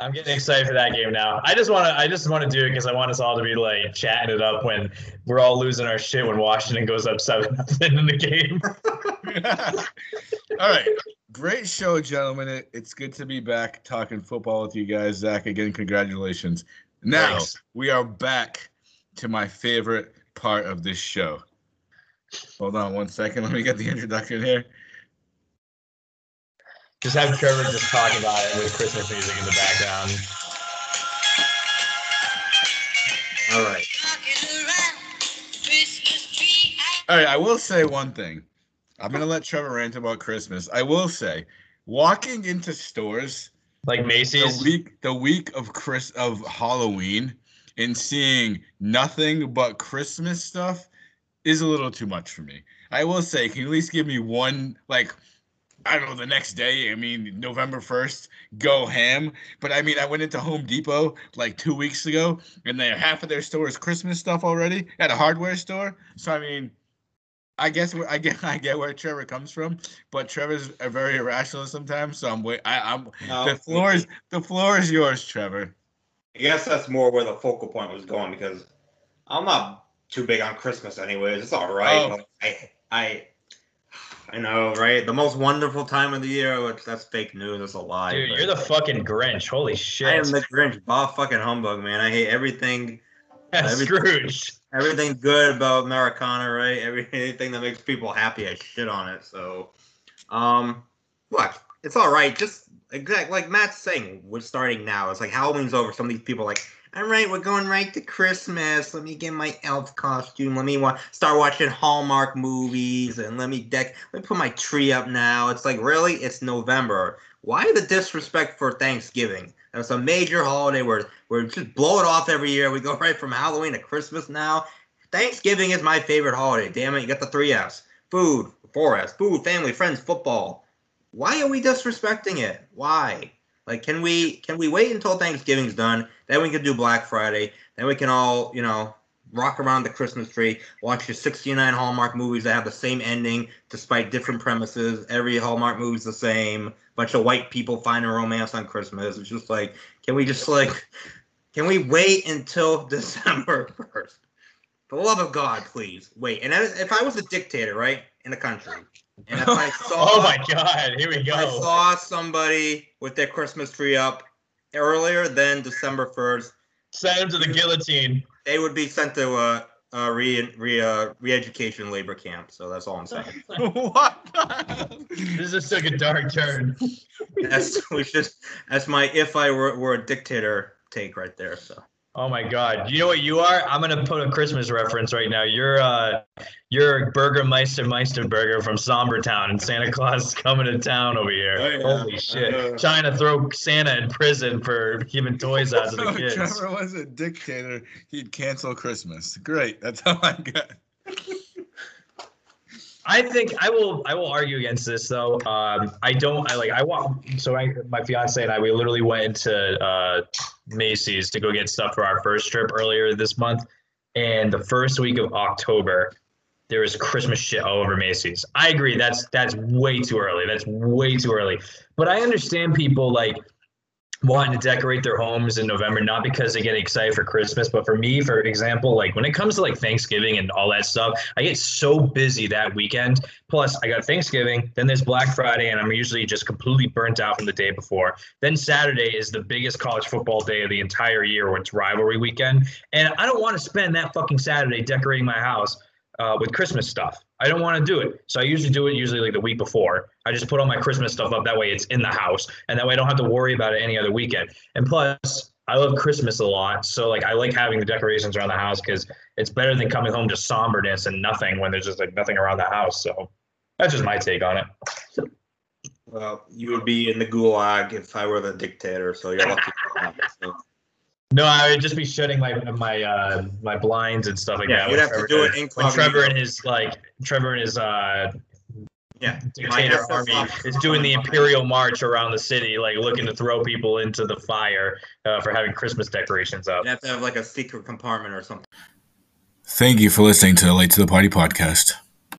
I'm getting excited for that game now. I just want to. I just want to do it because I want us all to be like chatting it up when we're all losing our shit when Washington goes up seven nothing in the game. All right. Great show, gentlemen. It, it's good to be back talking football with you guys. Zach, again, congratulations. Now, Thanks. we are back to my favorite part of this show. Hold on one second. Let me get the introduction here. Just have Trevor just talk about it with Christmas music in the background. All right. All right, I will say one thing. I'm going to let Trevor rant about Christmas. I will say, walking into stores Like Macy's the week the week of Chris of Halloween and seeing nothing but Christmas stuff is a little too much for me. I will say, can you at least give me one like I don't know the next day? I mean, November first, go ham. But I mean, I went into Home Depot like two weeks ago, and they half of their store is Christmas stuff already at a hardware store. So I mean. I guess where I get I get where Trevor comes from, but Trevor's a very irrational sometimes. So I'm wait I, I'm Now, the floor is the floor is yours, Trevor. I guess that's more where the focal point was going because I'm not too big on Christmas anyways. It's all right. Oh. I I I know, right? The most wonderful time of the year, which that's fake news, that's a lie. Dude, you're the fucking Grinch. Holy shit! I am the Grinch, Bob fucking humbug, man. I hate everything every- Scrooge. everything good about Americana, right? Every anything that makes people happy, I shit on it. So, um, look, it's all right. Just exact like Matt's saying, we're starting now. It's like Halloween's over. Some of these people like, all right, we're going right to Christmas. Let me get my elf costume. Let me wa- start watching Hallmark movies and let me deck. Let me put my tree up now. It's like really, it's November. Why the disrespect for Thanksgiving? That's a major holiday where we just blow it off every year. We go right from Halloween to Christmas now. Thanksgiving is my favorite holiday. Damn it, you got the three F's: food, four F's, food, family, friends, football. Why are we disrespecting it? Why? Like, can we can we wait until Thanksgiving's done? Then we can do Black Friday. Then we can all, you know, rock around the Christmas tree, watch your 69 Hallmark movies that have the same ending despite different premises. Every Hallmark movie's the same. Bunch of white people finding romance on Christmas. It's just like, can we just like, can we wait until December 1st? For the love of God, please wait. And if I was a dictator, right, in the country, and if I saw, Oh my God! Here we if I saw somebody with their Christmas tree up earlier than December 1st, Send him to the guillotine. they would be sent to a, a re re uh, re-education labor camp. So that's all I'm saying. what? This just took a dark turn. That's we should. That's my if I were, were a dictator take right there. So Oh my God! You know what you are? I'm gonna put a Christmas reference right now. You're uh, you're Burgermeister Meisterburger from Sombertown, and Santa Claus is coming to town over here. Oh, yeah. Holy shit! Uh, Trying to throw Santa in prison for giving toys out to the kids. Trevor was a dictator. He'd cancel Christmas. Great. That's all I got. I think I will. I will argue against this though. Um, I don't. I like. I want. So my fiance and I, we literally went into uh, Macy's to go get stuff for our first trip earlier this month, and the first week of October, there was Christmas shit all over Macy's. I agree. That's that's way too early. That's way too early. But I understand people like wanting to decorate their homes in November, not because they get excited for Christmas, but for me, for example, like when it comes to like Thanksgiving and all that stuff, I get so busy that weekend. Plus, I got Thanksgiving, then there's Black Friday, and I'm usually just completely burnt out from the day before. Then Saturday is the biggest college football day of the entire year, when it's rivalry weekend. And I don't want to spend that fucking Saturday decorating my house uh, with Christmas stuff. I don't want to do it. So I usually do it usually like the week before. I just put all my Christmas stuff up. That way it's in the house. And that way I don't have to worry about it any other weekend. And plus, I love Christmas a lot. So like I like having the decorations around the house because it's better than coming home to somberness and nothing when there's just like nothing around the house. So that's just my take on it. well, you would be in the gulag if I were the dictator. So you're lucky. For that. So, No, I would just be shutting my my uh my blinds and stuff like yeah, that. you'd when have to Trevor do does- it when Trevor and his like Trevor and his uh Yeah, dictator army is doing the imperial march around the city, like looking to throw people into the fire uh, for having Christmas decorations up. you have to have like a secret compartment or something. Thank you for listening to the Late to the Party podcast.